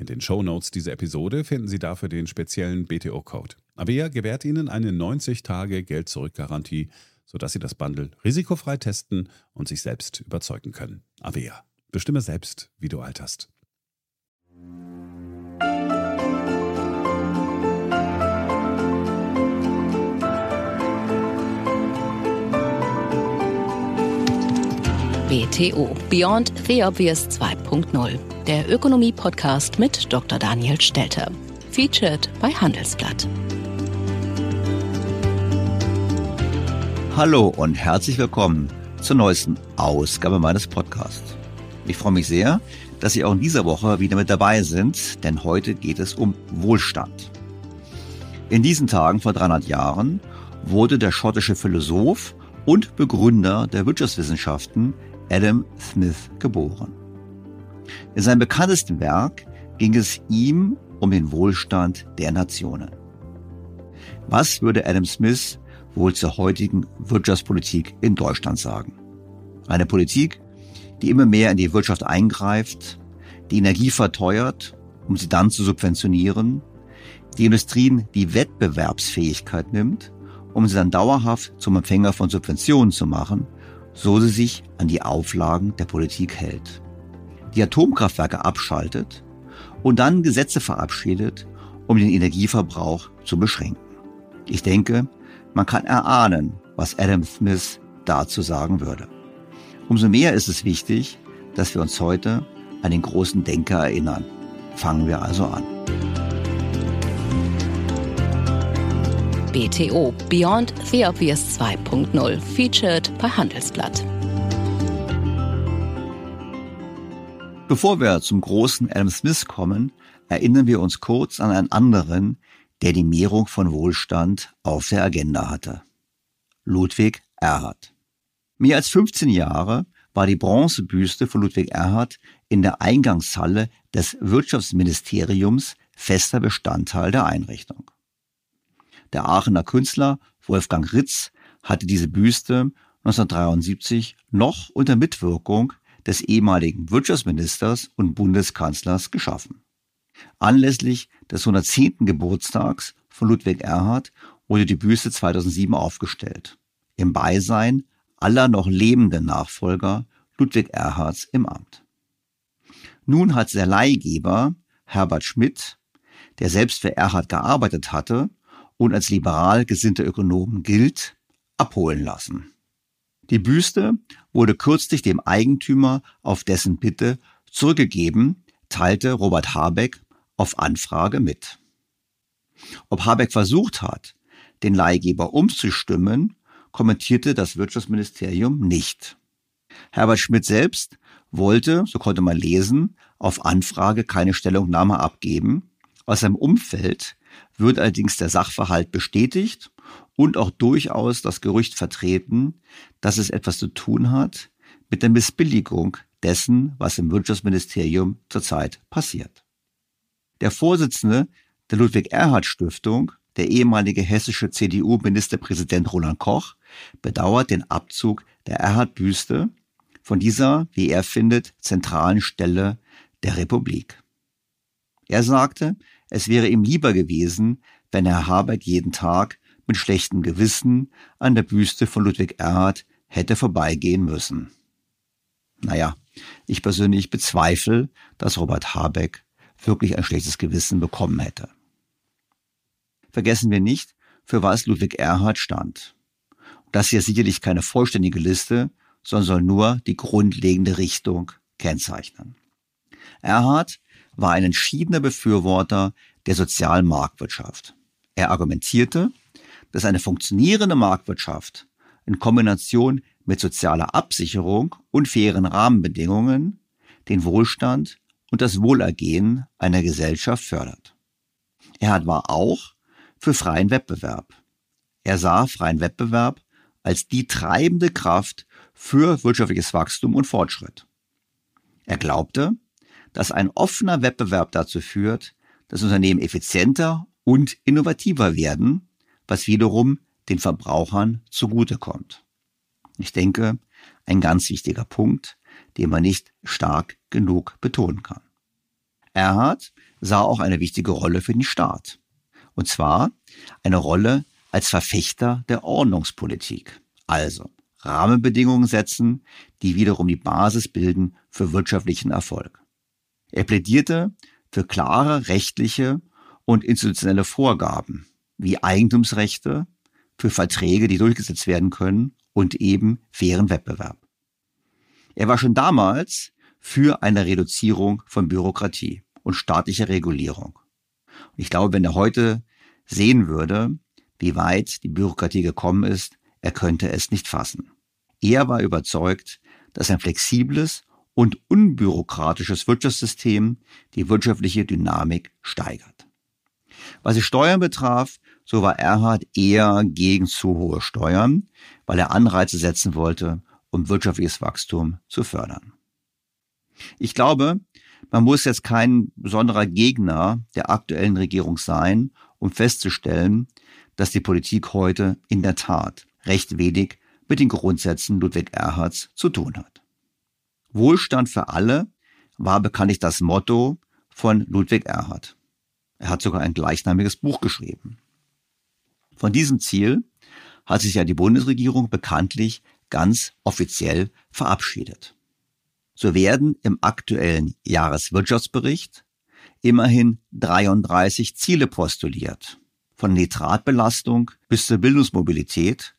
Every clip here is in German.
In den Shownotes dieser Episode finden Sie dafür den speziellen BTO-Code. Avea gewährt Ihnen eine 90-Tage-Geld-Zurück-Garantie, sodass Sie das Bundle risikofrei testen und sich selbst überzeugen können. Avea. Bestimme selbst, wie du alterst. BTO Beyond the Obvious 2.0, der Ökonomie-Podcast mit Dr. Daniel Stelter. Featured bei Handelsblatt. Hallo und herzlich willkommen zur neuesten Ausgabe meines Podcasts. Ich freue mich sehr, dass Sie auch in dieser Woche wieder mit dabei sind, denn heute geht es um Wohlstand. In diesen Tagen vor 300 Jahren wurde der schottische Philosoph und Begründer der Wirtschaftswissenschaften Adam Smith geboren. In seinem bekanntesten Werk ging es ihm um den Wohlstand der Nationen. Was würde Adam Smith wohl zur heutigen Wirtschaftspolitik in Deutschland sagen? Eine Politik, die immer mehr in die Wirtschaft eingreift, die Energie verteuert, um sie dann zu subventionieren, die Industrien die Wettbewerbsfähigkeit nimmt, um sie dann dauerhaft zum Empfänger von Subventionen zu machen so sie sich an die Auflagen der Politik hält, die Atomkraftwerke abschaltet und dann Gesetze verabschiedet, um den Energieverbrauch zu beschränken. Ich denke, man kann erahnen, was Adam Smith dazu sagen würde. Umso mehr ist es wichtig, dass wir uns heute an den großen Denker erinnern. Fangen wir also an. BTO Beyond the Obvious 2.0 featured bei Handelsblatt. Bevor wir zum großen Adam Smith kommen, erinnern wir uns kurz an einen anderen, der die Mehrung von Wohlstand auf der Agenda hatte. Ludwig Erhard. Mehr als 15 Jahre war die Bronzebüste von Ludwig Erhard in der Eingangshalle des Wirtschaftsministeriums fester Bestandteil der Einrichtung. Der Aachener Künstler Wolfgang Ritz hatte diese Büste 1973 noch unter Mitwirkung des ehemaligen Wirtschaftsministers und Bundeskanzlers geschaffen. Anlässlich des 110. Geburtstags von Ludwig Erhard wurde die Büste 2007 aufgestellt. Im Beisein aller noch lebenden Nachfolger Ludwig Erhards im Amt. Nun hat der Leihgeber Herbert Schmidt, der selbst für Erhard gearbeitet hatte und als liberal gesinnter Ökonom gilt, abholen lassen. Die Büste wurde kürzlich dem Eigentümer auf dessen Bitte zurückgegeben, teilte Robert Habeck auf Anfrage mit. Ob Habeck versucht hat, den Leihgeber umzustimmen, kommentierte das Wirtschaftsministerium nicht. Herbert Schmidt selbst wollte, so konnte man lesen, auf Anfrage keine Stellungnahme abgeben. Aus seinem Umfeld wird allerdings der Sachverhalt bestätigt und auch durchaus das Gerücht vertreten, dass es etwas zu tun hat mit der Missbilligung dessen, was im Wirtschaftsministerium zurzeit passiert. Der Vorsitzende der Ludwig Erhard Stiftung, der ehemalige hessische CDU-Ministerpräsident Roland Koch, bedauert den Abzug der Erhard-Büste von dieser, wie er findet, zentralen Stelle der Republik. Er sagte, es wäre ihm lieber gewesen, wenn Herr Habeck jeden Tag mit schlechtem Gewissen an der Büste von Ludwig Erhard hätte vorbeigehen müssen. Naja, ich persönlich bezweifle, dass Robert Habeck wirklich ein schlechtes Gewissen bekommen hätte. Vergessen wir nicht, für was Ludwig Erhard stand. Das hier ist sicherlich keine vollständige Liste, sondern soll nur die grundlegende Richtung kennzeichnen. Erhard war ein entschiedener Befürworter der sozialen Marktwirtschaft. Er argumentierte, dass eine funktionierende Marktwirtschaft in Kombination mit sozialer Absicherung und fairen Rahmenbedingungen den Wohlstand und das Wohlergehen einer Gesellschaft fördert. Er war auch für freien Wettbewerb. Er sah freien Wettbewerb als die treibende Kraft für wirtschaftliches Wachstum und Fortschritt. Er glaubte, dass ein offener Wettbewerb dazu führt, dass Unternehmen effizienter und innovativer werden, was wiederum den Verbrauchern zugutekommt. Ich denke, ein ganz wichtiger Punkt, den man nicht stark genug betonen kann. Erhard sah auch eine wichtige Rolle für den Staat. Und zwar eine Rolle als Verfechter der Ordnungspolitik. Also Rahmenbedingungen setzen, die wiederum die Basis bilden für wirtschaftlichen Erfolg. Er plädierte für klare rechtliche und institutionelle Vorgaben wie Eigentumsrechte, für Verträge, die durchgesetzt werden können und eben fairen Wettbewerb. Er war schon damals für eine Reduzierung von Bürokratie und staatlicher Regulierung. Und ich glaube, wenn er heute sehen würde, wie weit die Bürokratie gekommen ist, er könnte es nicht fassen. Er war überzeugt, dass ein flexibles und unbürokratisches Wirtschaftssystem die wirtschaftliche Dynamik steigert. Was die Steuern betraf, so war Erhard eher gegen zu hohe Steuern, weil er Anreize setzen wollte, um wirtschaftliches Wachstum zu fördern. Ich glaube, man muss jetzt kein besonderer Gegner der aktuellen Regierung sein, um festzustellen, dass die Politik heute in der Tat recht wenig mit den Grundsätzen Ludwig Erhards zu tun hat. Wohlstand für alle war bekanntlich das Motto von Ludwig Erhard. Er hat sogar ein gleichnamiges Buch geschrieben. Von diesem Ziel hat sich ja die Bundesregierung bekanntlich ganz offiziell verabschiedet. So werden im aktuellen Jahreswirtschaftsbericht immerhin 33 Ziele postuliert, von Nitratbelastung bis zur Bildungsmobilität,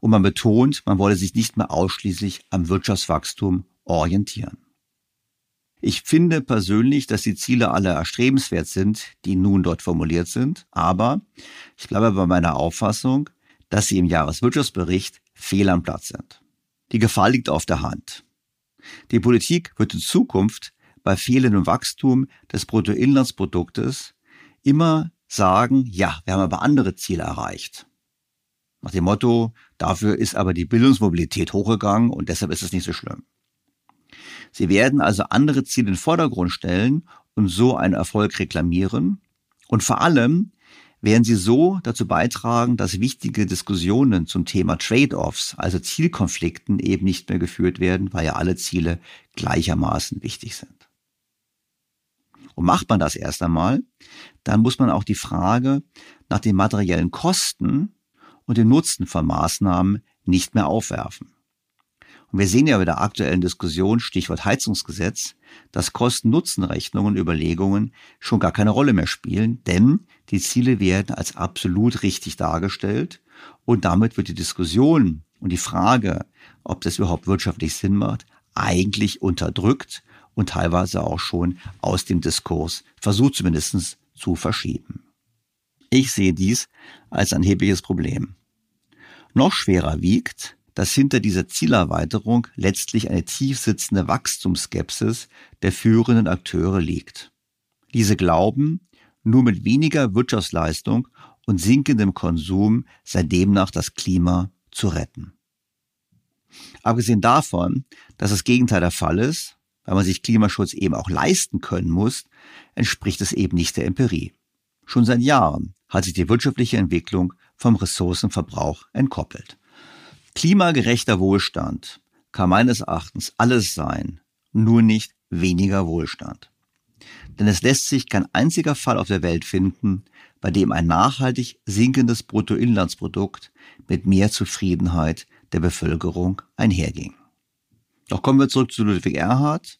und man betont, man wolle sich nicht mehr ausschließlich am Wirtschaftswachstum orientieren. Ich finde persönlich, dass die Ziele alle erstrebenswert sind, die nun dort formuliert sind, aber ich bleibe bei meiner Auffassung, dass sie im Jahreswirtschaftsbericht fehl am Platz sind. Die Gefahr liegt auf der Hand. Die Politik wird in Zukunft bei fehlendem Wachstum des Bruttoinlandsproduktes immer sagen, ja, wir haben aber andere Ziele erreicht. Nach dem Motto, dafür ist aber die Bildungsmobilität hochgegangen und deshalb ist es nicht so schlimm. Sie werden also andere Ziele in den Vordergrund stellen und so einen Erfolg reklamieren. Und vor allem werden sie so dazu beitragen, dass wichtige Diskussionen zum Thema Trade-offs, also Zielkonflikten, eben nicht mehr geführt werden, weil ja alle Ziele gleichermaßen wichtig sind. Und macht man das erst einmal, dann muss man auch die Frage nach den materiellen Kosten und dem Nutzen von Maßnahmen nicht mehr aufwerfen. Und wir sehen ja bei der aktuellen Diskussion, Stichwort Heizungsgesetz, dass Kosten-Nutzen-Rechnungen, Überlegungen schon gar keine Rolle mehr spielen, denn die Ziele werden als absolut richtig dargestellt und damit wird die Diskussion und die Frage, ob das überhaupt wirtschaftlich Sinn macht, eigentlich unterdrückt und teilweise auch schon aus dem Diskurs versucht zumindest zu verschieben. Ich sehe dies als ein erhebliches Problem. Noch schwerer wiegt, dass hinter dieser Zielerweiterung letztlich eine tiefsitzende Wachstumsskepsis der führenden Akteure liegt. Diese glauben, nur mit weniger Wirtschaftsleistung und sinkendem Konsum sei demnach das Klima zu retten. Abgesehen davon, dass das Gegenteil der Fall ist, weil man sich Klimaschutz eben auch leisten können muss, entspricht es eben nicht der Empirie. Schon seit Jahren hat sich die wirtschaftliche Entwicklung vom Ressourcenverbrauch entkoppelt. Klimagerechter Wohlstand kann meines Erachtens alles sein, nur nicht weniger Wohlstand. Denn es lässt sich kein einziger Fall auf der Welt finden, bei dem ein nachhaltig sinkendes Bruttoinlandsprodukt mit mehr Zufriedenheit der Bevölkerung einherging. Doch kommen wir zurück zu Ludwig Erhard.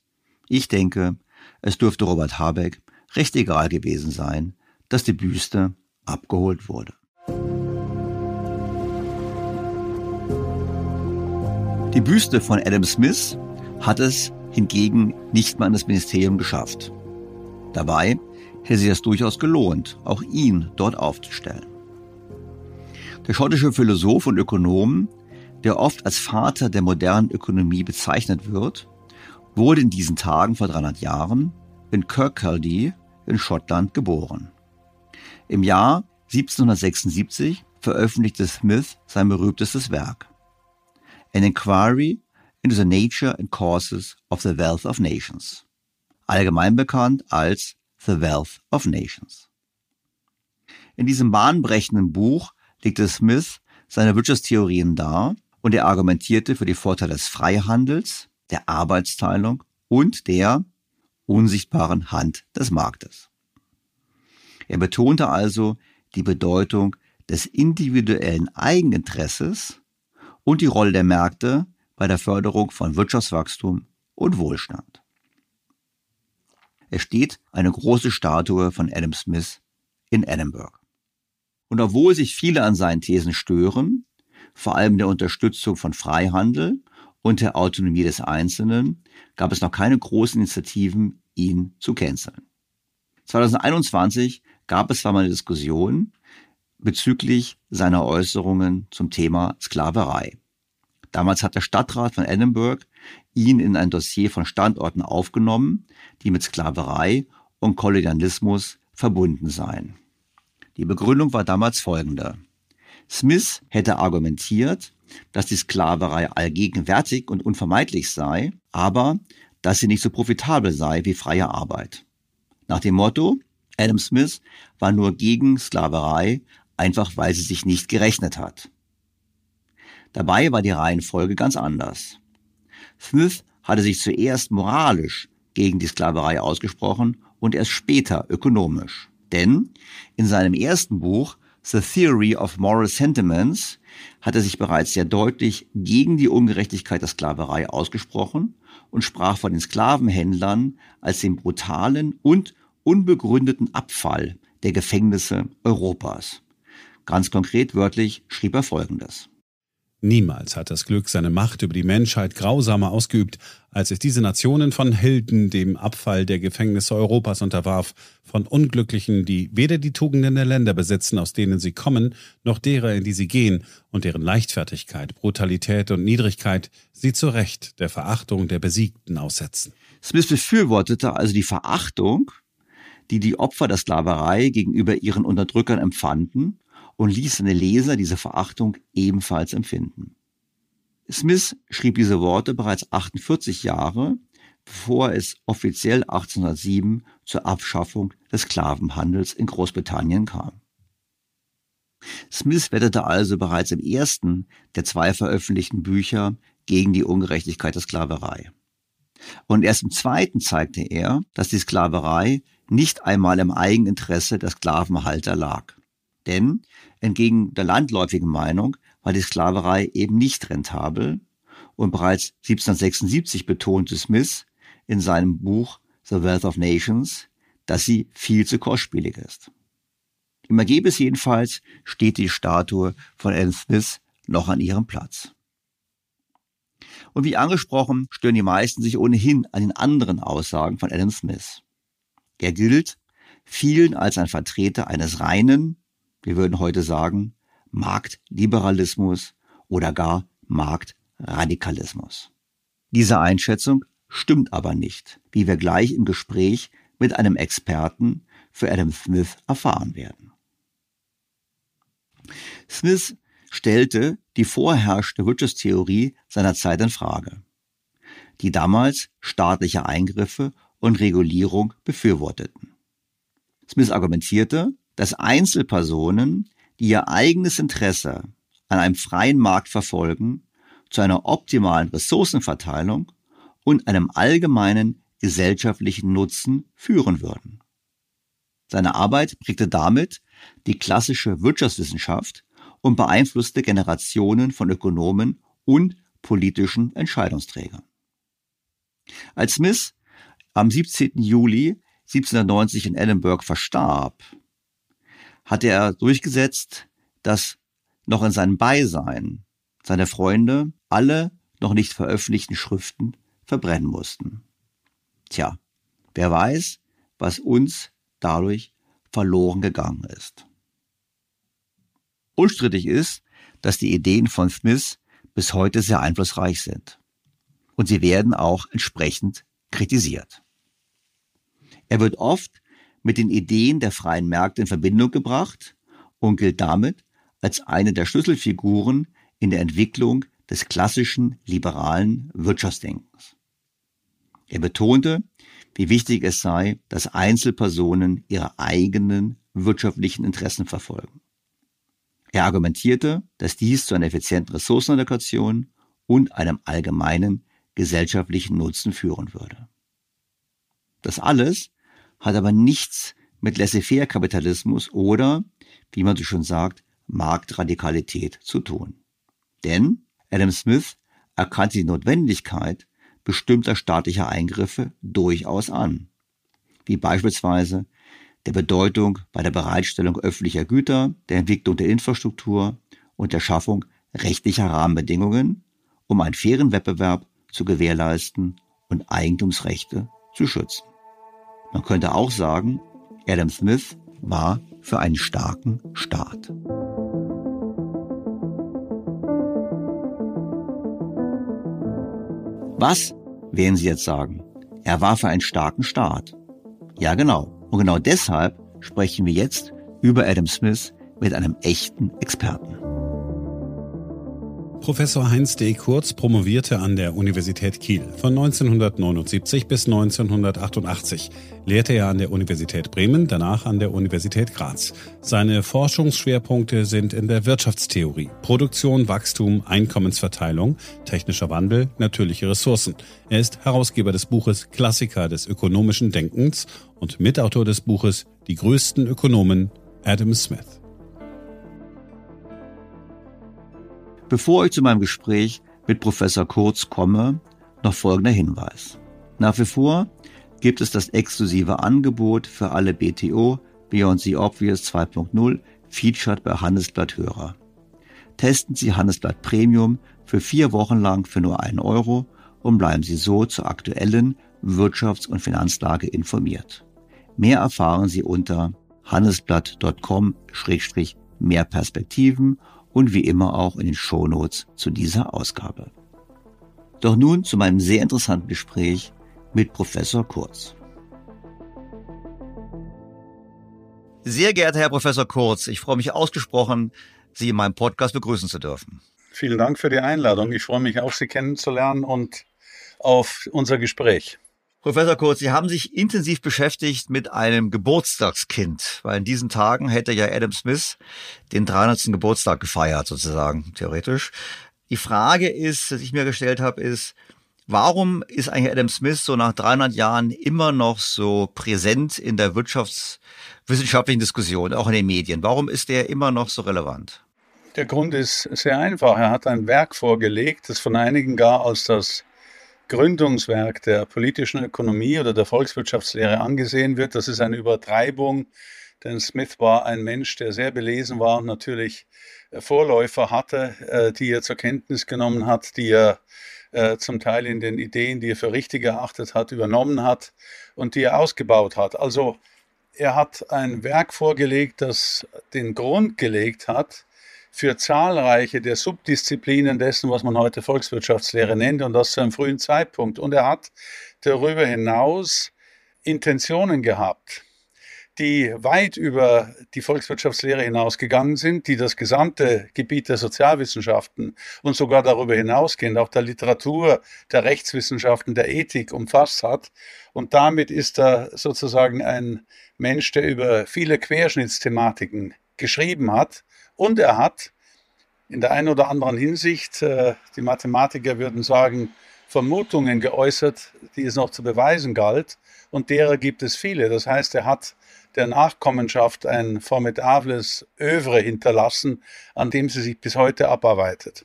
Ich denke, es dürfte Robert Habeck recht egal gewesen sein, dass die Büste abgeholt wurde. Die Büste von Adam Smith hat es hingegen nicht mal in das Ministerium geschafft. Dabei hätte sich das durchaus gelohnt, auch ihn dort aufzustellen. Der schottische Philosoph und Ökonom, der oft als Vater der modernen Ökonomie bezeichnet wird, wurde in diesen Tagen vor 300 Jahren in Kirkcaldy in Schottland geboren. Im Jahr 1776 veröffentlichte Smith sein berühmtestes Werk, An Inquiry into the Nature and Causes of the Wealth of Nations, allgemein bekannt als The Wealth of Nations. In diesem bahnbrechenden Buch legte Smith seine Wirtschaftstheorien dar und er argumentierte für die Vorteile des Freihandels, der Arbeitsteilung und der unsichtbaren Hand des Marktes. Er betonte also die Bedeutung des individuellen Eigeninteresses und die Rolle der Märkte bei der Förderung von Wirtschaftswachstum und Wohlstand. Es steht eine große Statue von Adam Smith in Edinburgh. Und obwohl sich viele an seinen Thesen stören, vor allem der Unterstützung von Freihandel und der Autonomie des Einzelnen, gab es noch keine großen Initiativen, ihn zu canceln. 2021 gab es zwar mal eine Diskussion, bezüglich seiner Äußerungen zum Thema Sklaverei. Damals hat der Stadtrat von Edinburgh ihn in ein Dossier von Standorten aufgenommen, die mit Sklaverei und Kolonialismus verbunden seien. Die Begründung war damals folgende. Smith hätte argumentiert, dass die Sklaverei allgegenwärtig und unvermeidlich sei, aber dass sie nicht so profitabel sei wie freie Arbeit. Nach dem Motto, Adam Smith war nur gegen Sklaverei, einfach weil sie sich nicht gerechnet hat. Dabei war die Reihenfolge ganz anders. Smith hatte sich zuerst moralisch gegen die Sklaverei ausgesprochen und erst später ökonomisch. Denn in seinem ersten Buch The Theory of Moral Sentiments hat er sich bereits sehr deutlich gegen die Ungerechtigkeit der Sklaverei ausgesprochen und sprach von den Sklavenhändlern als den brutalen und unbegründeten Abfall der Gefängnisse Europas. Ganz konkret wörtlich schrieb er Folgendes. Niemals hat das Glück seine Macht über die Menschheit grausamer ausgeübt, als es diese Nationen von Helden dem Abfall der Gefängnisse Europas unterwarf, von Unglücklichen, die weder die Tugenden der Länder besitzen, aus denen sie kommen, noch derer, in die sie gehen, und deren Leichtfertigkeit, Brutalität und Niedrigkeit sie zu Recht der Verachtung der Besiegten aussetzen. Smith befürwortete also die Verachtung, die die Opfer der Sklaverei gegenüber ihren Unterdrückern empfanden und ließ seine Leser diese Verachtung ebenfalls empfinden. Smith schrieb diese Worte bereits 48 Jahre, bevor es offiziell 1807 zur Abschaffung des Sklavenhandels in Großbritannien kam. Smith wettete also bereits im ersten der zwei veröffentlichten Bücher gegen die Ungerechtigkeit der Sklaverei. Und erst im zweiten zeigte er, dass die Sklaverei nicht einmal im Eigeninteresse der Sklavenhalter lag. Denn entgegen der landläufigen Meinung war die Sklaverei eben nicht rentabel und bereits 1776 betonte Smith in seinem Buch The Wealth of Nations, dass sie viel zu kostspielig ist. Im Ergebnis jedenfalls steht die Statue von Adam Smith noch an ihrem Platz. Und wie angesprochen, stören die meisten sich ohnehin an den anderen Aussagen von Adam Smith. Er gilt vielen als ein Vertreter eines reinen, wir würden heute sagen, Marktliberalismus oder gar Marktradikalismus. Diese Einschätzung stimmt aber nicht, wie wir gleich im Gespräch mit einem Experten für Adam Smith erfahren werden. Smith stellte die vorherrschende Wirtschaftstheorie seiner Zeit in Frage, die damals staatliche Eingriffe und Regulierung befürworteten. Smith argumentierte, dass Einzelpersonen, die ihr eigenes Interesse an einem freien Markt verfolgen, zu einer optimalen Ressourcenverteilung und einem allgemeinen gesellschaftlichen Nutzen führen würden. Seine Arbeit prägte damit die klassische Wirtschaftswissenschaft und beeinflusste Generationen von Ökonomen und politischen Entscheidungsträgern. Als Smith am 17. Juli 1790 in Edinburgh verstarb, hatte er durchgesetzt, dass noch in seinem Beisein seine Freunde alle noch nicht veröffentlichten Schriften verbrennen mussten. Tja, wer weiß, was uns dadurch verloren gegangen ist. Unstrittig ist, dass die Ideen von Smith bis heute sehr einflussreich sind. Und sie werden auch entsprechend kritisiert. Er wird oft mit den Ideen der freien Märkte in Verbindung gebracht und gilt damit als eine der Schlüsselfiguren in der Entwicklung des klassischen liberalen Wirtschaftsdenkens. Er betonte, wie wichtig es sei, dass Einzelpersonen ihre eigenen wirtschaftlichen Interessen verfolgen. Er argumentierte, dass dies zu einer effizienten Ressourcenallokation und einem allgemeinen gesellschaftlichen Nutzen führen würde. Das alles hat aber nichts mit Laissez-faire-Kapitalismus oder, wie man so schon sagt, Marktradikalität zu tun. Denn Adam Smith erkannte die Notwendigkeit bestimmter staatlicher Eingriffe durchaus an, wie beispielsweise der Bedeutung bei der Bereitstellung öffentlicher Güter, der Entwicklung der Infrastruktur und der Schaffung rechtlicher Rahmenbedingungen, um einen fairen Wettbewerb zu gewährleisten und Eigentumsrechte zu schützen. Man könnte auch sagen, Adam Smith war für einen starken Staat. Was werden Sie jetzt sagen? Er war für einen starken Staat. Ja, genau. Und genau deshalb sprechen wir jetzt über Adam Smith mit einem echten Experten. Professor Heinz D. Kurz promovierte an der Universität Kiel. Von 1979 bis 1988 lehrte er an der Universität Bremen, danach an der Universität Graz. Seine Forschungsschwerpunkte sind in der Wirtschaftstheorie, Produktion, Wachstum, Einkommensverteilung, technischer Wandel, natürliche Ressourcen. Er ist Herausgeber des Buches Klassiker des ökonomischen Denkens und Mitautor des Buches Die größten Ökonomen Adam Smith. Bevor ich zu meinem Gespräch mit Professor Kurz komme, noch folgender Hinweis. Nach wie vor gibt es das exklusive Angebot für alle BTO Beyond the Obvious 2.0 featured bei Handelsblatt Hörer. Testen Sie Handelsblatt Premium für vier Wochen lang für nur einen Euro und bleiben Sie so zur aktuellen Wirtschafts- und Finanzlage informiert. Mehr erfahren Sie unter handelsblatt.com-mehr Perspektiven und wie immer auch in den Shownotes zu dieser Ausgabe. Doch nun zu meinem sehr interessanten Gespräch mit Professor Kurz. Sehr geehrter Herr Professor Kurz, ich freue mich ausgesprochen, Sie in meinem Podcast begrüßen zu dürfen. Vielen Dank für die Einladung. Ich freue mich auch, Sie kennenzulernen und auf unser Gespräch. Professor Kurz, Sie haben sich intensiv beschäftigt mit einem Geburtstagskind, weil in diesen Tagen hätte ja Adam Smith den 300. Geburtstag gefeiert, sozusagen, theoretisch. Die Frage ist, die ich mir gestellt habe, ist, warum ist eigentlich Adam Smith so nach 300 Jahren immer noch so präsent in der wirtschaftswissenschaftlichen Diskussion, auch in den Medien? Warum ist der immer noch so relevant? Der Grund ist sehr einfach. Er hat ein Werk vorgelegt, das von einigen gar als das Gründungswerk der politischen Ökonomie oder der Volkswirtschaftslehre angesehen wird. Das ist eine Übertreibung, denn Smith war ein Mensch, der sehr belesen war und natürlich äh, Vorläufer hatte, äh, die er zur Kenntnis genommen hat, die er äh, zum Teil in den Ideen, die er für richtig erachtet hat, übernommen hat und die er ausgebaut hat. Also er hat ein Werk vorgelegt, das den Grund gelegt hat, für zahlreiche der Subdisziplinen dessen, was man heute Volkswirtschaftslehre nennt, und das zu einem frühen Zeitpunkt. Und er hat darüber hinaus Intentionen gehabt, die weit über die Volkswirtschaftslehre hinausgegangen sind, die das gesamte Gebiet der Sozialwissenschaften und sogar darüber hinausgehend auch der Literatur, der Rechtswissenschaften, der Ethik umfasst hat. Und damit ist er sozusagen ein Mensch, der über viele Querschnittsthematiken geschrieben hat und er hat in der einen oder anderen Hinsicht, äh, die Mathematiker würden sagen, Vermutungen geäußert, die es noch zu beweisen galt. Und derer gibt es viele. Das heißt, er hat der Nachkommenschaft ein formidables Övre hinterlassen, an dem sie sich bis heute abarbeitet.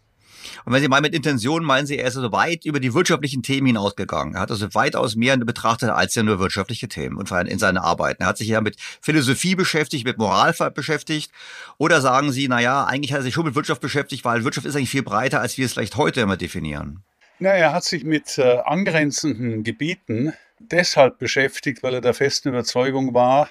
Und wenn Sie mal mit Intention meinen Sie, er ist also weit über die wirtschaftlichen Themen hinausgegangen. Er hat also weitaus mehr betrachtet als ja nur wirtschaftliche Themen und vor allem in seinen Arbeiten. Er hat sich ja mit Philosophie beschäftigt, mit Moral beschäftigt. Oder sagen Sie, na ja, eigentlich hat er sich schon mit Wirtschaft beschäftigt, weil Wirtschaft ist eigentlich viel breiter, als wir es vielleicht heute immer definieren. Na, er hat sich mit äh, angrenzenden Gebieten deshalb beschäftigt, weil er der festen Überzeugung war,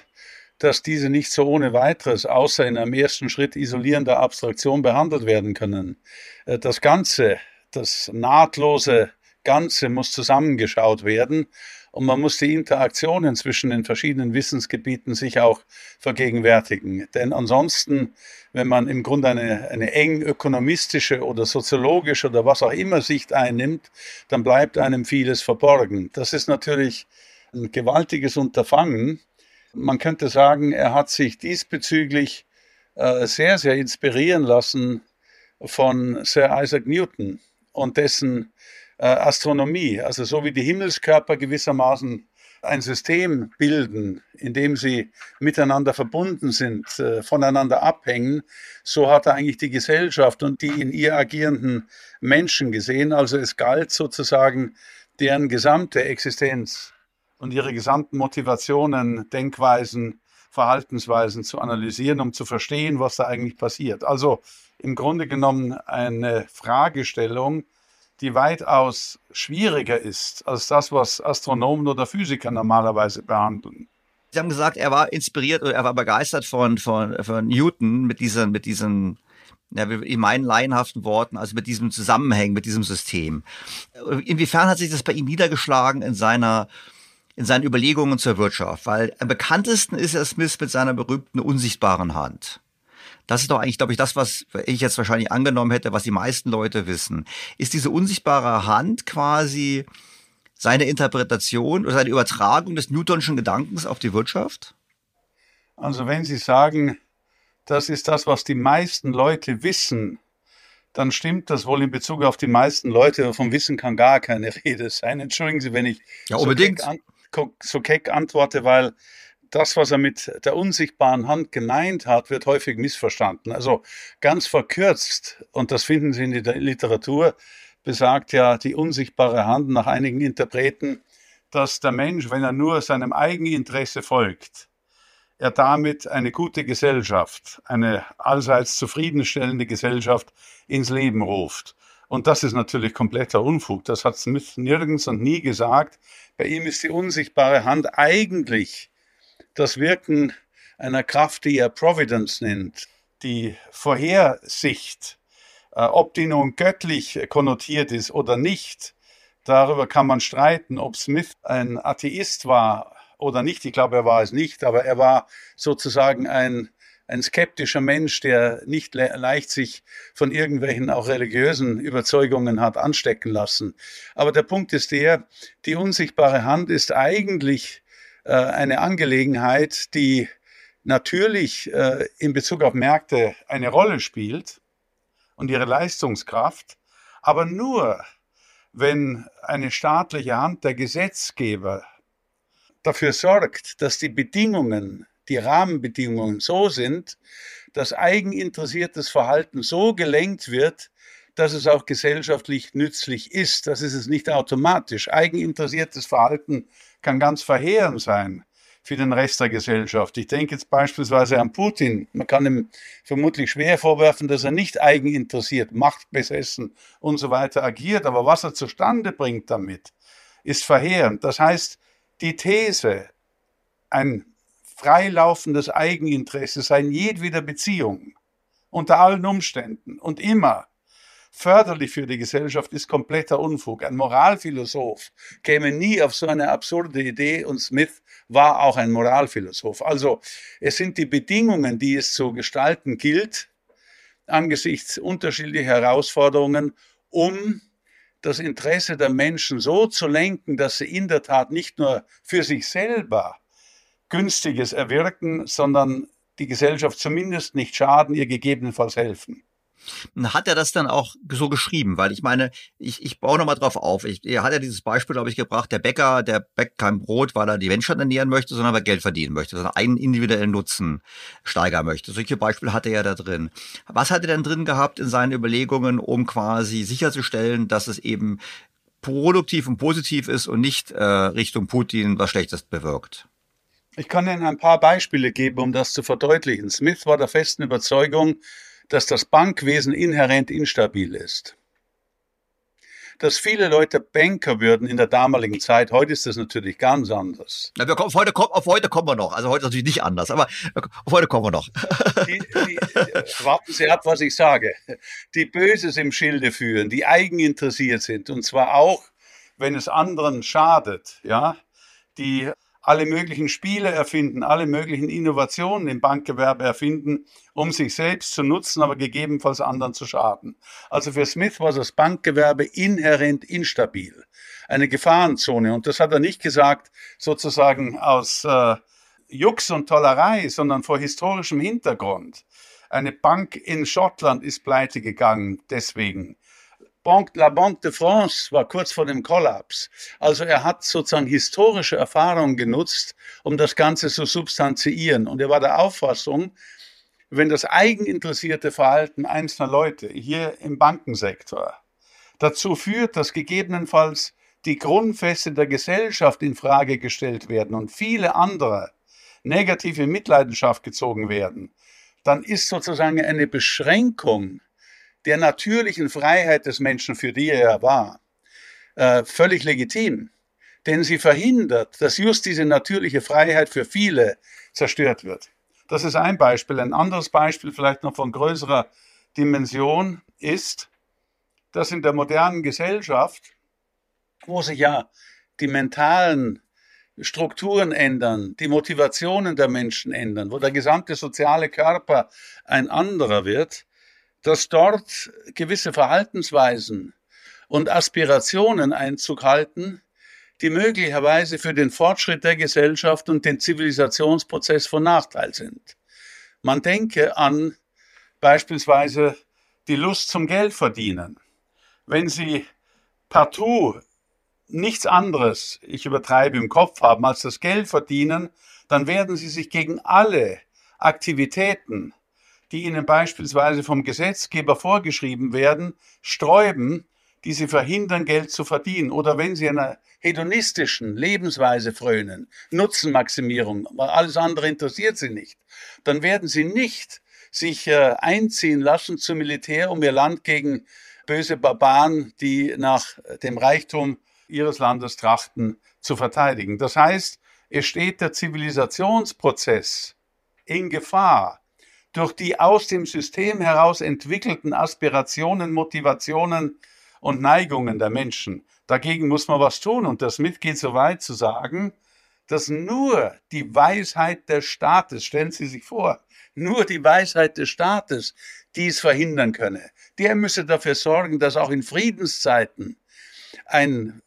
dass diese nicht so ohne weiteres, außer in einem ersten Schritt isolierender Abstraktion behandelt werden können. Äh, das Ganze, das nahtlose Ganze muss zusammengeschaut werden und man muss die Interaktionen zwischen den verschiedenen Wissensgebieten sich auch vergegenwärtigen. Denn ansonsten, wenn man im Grunde eine, eine eng ökonomistische oder soziologische oder was auch immer Sicht einnimmt, dann bleibt einem vieles verborgen. Das ist natürlich ein gewaltiges Unterfangen. Man könnte sagen, er hat sich diesbezüglich äh, sehr, sehr inspirieren lassen von Sir Isaac Newton und dessen äh, Astronomie. Also so wie die Himmelskörper gewissermaßen ein System bilden, in dem sie miteinander verbunden sind, äh, voneinander abhängen, so hat er eigentlich die Gesellschaft und die in ihr agierenden Menschen gesehen. Also es galt sozusagen deren gesamte Existenz und ihre gesamten Motivationen, Denkweisen, Verhaltensweisen zu analysieren, um zu verstehen, was da eigentlich passiert. Also im Grunde genommen eine Fragestellung, die weitaus schwieriger ist als das, was Astronomen oder Physiker normalerweise behandeln. Sie haben gesagt, er war inspiriert oder er war begeistert von, von, von Newton mit diesen, mit diesen ja, in meinen laienhaften Worten, also mit diesem Zusammenhang, mit diesem System. Inwiefern hat sich das bei ihm niedergeschlagen in seiner in seinen Überlegungen zur Wirtschaft, weil am bekanntesten ist er Smith mit seiner berühmten unsichtbaren Hand. Das ist doch eigentlich, glaube ich, das, was ich jetzt wahrscheinlich angenommen hätte, was die meisten Leute wissen. Ist diese unsichtbare Hand quasi seine Interpretation oder seine Übertragung des Newtonschen Gedankens auf die Wirtschaft? Also wenn Sie sagen, das ist das, was die meisten Leute wissen, dann stimmt das wohl in Bezug auf die meisten Leute. Vom Wissen kann gar keine Rede sein. Entschuldigen Sie, wenn ich ja, unbedingt. So so keck antworte, weil das, was er mit der unsichtbaren Hand gemeint hat, wird häufig missverstanden. Also ganz verkürzt, und das finden Sie in der Literatur, besagt ja die unsichtbare Hand nach einigen Interpreten, dass der Mensch, wenn er nur seinem Eigeninteresse folgt, er damit eine gute Gesellschaft, eine allseits zufriedenstellende Gesellschaft ins Leben ruft. Und das ist natürlich kompletter Unfug. Das hat Smith nirgends und nie gesagt. Bei ihm ist die unsichtbare Hand eigentlich das Wirken einer Kraft, die er Providence nennt, die Vorhersicht. Äh, ob die nun göttlich konnotiert ist oder nicht, darüber kann man streiten, ob Smith ein Atheist war oder nicht. Ich glaube, er war es nicht, aber er war sozusagen ein ein skeptischer Mensch, der nicht le leicht sich von irgendwelchen auch religiösen Überzeugungen hat anstecken lassen. Aber der Punkt ist der, die unsichtbare Hand ist eigentlich äh, eine Angelegenheit, die natürlich äh, in Bezug auf Märkte eine Rolle spielt und ihre Leistungskraft, aber nur, wenn eine staatliche Hand, der Gesetzgeber, dafür sorgt, dass die Bedingungen, die Rahmenbedingungen so sind, dass eigeninteressiertes Verhalten so gelenkt wird, dass es auch gesellschaftlich nützlich ist. Das ist es nicht automatisch. Eigeninteressiertes Verhalten kann ganz verheerend sein für den Rest der Gesellschaft. Ich denke jetzt beispielsweise an Putin. Man kann ihm vermutlich schwer vorwerfen, dass er nicht eigeninteressiert, machtbesessen und so weiter agiert. Aber was er zustande bringt damit, ist verheerend. Das heißt, die These, ein freilaufendes Eigeninteresse sei in jedweder Beziehung, unter allen Umständen und immer förderlich für die Gesellschaft, ist kompletter Unfug. Ein Moralphilosoph käme nie auf so eine absurde Idee und Smith war auch ein Moralphilosoph. Also es sind die Bedingungen, die es zu gestalten gilt, angesichts unterschiedlicher Herausforderungen, um das Interesse der Menschen so zu lenken, dass sie in der Tat nicht nur für sich selber Günstiges erwirken, sondern die Gesellschaft zumindest nicht schaden, ihr gegebenenfalls helfen. Hat er das dann auch so geschrieben? Weil ich meine, ich, ich baue nochmal drauf auf. Ich, er hat ja dieses Beispiel, glaube ich, gebracht, der Bäcker, der bäckt kein Brot, weil er die Menschheit ernähren möchte, sondern weil er Geld verdienen möchte, sondern einen individuellen Nutzen steigern möchte. Solche Beispiele hatte er da drin. Was hat er denn drin gehabt in seinen Überlegungen, um quasi sicherzustellen, dass es eben produktiv und positiv ist und nicht äh, Richtung Putin was Schlechtes bewirkt? Ich kann Ihnen ein paar Beispiele geben, um das zu verdeutlichen. Smith war der festen Überzeugung, dass das Bankwesen inhärent instabil ist. Dass viele Leute Banker würden in der damaligen Zeit, heute ist das natürlich ganz anders. Na, wir kommen, auf, heute, auf heute kommen wir noch. Also heute ist natürlich nicht anders, aber auf heute kommen wir noch. Die, die, warten Sie ab, was ich sage. Die Böses im Schilde führen, die eigeninteressiert sind und zwar auch, wenn es anderen schadet, ja, die alle möglichen Spiele erfinden, alle möglichen Innovationen im Bankgewerbe erfinden, um sich selbst zu nutzen, aber gegebenenfalls anderen zu schaden. Also für Smith war das Bankgewerbe inhärent instabil, eine Gefahrenzone. Und das hat er nicht gesagt sozusagen aus äh, Jux und Tollerei, sondern vor historischem Hintergrund. Eine Bank in Schottland ist pleite gegangen deswegen. Banque, La Banque de France war kurz vor dem Kollaps. Also er hat sozusagen historische Erfahrungen genutzt, um das Ganze zu substanziieren. Und er war der Auffassung, wenn das eigeninteressierte Verhalten einzelner Leute hier im Bankensektor dazu führt, dass gegebenenfalls die Grundfeste der Gesellschaft in Frage gestellt werden und viele andere negative Mitleidenschaft gezogen werden, dann ist sozusagen eine Beschränkung der natürlichen Freiheit des Menschen, für die er war, äh, völlig legitim. Denn sie verhindert, dass just diese natürliche Freiheit für viele zerstört wird. Das ist ein Beispiel. Ein anderes Beispiel, vielleicht noch von größerer Dimension, ist, dass in der modernen Gesellschaft, wo sich ja die mentalen Strukturen ändern, die Motivationen der Menschen ändern, wo der gesamte soziale Körper ein anderer wird, dass dort gewisse Verhaltensweisen und Aspirationen Einzug halten, die möglicherweise für den Fortschritt der Gesellschaft und den Zivilisationsprozess von Nachteil sind. Man denke an beispielsweise die Lust zum Geldverdienen. Wenn Sie partout nichts anderes, ich übertreibe im Kopf haben, als das Geld verdienen, dann werden Sie sich gegen alle Aktivitäten die ihnen beispielsweise vom Gesetzgeber vorgeschrieben werden, sträuben, die sie verhindern, Geld zu verdienen. Oder wenn sie einer hedonistischen Lebensweise frönen, Nutzenmaximierung, alles andere interessiert sie nicht, dann werden sie nicht sich äh, einziehen lassen zum Militär, um ihr Land gegen böse Barbaren, die nach dem Reichtum ihres Landes trachten, zu verteidigen. Das heißt, es steht der Zivilisationsprozess in Gefahr, durch die aus dem System heraus entwickelten Aspirationen, Motivationen und Neigungen der Menschen. Dagegen muss man was tun. Und das Smith geht so weit zu sagen, dass nur die Weisheit des Staates, stellen Sie sich vor, nur die Weisheit des Staates dies verhindern könne. Der müsse dafür sorgen, dass auch in Friedenszeiten ein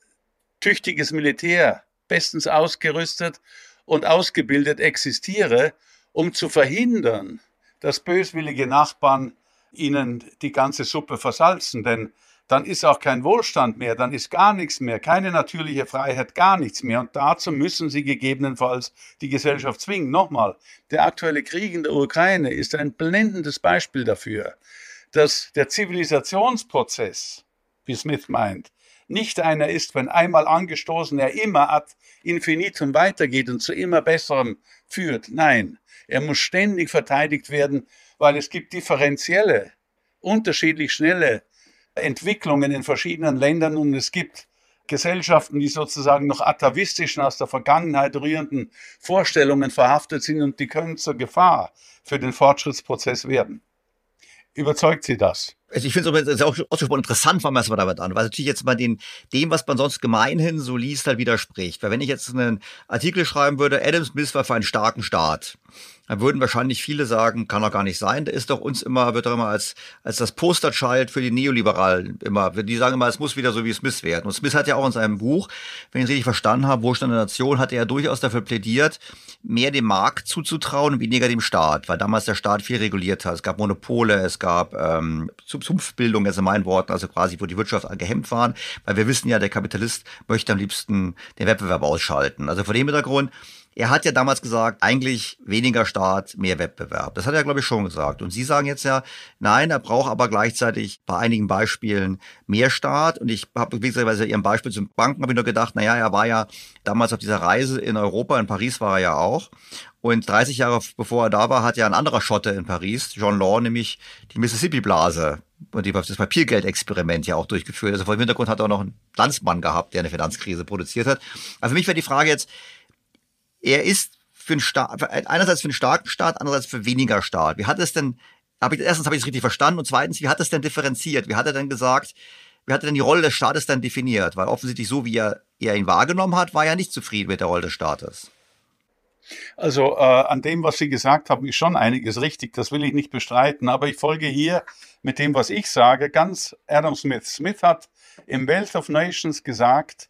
tüchtiges Militär, bestens ausgerüstet und ausgebildet existiere, um zu verhindern, dass böswillige Nachbarn ihnen die ganze Suppe versalzen. Denn dann ist auch kein Wohlstand mehr, dann ist gar nichts mehr, keine natürliche Freiheit, gar nichts mehr. Und dazu müssen sie gegebenenfalls die Gesellschaft zwingen. Nochmal, der aktuelle Krieg in der Ukraine ist ein blendendes Beispiel dafür, dass der Zivilisationsprozess, wie Smith meint, nicht einer ist, wenn einmal angestoßen, er immer ad infinitum weitergeht und zu immer besserem führt. Nein, er muss ständig verteidigt werden, weil es gibt differenzielle, unterschiedlich schnelle Entwicklungen in verschiedenen Ländern und es gibt Gesellschaften, die sozusagen noch atavistischen, aus der Vergangenheit rührenden Vorstellungen verhaftet sind und die können zur Gefahr für den Fortschrittsprozess werden. Überzeugt Sie das? Also ich finde es auch ausgesprochen interessant, wann man es damit an, weil natürlich jetzt mal den, dem, was man sonst gemeinhin so liest, halt widerspricht. Weil wenn ich jetzt einen Artikel schreiben würde, Adam Smith war für einen starken Staat, dann würden wahrscheinlich viele sagen, kann doch gar nicht sein. Der ist doch uns immer, wird doch immer als, als das Posterchild für die Neoliberalen immer. Die sagen immer, es muss wieder so wie Smith werden. Und Smith hat ja auch in seinem Buch, wenn ich es richtig verstanden habe, Wohlstand der Nation, hat er ja durchaus dafür plädiert, mehr dem Markt zuzutrauen und weniger dem Staat, weil damals der Staat viel reguliert hat. Es gab Monopole, es gab ähm, Zunftbildung, also in meinen Worten, also quasi, wo die Wirtschaft gehemmt waren, weil wir wissen ja, der Kapitalist möchte am liebsten den Wettbewerb ausschalten. Also vor dem Hintergrund, er hat ja damals gesagt, eigentlich weniger Staat, mehr Wettbewerb. Das hat er, glaube ich, schon gesagt. Und Sie sagen jetzt ja, nein, er braucht aber gleichzeitig bei einigen Beispielen mehr Staat. Und ich habe, bei Ihrem Beispiel zum Banken habe ich nur gedacht, naja, er war ja damals auf dieser Reise in Europa, in Paris war er ja auch. Und 30 Jahre bevor er da war, hat ja ein anderer Schotte in Paris, John Law, nämlich die Mississippi-Blase und das Papiergeldexperiment ja auch durchgeführt. Also vor dem Hintergrund hat er auch noch einen Landsmann gehabt, der eine Finanzkrise produziert hat. Also für mich wäre die Frage jetzt, er ist für einen Staat, einerseits für einen starken Staat, andererseits für weniger Staat. Wie hat es denn, hab ich, erstens habe ich es richtig verstanden und zweitens, wie hat es denn differenziert? Wie hat er denn gesagt, wie hat er denn die Rolle des Staates dann definiert? Weil offensichtlich so, wie er, er ihn wahrgenommen hat, war er nicht zufrieden mit der Rolle des Staates. Also äh, an dem, was Sie gesagt haben, ist schon einiges richtig, das will ich nicht bestreiten, aber ich folge hier mit dem, was ich sage, ganz Adam Smith. Smith hat im Wealth of Nations gesagt,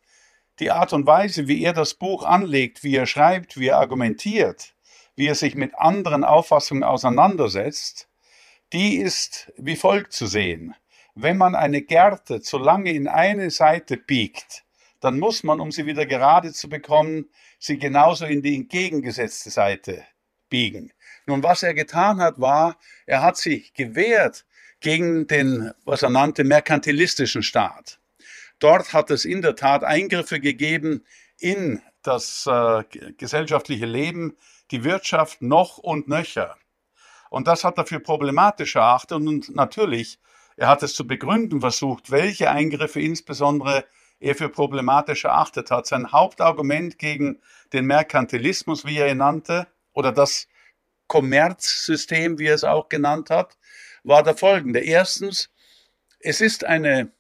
die Art und Weise, wie er das Buch anlegt, wie er schreibt, wie er argumentiert, wie er sich mit anderen Auffassungen auseinandersetzt, die ist wie folgt zu sehen. Wenn man eine Gerte zu lange in eine Seite biegt, dann muss man, um sie wieder gerade zu bekommen, sie genauso in die entgegengesetzte Seite biegen. Nun, was er getan hat, war, er hat sich gewehrt gegen den, was er nannte, merkantilistischen Staat. Dort hat es in der Tat Eingriffe gegeben in das äh, gesellschaftliche Leben, die Wirtschaft noch und nöcher. Und das hat er für problematisch erachtet und natürlich, er hat es zu begründen versucht, welche Eingriffe insbesondere er für problematisch erachtet hat. Sein Hauptargument gegen den Merkantilismus, wie er ihn nannte, oder das Kommerzsystem, wie er es auch genannt hat, war der folgende. Erstens, es ist eine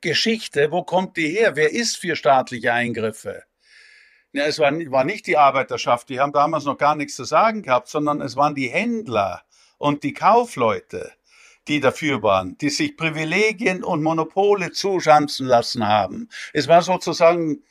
Geschichte, wo kommt die her? Wer ist für staatliche Eingriffe? Ja, es war, war nicht die Arbeiterschaft, die haben damals noch gar nichts zu sagen gehabt, sondern es waren die Händler und die Kaufleute, die dafür waren, die sich Privilegien und Monopole zuschanzen lassen haben. Es war sozusagen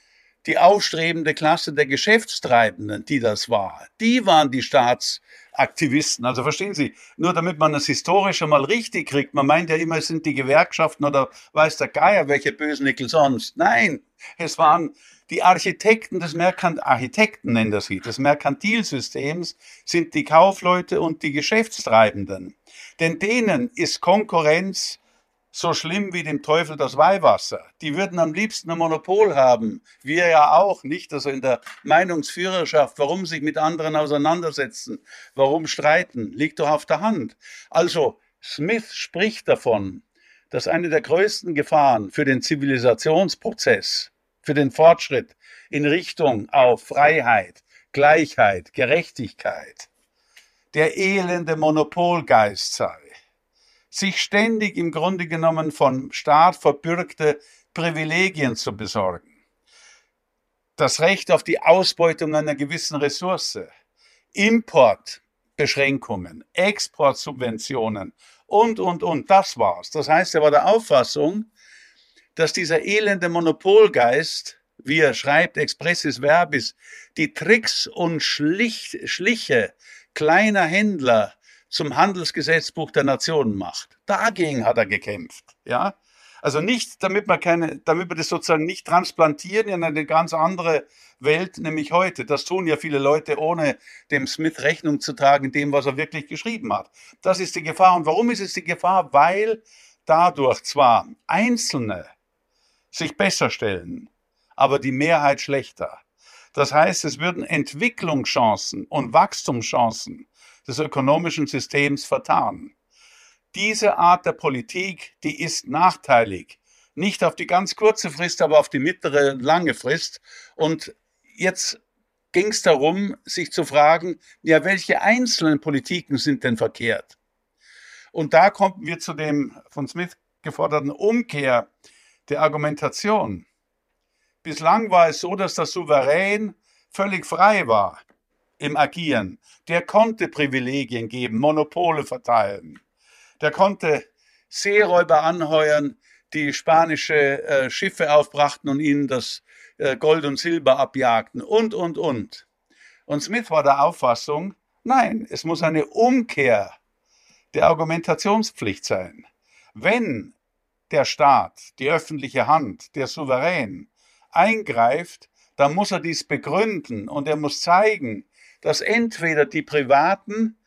die aufstrebende Klasse der Geschäftstreibenden, die das war. Die waren die Staats Aktivisten. Also verstehen Sie, nur damit man das historisch mal richtig kriegt, man meint ja immer, es sind die Gewerkschaften oder weiß der Geier, welche Bösnickel sonst. Nein, es waren die Architekten des Merkant Architekten nennt er sie, des Merkantilsystems sind die Kaufleute und die Geschäftstreibenden. Denn denen ist Konkurrenz so schlimm wie dem Teufel das Weihwasser. Die würden am liebsten ein Monopol haben. Wir ja auch, nicht? Also in der Meinungsführerschaft, warum sich mit anderen auseinandersetzen, warum streiten, liegt doch auf der Hand. Also, Smith spricht davon, dass eine der größten Gefahren für den Zivilisationsprozess, für den Fortschritt in Richtung auf Freiheit, Gleichheit, Gerechtigkeit, der elende Monopolgeist sei sich ständig im Grunde genommen vom Staat verbürgte Privilegien zu besorgen. das Recht auf die Ausbeutung einer gewissen Ressource, Importbeschränkungen, Exportsubventionen und, und, und. Das war's. Das heißt, er war der Auffassung, dass dieser elende Monopolgeist, wie er schreibt, expressis verbis, die Tricks und Schlich, Schliche kleiner Händler zum Handelsgesetzbuch der Nationen macht. Dagegen hat er gekämpft, ja. Also nicht, damit man keine, damit wir das sozusagen nicht transplantieren in eine ganz andere Welt, nämlich heute. Das tun ja viele Leute, ohne dem Smith Rechnung zu tragen, dem, was er wirklich geschrieben hat. Das ist die Gefahr. Und warum ist es die Gefahr? Weil dadurch zwar Einzelne sich besser stellen, aber die Mehrheit schlechter. Das heißt, es würden Entwicklungschancen und Wachstumschancen des ökonomischen Systems vertan. Diese Art der Politik, die ist nachteilig. Nicht auf die ganz kurze Frist, aber auf die mittlere, lange Frist. Und jetzt ging es darum, sich zu fragen, ja, welche einzelnen Politiken sind denn verkehrt? Und da kommen wir zu dem von Smith geforderten Umkehr der Argumentation. Bislang war es so, dass der Souverän völlig frei war im Agieren. Der konnte Privilegien geben, Monopole verteilen. Der konnte Seeräuber anheuern, die spanische äh, Schiffe aufbrachten und ihnen das äh, Gold und Silber abjagten und, und, und. Und Smith war der Auffassung, nein, es muss eine Umkehr der Argumentationspflicht sein. Wenn der Staat, die öffentliche Hand, der Souverän eingreift, dann muss er dies begründen und er muss zeigen, dass entweder die Privaten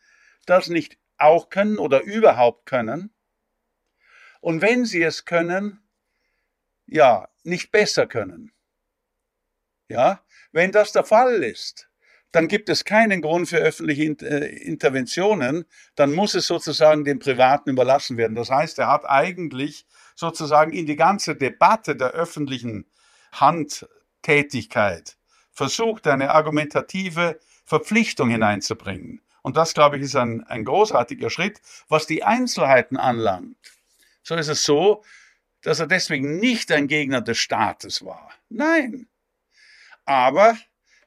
das nicht auch können oder überhaupt können und wenn sie es können, ja, nicht besser können. Ja, wenn das der Fall ist, dann gibt es keinen Grund für öffentliche äh, Interventionen, dann muss es sozusagen den Privaten überlassen werden. Das heißt, er hat eigentlich sozusagen in die ganze Debatte der öffentlichen Handtätigkeit versucht, eine argumentative Verpflichtung hineinzubringen. Und das, glaube ich, ist ein, ein großartiger Schritt. Was die Einzelheiten anlangt, so ist es so, dass er deswegen nicht ein Gegner des Staates war. Nein. Aber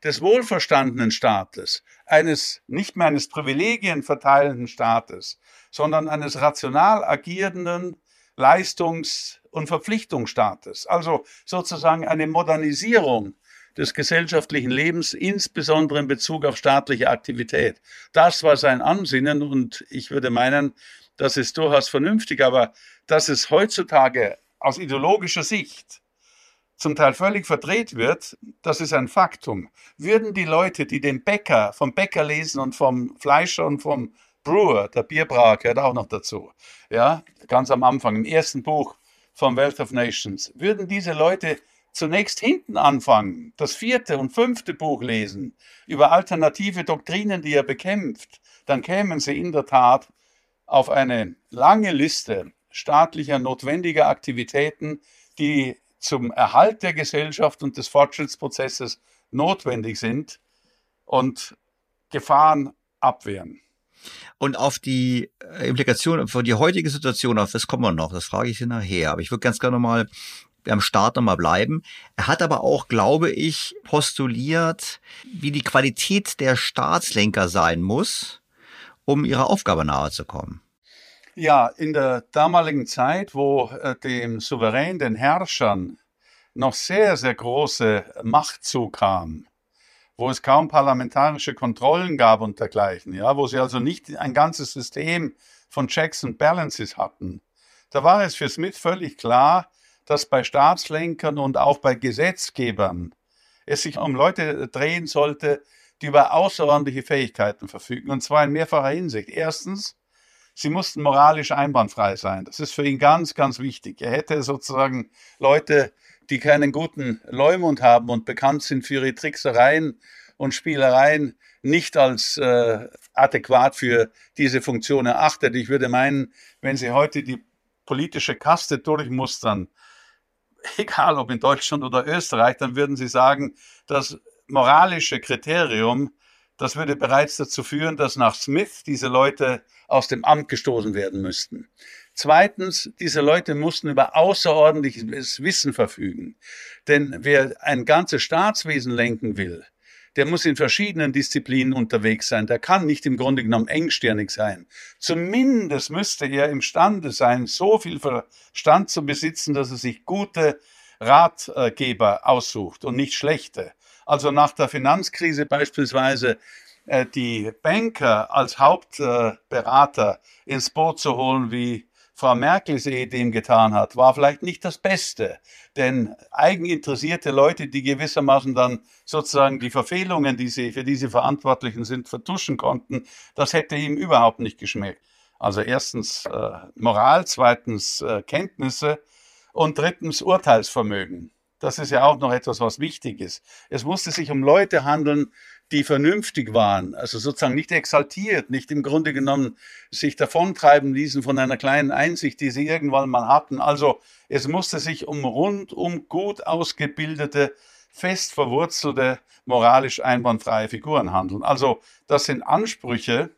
des wohlverstandenen Staates, eines nicht mehr eines Privilegien verteilenden Staates, sondern eines rational agierenden Leistungs- und Verpflichtungsstaates. Also sozusagen eine Modernisierung des gesellschaftlichen Lebens, insbesondere in Bezug auf staatliche Aktivität. Das war sein Ansinnen und ich würde meinen, das ist durchaus vernünftig, aber dass es heutzutage aus ideologischer Sicht zum Teil völlig verdreht wird, das ist ein Faktum. Würden die Leute, die den Bäcker, vom Bäcker lesen und vom Fleischer und vom Brewer, der Bierbrauer gehört auch noch dazu, ja, ganz am Anfang, im ersten Buch vom Wealth of Nations, würden diese Leute zunächst hinten anfangen, das vierte und fünfte Buch lesen, über alternative Doktrinen, die er bekämpft, dann kämen sie in der Tat auf eine lange Liste staatlicher notwendiger Aktivitäten, die zum Erhalt der Gesellschaft und des Fortschrittsprozesses notwendig sind und Gefahren abwehren. Und auf die äh, Implikation, für die heutige Situation, auf das kommen wir noch, das frage ich Sie nachher. Aber ich würde ganz gerne mal am Start nochmal bleiben. Er hat aber auch, glaube ich, postuliert, wie die Qualität der Staatslenker sein muss, um ihrer Aufgabe nahe zu kommen. Ja, in der damaligen Zeit, wo äh, dem Souverän, den Herrschern, noch sehr, sehr große Macht zukam, wo es kaum parlamentarische Kontrollen gab und dergleichen, ja, wo sie also nicht ein ganzes System von Checks and Balances hatten. Da war es für Smith völlig klar, dass bei Staatslenkern und auch bei Gesetzgebern es sich um Leute drehen sollte, die über außerordentliche Fähigkeiten verfügen, und zwar in mehrfacher Hinsicht. Erstens, sie mussten moralisch einwandfrei sein. Das ist für ihn ganz, ganz wichtig. Er hätte sozusagen Leute, die keinen guten Leumund haben und bekannt sind für ihre Tricksereien und Spielereien, nicht als äh, adäquat für diese Funktion erachtet. Ich würde meinen, wenn Sie heute die politische Kaste durchmustern, egal ob in Deutschland oder Österreich, dann würden Sie sagen, das moralische Kriterium, das würde bereits dazu führen, dass nach Smith diese Leute aus dem Amt gestoßen werden müssten. Zweitens, diese Leute mussten über außerordentliches Wissen verfügen. Denn wer ein ganzes Staatswesen lenken will, der muss in verschiedenen Disziplinen unterwegs sein. Der kann nicht im Grunde genommen engstirnig sein. Zumindest müsste er imstande sein, so viel Verstand zu besitzen, dass er sich gute Ratgeber aussucht und nicht schlechte. Also nach der Finanzkrise beispielsweise äh, die Banker als Hauptberater ins Boot zu holen, wie Frau Merkels Ehe dem getan hat, war vielleicht nicht das Beste. Denn eigeninteressierte Leute, die gewissermaßen dann sozusagen die Verfehlungen, die sie, für die sie Verantwortlichen sind, vertuschen konnten, das hätte ihm überhaupt nicht geschmeckt. Also erstens äh, Moral, zweitens äh, Kenntnisse und drittens Urteilsvermögen. Das ist ja auch noch etwas, was wichtig ist. Es musste sich um Leute handeln, die vernünftig waren, also sozusagen nicht exaltiert, nicht im Grunde genommen sich davontreiben ließen von einer kleinen Einsicht, die sie irgendwann mal hatten. Also es musste sich um rundum gut ausgebildete, fest verwurzelte, moralisch einwandfreie Figuren handeln. Also das sind Ansprüche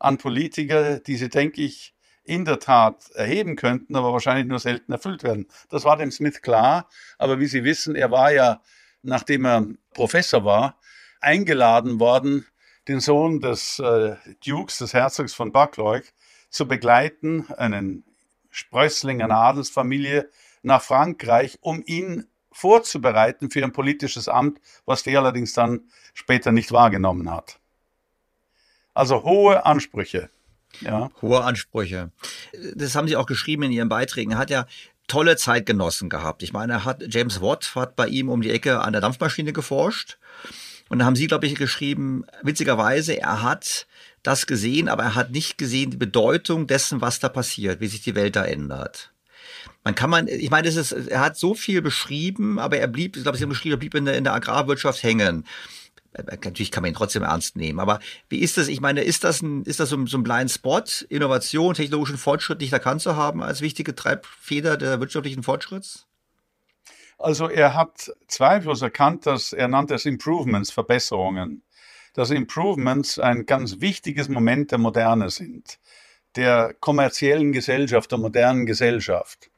an Politiker, die sie, denke ich, in der Tat erheben könnten, aber wahrscheinlich nur selten erfüllt werden. Das war dem Smith klar, aber wie Sie wissen, er war ja, nachdem er Professor war, eingeladen worden, den Sohn des äh, Dukes, des Herzogs von Buccleuch, zu begleiten, einen Sprössling einer Adelsfamilie, nach Frankreich, um ihn vorzubereiten für ein politisches Amt, was der allerdings dann später nicht wahrgenommen hat. Also hohe Ansprüche. Ja. Hohe Ansprüche. Das haben Sie auch geschrieben in Ihren Beiträgen. Er hat ja tolle Zeitgenossen gehabt. Ich meine, er hat James Watt hat bei ihm um die Ecke an der Dampfmaschine geforscht. Und da haben Sie, glaube ich, geschrieben, witzigerweise, er hat das gesehen, aber er hat nicht gesehen die Bedeutung dessen, was da passiert, wie sich die Welt da ändert. Man kann man, ich meine, es ist, er hat so viel beschrieben, aber er blieb, ich glaube, Sie haben beschrieben, er blieb in der, in der Agrarwirtschaft hängen. Natürlich kann man ihn trotzdem ernst nehmen, aber wie ist das? Ich meine, ist das ein, ist das so ein, so ein Blind Spot, Innovation, technologischen Fortschritt nicht erkannt zu haben als wichtige Treibfeder der wirtschaftlichen Fortschritts? Also er hat zweifellos erkannt, dass er nannte es Improvements, Verbesserungen, dass Improvements ein ganz wichtiges Moment der Moderne sind, der kommerziellen Gesellschaft, der modernen Gesellschaft.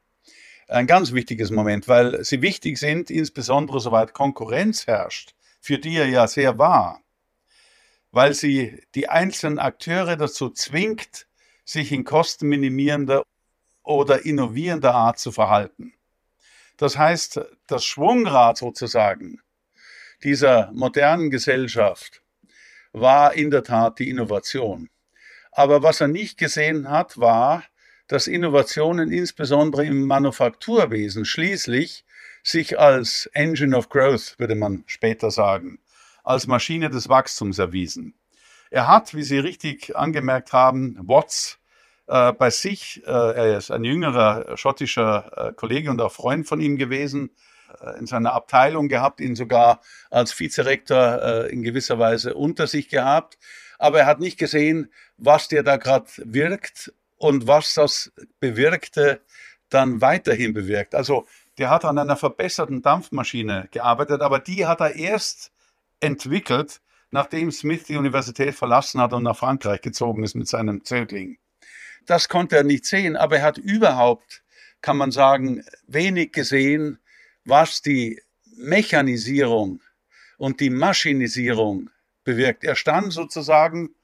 Ein ganz wichtiges Moment, weil sie wichtig sind, insbesondere soweit Konkurrenz herrscht, für die er ja sehr war, weil sie die einzelnen Akteure dazu zwingt, sich in kostenminimierender oder innovierender Art zu verhalten. Das heißt, das Schwungrad sozusagen dieser modernen Gesellschaft war in der Tat die Innovation. Aber was er nicht gesehen hat, war, dass Innovationen insbesondere im Manufakturwesen schließlich sich als Engine of Growth, würde man später sagen, als Maschine des Wachstums erwiesen. Er hat, wie Sie richtig angemerkt haben, Watts äh, bei sich. Äh, er ist ein jüngerer schottischer äh, Kollege und auch Freund von ihm gewesen, äh, in seiner Abteilung gehabt, ihn sogar als Vizerektor äh, in gewisser Weise unter sich gehabt. Aber er hat nicht gesehen, was der da gerade wirkt und was das Bewirkte dann weiterhin bewirkt. Also der hat an einer verbesserten Dampfmaschine gearbeitet, aber die hat er erst entwickelt, nachdem Smith die Universität verlassen hat und nach Frankreich gezogen ist mit seinem Zögling. Das konnte er nicht sehen, aber er hat überhaupt, kann man sagen, wenig gesehen, was die Mechanisierung und die Maschinisierung bewirkt. Er stand sozusagen,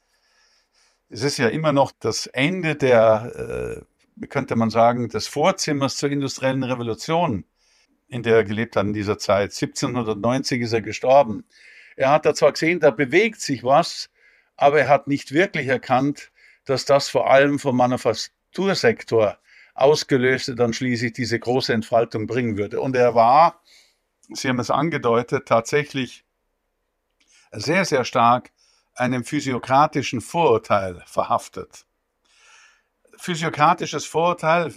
es ist ja immer noch das Ende der, äh, könnte man sagen, des Vorzimmers zur industriellen Revolution, in der er gelebt hat in dieser Zeit. 1790 ist er gestorben. Er hat da zwar gesehen, da bewegt sich was, aber er hat nicht wirklich erkannt, dass das vor allem vom Manufaktursektor ausgelöste dann schließlich diese große Entfaltung bringen würde. Und er war, Sie haben es angedeutet, tatsächlich sehr, sehr stark einem physiokratischen Vorurteil verhaftet. Physiokratisches Vorurteil,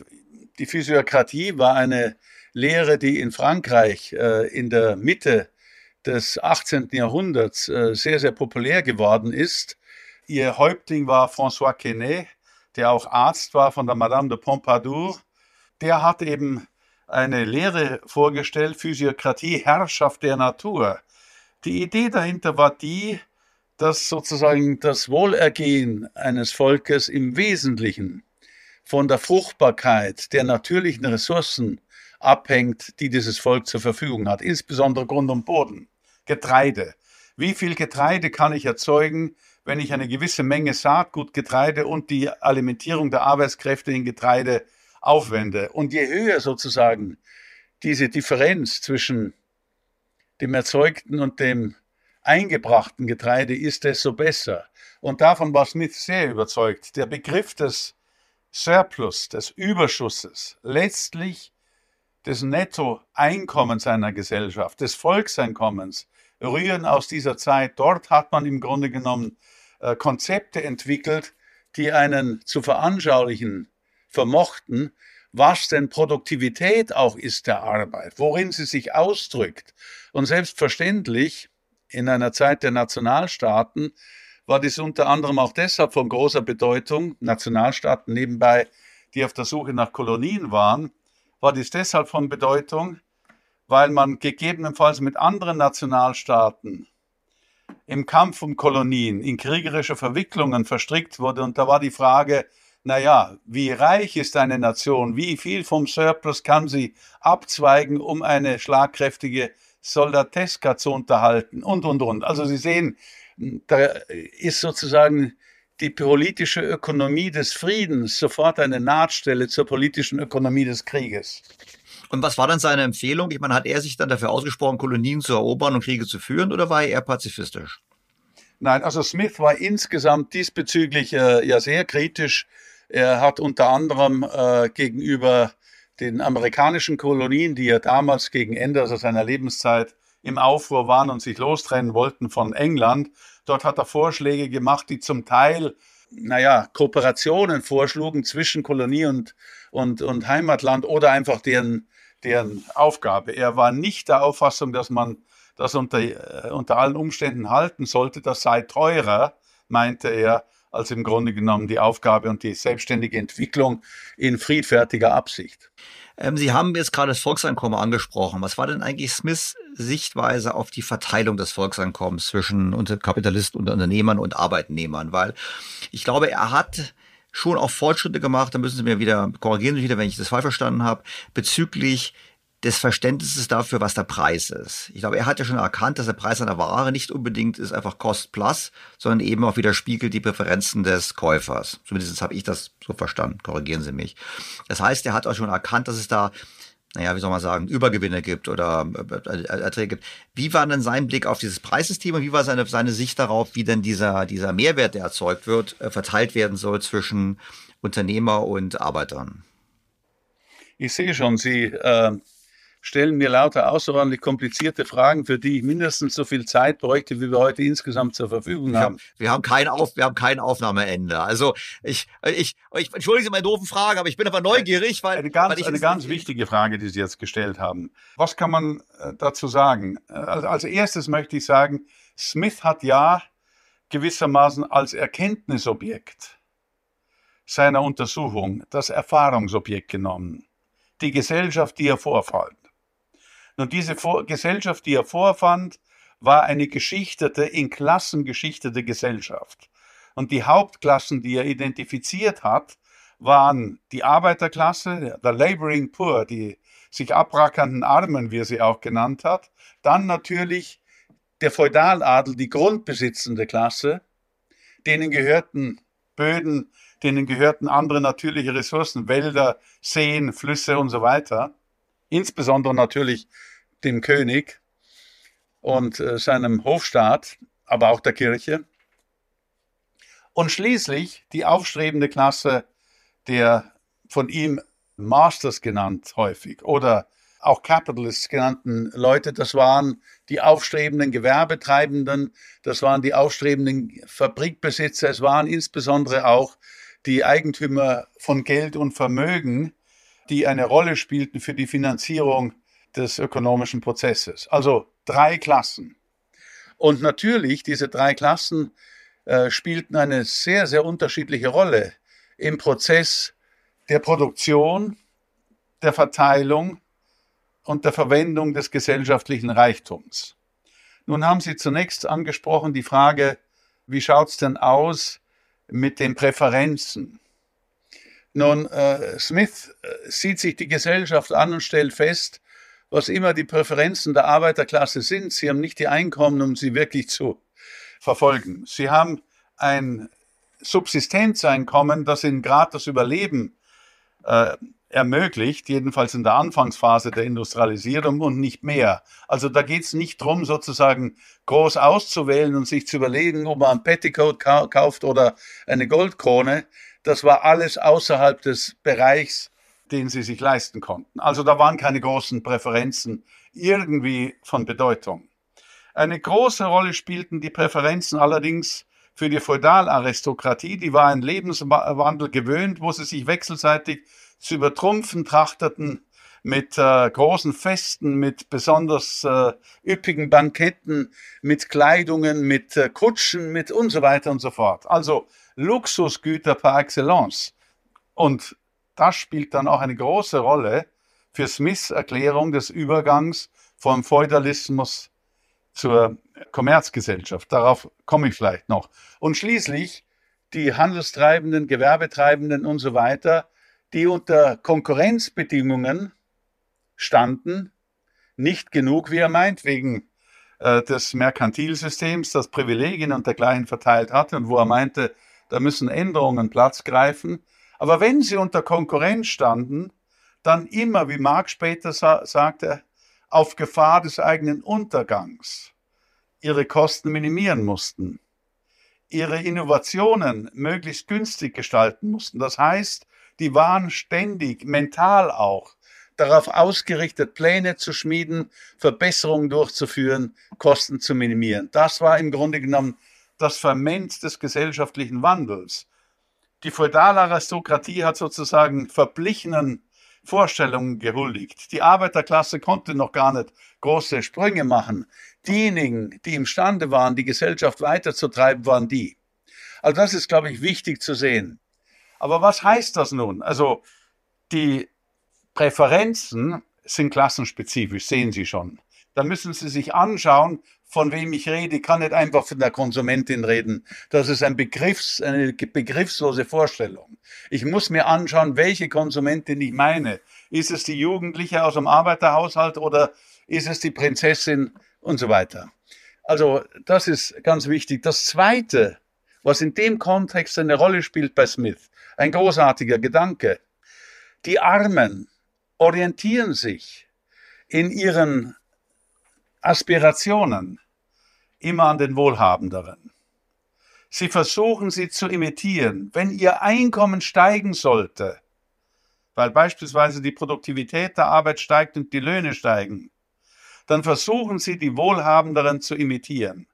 die Physiokratie war eine Lehre, die in Frankreich äh, in der Mitte des 18. Jahrhunderts äh, sehr, sehr populär geworden ist Ihr Häuptling war François Quesnay, der auch Arzt war von der Madame de Pompadour. Der hat eben eine Lehre vorgestellt, Physiokratie, Herrschaft der Natur. Die Idee dahinter war die, dass sozusagen das Wohlergehen eines Volkes im Wesentlichen von der Fruchtbarkeit der natürlichen Ressourcen abhängt, die dieses Volk zur Verfügung hat, insbesondere Grund und Boden. Getreide. Wie viel Getreide kann ich erzeugen, wenn ich eine gewisse Menge Saatgut, Getreide und die Alimentierung der Arbeitskräfte in Getreide aufwende? Und je höher sozusagen diese Differenz zwischen dem erzeugten und dem eingebrachten Getreide ist, desto besser. Und davon war Smith sehr überzeugt. Der Begriff des Surplus, des Überschusses, letztlich des Nettoeinkommens einer Gesellschaft, des Volkseinkommens, rühren aus dieser Zeit. Dort hat man im Grunde genommen äh, Konzepte entwickelt, die einen zu veranschaulichen vermochten, was denn Produktivität auch ist der Arbeit, worin sie sich ausdrückt. Und selbstverständlich in einer Zeit der Nationalstaaten war dies unter anderem auch deshalb von großer Bedeutung, Nationalstaaten nebenbei, die auf der Suche nach Kolonien waren, war dies deshalb von Bedeutung, weil man gegebenenfalls mit anderen Nationalstaaten im Kampf um Kolonien in kriegerische Verwicklungen verstrickt wurde. Und da war die Frage, naja, wie reich ist eine Nation? Wie viel vom Surplus kann sie abzweigen, um eine schlagkräftige Soldateska zu unterhalten? Und, und, und. Also Sie sehen, da ist sozusagen die politische Ökonomie des Friedens sofort eine Nahtstelle zur politischen Ökonomie des Krieges. Und was war dann seine Empfehlung? Ich meine, hat er sich dann dafür ausgesprochen, Kolonien zu erobern und Kriege zu führen oder war er eher pazifistisch? Nein, also Smith war insgesamt diesbezüglich äh, ja sehr kritisch. Er hat unter anderem äh, gegenüber den amerikanischen Kolonien, die ja damals gegen Ende also seiner Lebenszeit im Aufruhr waren und sich lostrennen wollten von England. Dort hat er Vorschläge gemacht, die zum Teil, naja, Kooperationen vorschlugen zwischen Kolonie und, und, und Heimatland oder einfach deren, deren Aufgabe. Er war nicht der Auffassung, dass man das unter, äh, unter allen Umständen halten sollte. Das sei teurer, meinte er, als im Grunde genommen die Aufgabe und die selbstständige Entwicklung in friedfertiger Absicht. Ähm, Sie haben jetzt gerade das Volkseinkommen angesprochen. Was war denn eigentlich Smiths Sichtweise auf die Verteilung des Volkseinkommens zwischen Kapitalisten und Unternehmern und Arbeitnehmern? Weil ich glaube, er hat schon auch Fortschritte gemacht, da müssen Sie mir wieder korrigieren, wieder, wenn ich das falsch verstanden habe, bezüglich des Verständnisses dafür, was der Preis ist. Ich glaube, er hat ja schon erkannt, dass der Preis einer Ware nicht unbedingt ist einfach Cost Plus, sondern eben auch widerspiegelt die Präferenzen des Käufers. Zumindest habe ich das so verstanden. Korrigieren Sie mich. Das heißt, er hat auch schon erkannt, dass es da naja, wie soll man sagen, Übergewinne gibt oder äh, Erträge gibt. Wie war denn sein Blick auf dieses Preissystem und wie war seine, seine Sicht darauf, wie denn dieser, dieser Mehrwert, der erzeugt wird, äh, verteilt werden soll zwischen Unternehmer und Arbeitern? Ich sehe schon, Sie äh, stellen mir lauter außerordentlich komplizierte Fragen, für die ich mindestens so viel Zeit bräuchte, wie wir heute insgesamt zur Verfügung haben. Wir haben kein, Auf, wir haben kein Aufnahmeende. Also ich, ich, ich entschuldige Sie meine doofen Fragen, aber ich bin aber neugierig, weil eine ganz, weil eine ganz wichtige Frage, die Sie jetzt gestellt haben. Was kann man äh, dazu sagen? Also als erstes möchte ich sagen, Smith hat ja gewissermaßen als Erkenntnisobjekt seiner Untersuchung das Erfahrungsobjekt genommen, die Gesellschaft, die er vorfällt. Und diese Vor Gesellschaft, die er vorfand, war eine geschichtete, in Klassen geschichtete Gesellschaft. Und die Hauptklassen, die er identifiziert hat, waren die Arbeiterklasse, der Laboring Poor, die sich abrackernden Armen, wie er sie auch genannt hat. Dann natürlich der Feudaladel, die grundbesitzende Klasse, denen gehörten Böden, denen gehörten andere natürliche Ressourcen, Wälder, Seen, Flüsse und so weiter insbesondere natürlich dem König und äh, seinem Hofstaat, aber auch der Kirche. Und schließlich die aufstrebende Klasse der von ihm Masters genannt häufig oder auch Capitalists genannten Leute, das waren die aufstrebenden Gewerbetreibenden, das waren die aufstrebenden Fabrikbesitzer, es waren insbesondere auch die Eigentümer von Geld und Vermögen, die eine Rolle spielten für die Finanzierung des ökonomischen Prozesses. Also drei Klassen. Und natürlich, diese drei Klassen äh, spielten eine sehr, sehr unterschiedliche Rolle im Prozess der Produktion, der Verteilung und der Verwendung des gesellschaftlichen Reichtums. Nun haben Sie zunächst angesprochen die Frage, wie schaut es denn aus mit den Präferenzen? Nun, äh, Smith äh, sieht sich die Gesellschaft an und stellt fest, was immer die Präferenzen der Arbeiterklasse sind, sie haben nicht die Einkommen, um sie wirklich zu verfolgen. Sie haben ein Subsistenzeinkommen, das ihnen gerade das Überleben äh, ermöglicht, jedenfalls in der Anfangsphase der Industrialisierung und nicht mehr. Also da geht es nicht darum, sozusagen groß auszuwählen und sich zu überlegen, ob man ein Petticoat kauft oder eine Goldkrone. Das war alles außerhalb des Bereichs, den sie sich leisten konnten. Also da waren keine großen Präferenzen irgendwie von Bedeutung. Eine große Rolle spielten die Präferenzen allerdings für die Feudalaristokratie. Die war einen Lebenswandel gewöhnt, wo sie sich wechselseitig zu übertrumpfen trachteten mit äh, großen Festen, mit besonders äh, üppigen Banketten, mit Kleidungen, mit äh, Kutschen, mit und so weiter und so fort. Also Luxusgüter par excellence. Und das spielt dann auch eine große Rolle für Smiths Erklärung des Übergangs vom Feudalismus zur Kommerzgesellschaft. Darauf komme ich vielleicht noch. Und schließlich die Handelstreibenden, Gewerbetreibenden und so weiter die unter Konkurrenzbedingungen standen, nicht genug, wie er meint, wegen äh, des Merkantilsystems, das Privilegien und dergleichen verteilt hatte und wo er meinte, da müssen Änderungen Platz greifen. Aber wenn sie unter Konkurrenz standen, dann immer, wie Marx später sa sagte, auf Gefahr des eigenen Untergangs ihre Kosten minimieren mussten, ihre Innovationen möglichst günstig gestalten mussten. Das heißt, die waren ständig, mental auch, darauf ausgerichtet, Pläne zu schmieden, Verbesserungen durchzuführen, Kosten zu minimieren. Das war im Grunde genommen das Ferment des gesellschaftlichen Wandels. Die Feudalaristokratie hat sozusagen verblichenen Vorstellungen gehuldigt. Die Arbeiterklasse konnte noch gar nicht große Sprünge machen. Diejenigen, die imstande waren, die Gesellschaft weiterzutreiben, waren die. Also das ist, glaube ich, wichtig zu sehen. Aber was heißt das nun? Also die Präferenzen sind klassenspezifisch, sehen Sie schon. Da müssen Sie sich anschauen, von wem ich rede. Ich kann nicht einfach von der Konsumentin reden. Das ist ein Begriffs, eine begriffslose Vorstellung. Ich muss mir anschauen, welche Konsumentin ich meine. Ist es die Jugendliche aus dem Arbeiterhaushalt oder ist es die Prinzessin und so weiter. Also das ist ganz wichtig. Das Zweite, was in dem Kontext eine Rolle spielt bei Smith, ein großartiger Gedanke. Die Armen orientieren sich in ihren Aspirationen immer an den Wohlhabenderen. Sie versuchen sie zu imitieren. Wenn ihr Einkommen steigen sollte, weil beispielsweise die Produktivität der Arbeit steigt und die Löhne steigen, dann versuchen sie die Wohlhabenderen zu imitieren.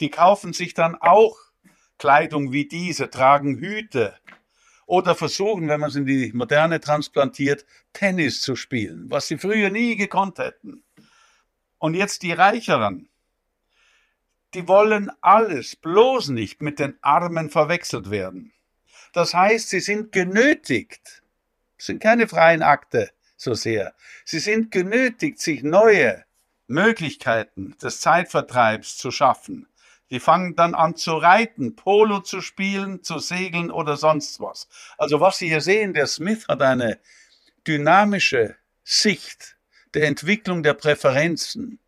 Die kaufen sich dann auch Kleidung wie diese, tragen Hüte, oder versuchen, wenn man es in die Moderne transplantiert, Tennis zu spielen, was sie früher nie gekonnt hätten. Und jetzt die Reicheren, die wollen alles bloß nicht mit den Armen verwechselt werden. Das heißt, sie sind genötigt, sind keine freien Akte so sehr, sie sind genötigt, sich neue Möglichkeiten des Zeitvertreibs zu schaffen, die fangen dann an zu reiten, Polo zu spielen, zu segeln oder sonst was. Also was Sie hier sehen, der Smith hat eine dynamische Sicht der Entwicklung der Präferenzen,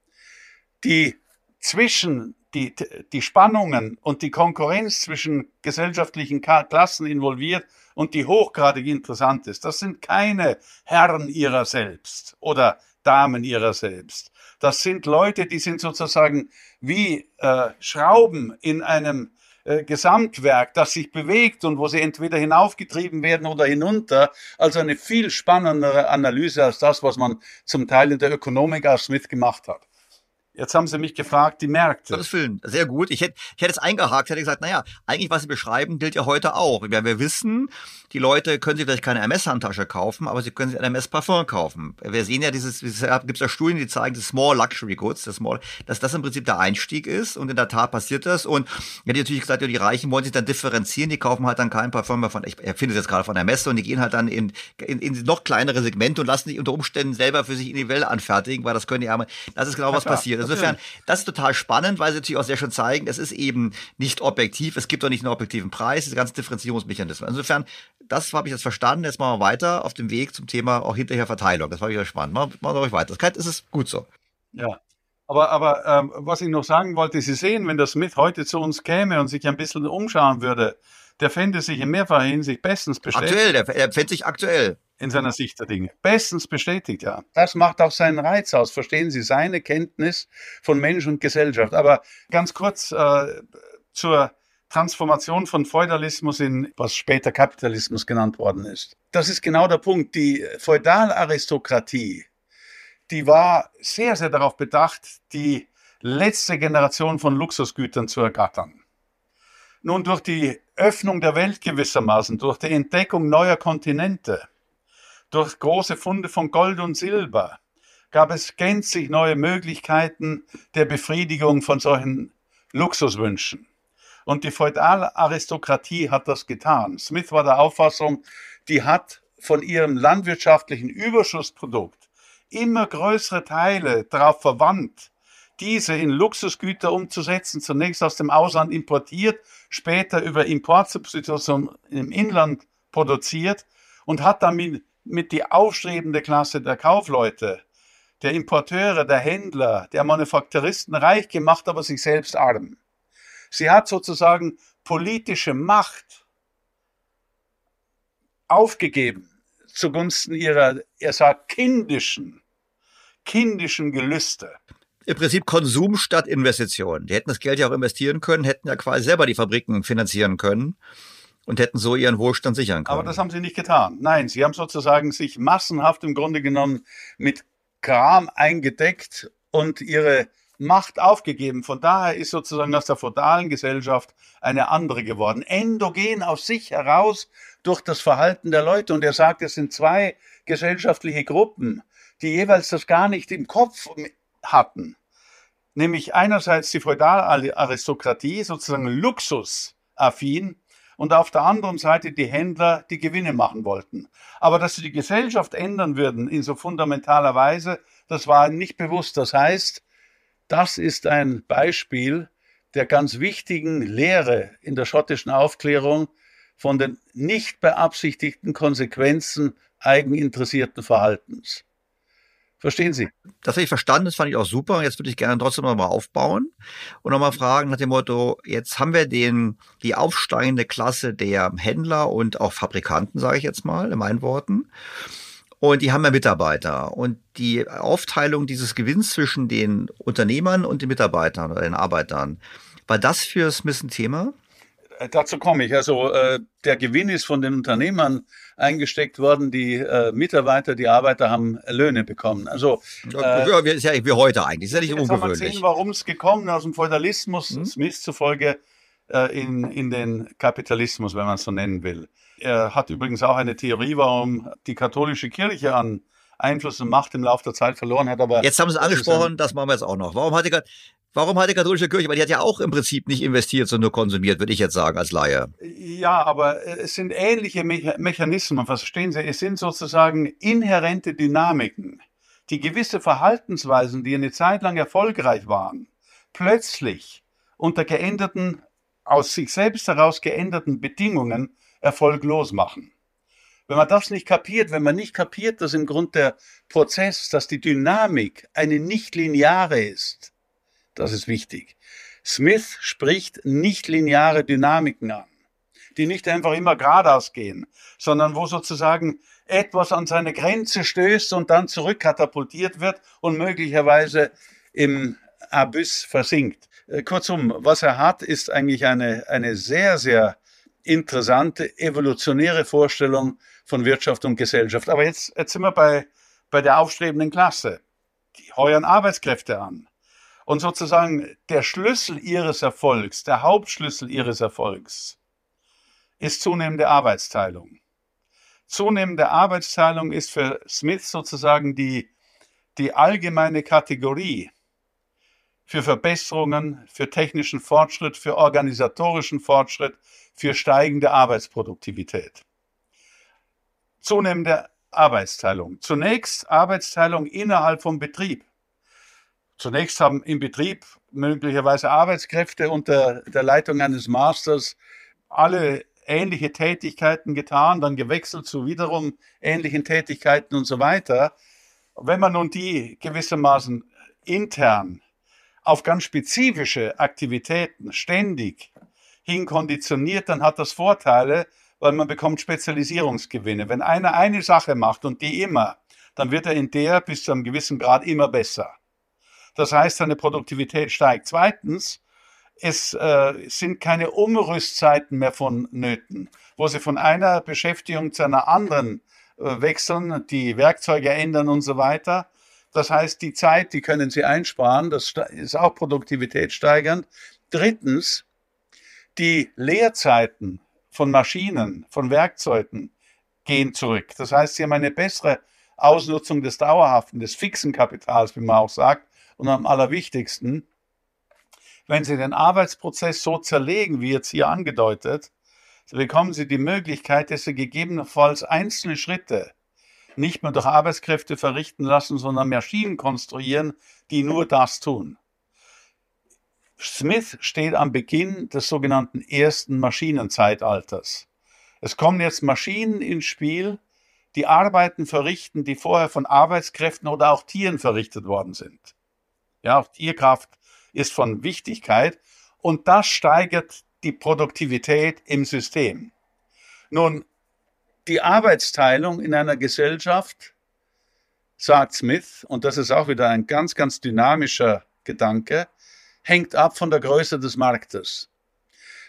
die zwischen die, die Spannungen und die Konkurrenz zwischen gesellschaftlichen Klassen involviert und die hochgradig interessant ist. Das sind keine Herren ihrer selbst oder Damen ihrer selbst. Das sind Leute, die sind sozusagen wie äh, Schrauben in einem äh, Gesamtwerk, das sich bewegt und wo sie entweder hinaufgetrieben werden oder hinunter. Also eine viel spannendere Analyse als das, was man zum Teil in der Ökonomik aus Smith gemacht hat. Jetzt haben Sie mich gefragt, die Märkte. Gottes Willen, sehr gut. Ich hätte, ich hätte es eingehakt, hätte gesagt, naja, eigentlich, was Sie beschreiben, gilt ja heute auch. Ja, wir wissen, die Leute können sich vielleicht keine MS-Handtasche kaufen, aber sie können sich ein MS-Parfum kaufen. Wir sehen ja dieses, es gibt ja Studien, die zeigen, das Small Luxury Goods, das Small, dass das im Prinzip der Einstieg ist und in der Tat passiert das. Und ja, die natürlich gesagt, ja, die Reichen wollen sich dann differenzieren, die kaufen halt dann kein Parfum mehr von, ich erfinde es jetzt gerade von der Messe und die gehen halt dann in, in, in noch kleinere Segmente und lassen sich unter Umständen selber für sich individuell anfertigen, weil das können die Arme, das ist genau was passiert Insofern, das ist total spannend, weil sie natürlich auch sehr schön zeigen, es ist eben nicht objektiv, es gibt doch nicht einen objektiven Preis, diese ganzen Differenzierungsmechanismen. Insofern, das habe ich jetzt verstanden. Jetzt machen wir weiter auf dem Weg zum Thema auch hinterher Verteilung. Das war wieder spannend. Machen, wir euch weiter. Das ist gut so. Ja. Aber, aber ähm, was ich noch sagen wollte, Sie sehen, wenn der Smith heute zu uns käme und sich ein bisschen umschauen würde, der fände sich in mehrfacher Hinsicht bestens bestätigt. Aktuell, der, der fände sich aktuell. In seiner Sicht der Dinge. Bestens bestätigt, ja. Das macht auch seinen Reiz aus. Verstehen Sie seine Kenntnis von Mensch und Gesellschaft. Aber ganz kurz äh, zur Transformation von Feudalismus in was später Kapitalismus genannt worden ist. Das ist genau der Punkt. Die Feudalaristokratie, die war sehr, sehr darauf bedacht, die letzte Generation von Luxusgütern zu ergattern. Nun, durch die Öffnung der Welt gewissermaßen, durch die Entdeckung neuer Kontinente, durch große Funde von Gold und Silber, gab es gänzlich neue Möglichkeiten der Befriedigung von solchen Luxuswünschen. Und die Feudalaristokratie hat das getan. Smith war der Auffassung, die hat von ihrem landwirtschaftlichen Überschussprodukt immer größere Teile darauf verwandt, diese in Luxusgüter umzusetzen, zunächst aus dem Ausland importiert, später über Importsubstitution im Inland produziert und hat damit mit die aufstrebende Klasse der Kaufleute, der Importeure, der Händler, der Manufakturisten reich gemacht, aber sich selbst arm. Sie hat sozusagen politische Macht aufgegeben zugunsten ihrer, er sagt, kindischen, kindischen Gelüste im Prinzip Konsum statt Investition. Die hätten das Geld ja auch investieren können, hätten ja quasi selber die Fabriken finanzieren können und hätten so ihren Wohlstand sichern können. Aber das haben sie nicht getan. Nein, sie haben sozusagen sich massenhaft im Grunde genommen mit Kram eingedeckt und ihre Macht aufgegeben. Von daher ist sozusagen aus der feudalen Gesellschaft eine andere geworden. Endogen aus sich heraus durch das Verhalten der Leute. Und er sagt, es sind zwei gesellschaftliche Gruppen, die jeweils das gar nicht im Kopf hatten. Nämlich einerseits die Feudalaristokratie, sozusagen luxusaffin, und auf der anderen Seite die Händler, die Gewinne machen wollten. Aber dass sie die Gesellschaft ändern würden in so fundamentaler Weise, das war nicht bewusst. Das heißt, das ist ein Beispiel der ganz wichtigen Lehre in der schottischen Aufklärung von den nicht beabsichtigten Konsequenzen eigeninteressierten Verhaltens. Verstehen Sie? Das habe ich verstanden, das fand ich auch super. Jetzt würde ich gerne trotzdem nochmal aufbauen und nochmal fragen nach dem Motto, jetzt haben wir den, die aufsteigende Klasse der Händler und auch Fabrikanten, sage ich jetzt mal, in meinen Worten. Und die haben ja Mitarbeiter. Und die Aufteilung dieses Gewinns zwischen den Unternehmern und den Mitarbeitern oder den Arbeitern, war das für Smith ein Thema? Dazu komme ich. Also äh, der Gewinn ist von den Unternehmern eingesteckt worden. Die äh, Mitarbeiter, die Arbeiter haben Löhne bekommen. Also äh, ja, ist ja wie heute eigentlich. Ist ja nicht jetzt ungewöhnlich. Haben wir warum es gekommen aus dem Feudalismus, hm? Smith zufolge äh, in, in den Kapitalismus, wenn man es so nennen will. Er hat übrigens auch eine Theorie, warum die katholische Kirche an Einfluss und Macht im Laufe der Zeit verloren hat. Aber jetzt haben Sie es angesprochen, das machen wir jetzt auch noch. Warum hat die, warum hat die katholische Kirche, weil die hat ja auch im Prinzip nicht investiert, sondern nur konsumiert, würde ich jetzt sagen als Laie. Ja, aber es sind ähnliche Me Mechanismen, verstehen Sie? Es sind sozusagen inhärente Dynamiken, die gewisse Verhaltensweisen, die eine Zeit lang erfolgreich waren, plötzlich unter geänderten, aus sich selbst heraus geänderten Bedingungen erfolglos machen. Wenn man das nicht kapiert, wenn man nicht kapiert, dass im Grund der Prozess, dass die Dynamik eine nicht lineare ist, das ist wichtig. Smith spricht nicht lineare Dynamiken an, die nicht einfach immer geradeaus gehen, sondern wo sozusagen etwas an seine Grenze stößt und dann zurückkatapultiert wird und möglicherweise im Abyss versinkt. Äh, kurzum, was er hat, ist eigentlich eine, eine sehr, sehr interessante evolutionäre Vorstellung von Wirtschaft und Gesellschaft. Aber jetzt, jetzt sind wir bei, bei der aufstrebenden Klasse. Die heuern Arbeitskräfte an. Und sozusagen der Schlüssel ihres Erfolgs, der Hauptschlüssel ihres Erfolgs, ist zunehmende Arbeitsteilung. Zunehmende Arbeitsteilung ist für Smith sozusagen die, die allgemeine Kategorie für Verbesserungen, für technischen Fortschritt, für organisatorischen Fortschritt, für steigende Arbeitsproduktivität. Zunehmende Arbeitsteilung. Zunächst Arbeitsteilung innerhalb vom Betrieb. Zunächst haben im Betrieb möglicherweise Arbeitskräfte unter der Leitung eines Masters alle ähnliche Tätigkeiten getan, dann gewechselt zu wiederum ähnlichen Tätigkeiten und so weiter. Wenn man nun die gewissermaßen intern auf ganz spezifische Aktivitäten ständig hinkonditioniert, dann hat das Vorteile, weil man bekommt Spezialisierungsgewinne. Wenn einer eine Sache macht und die immer, dann wird er in der bis zu einem gewissen Grad immer besser. Das heißt, seine Produktivität steigt. Zweitens, es äh, sind keine Umrüstzeiten mehr vonnöten, wo sie von einer Beschäftigung zu einer anderen äh, wechseln, die Werkzeuge ändern und so weiter. Das heißt, die Zeit, die können sie einsparen, das ist auch Produktivität steigernd. Drittens, die Leerzeiten von Maschinen, von Werkzeugen gehen zurück. Das heißt, sie haben eine bessere Ausnutzung des dauerhaften, des fixen Kapitals, wie man auch sagt. Und am allerwichtigsten, wenn Sie den Arbeitsprozess so zerlegen, wie jetzt hier angedeutet, bekommen Sie die Möglichkeit, dass Sie gegebenenfalls einzelne Schritte nicht mehr durch Arbeitskräfte verrichten lassen, sondern Maschinen konstruieren, die nur das tun. Smith steht am Beginn des sogenannten ersten Maschinenzeitalters. Es kommen jetzt Maschinen ins Spiel, die Arbeiten verrichten, die vorher von Arbeitskräften oder auch Tieren verrichtet worden sind. Ja, auch Tierkraft ist von Wichtigkeit und das steigert die Produktivität im System. Nun, die Arbeitsteilung in einer Gesellschaft, sagt Smith, und das ist auch wieder ein ganz, ganz dynamischer Gedanke, hängt ab von der Größe des Marktes.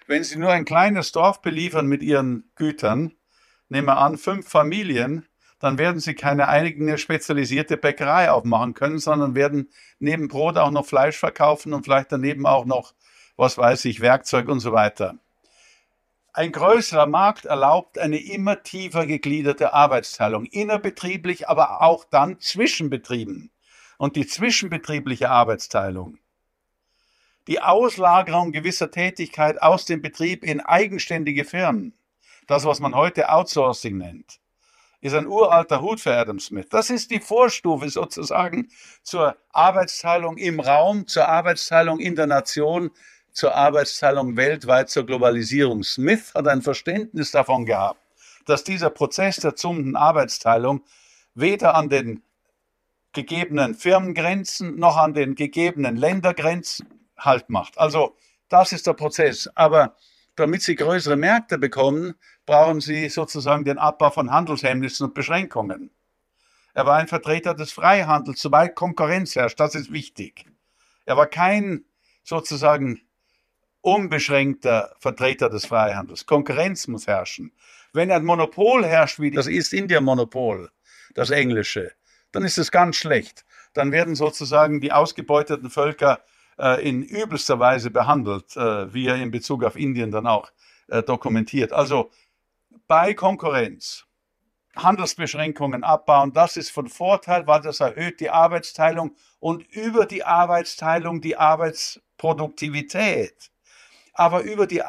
Wenn Sie nur ein kleines Dorf beliefern mit Ihren Gütern, nehmen wir an, fünf Familien, dann werden sie keine eigene spezialisierte Bäckerei aufmachen können, sondern werden neben Brot auch noch Fleisch verkaufen und vielleicht daneben auch noch, was weiß ich, Werkzeug und so weiter. Ein größerer Markt erlaubt eine immer tiefer gegliederte Arbeitsteilung, innerbetrieblich, aber auch dann zwischen Betrieben. Und die zwischenbetriebliche Arbeitsteilung, die Auslagerung gewisser Tätigkeit aus dem Betrieb in eigenständige Firmen, das, was man heute Outsourcing nennt, ist ein uralter Hut für Adam Smith. Das ist die Vorstufe sozusagen zur Arbeitsteilung im Raum, zur Arbeitsteilung in der Nation, zur Arbeitsteilung weltweit, zur Globalisierung. Smith hat ein Verständnis davon gehabt, dass dieser Prozess der zunehmenden Arbeitsteilung weder an den gegebenen Firmengrenzen noch an den gegebenen Ländergrenzen Halt macht. Also das ist der Prozess. Aber damit sie größere Märkte bekommen, brauchen sie sozusagen den Abbau von Handelshemmnissen und Beschränkungen. Er war ein Vertreter des Freihandels, sobald Konkurrenz herrscht, das ist wichtig. Er war kein sozusagen unbeschränkter Vertreter des Freihandels. Konkurrenz muss herrschen. Wenn ein Monopol herrscht, wie das ist India-Monopol, das englische, dann ist es ganz schlecht. Dann werden sozusagen die ausgebeuteten Völker äh, in übelster Weise behandelt, äh, wie er in Bezug auf Indien dann auch äh, dokumentiert. Also bei Konkurrenz Handelsbeschränkungen abbauen, das ist von Vorteil, weil das erhöht die Arbeitsteilung und über die Arbeitsteilung die Arbeitsproduktivität. Aber über die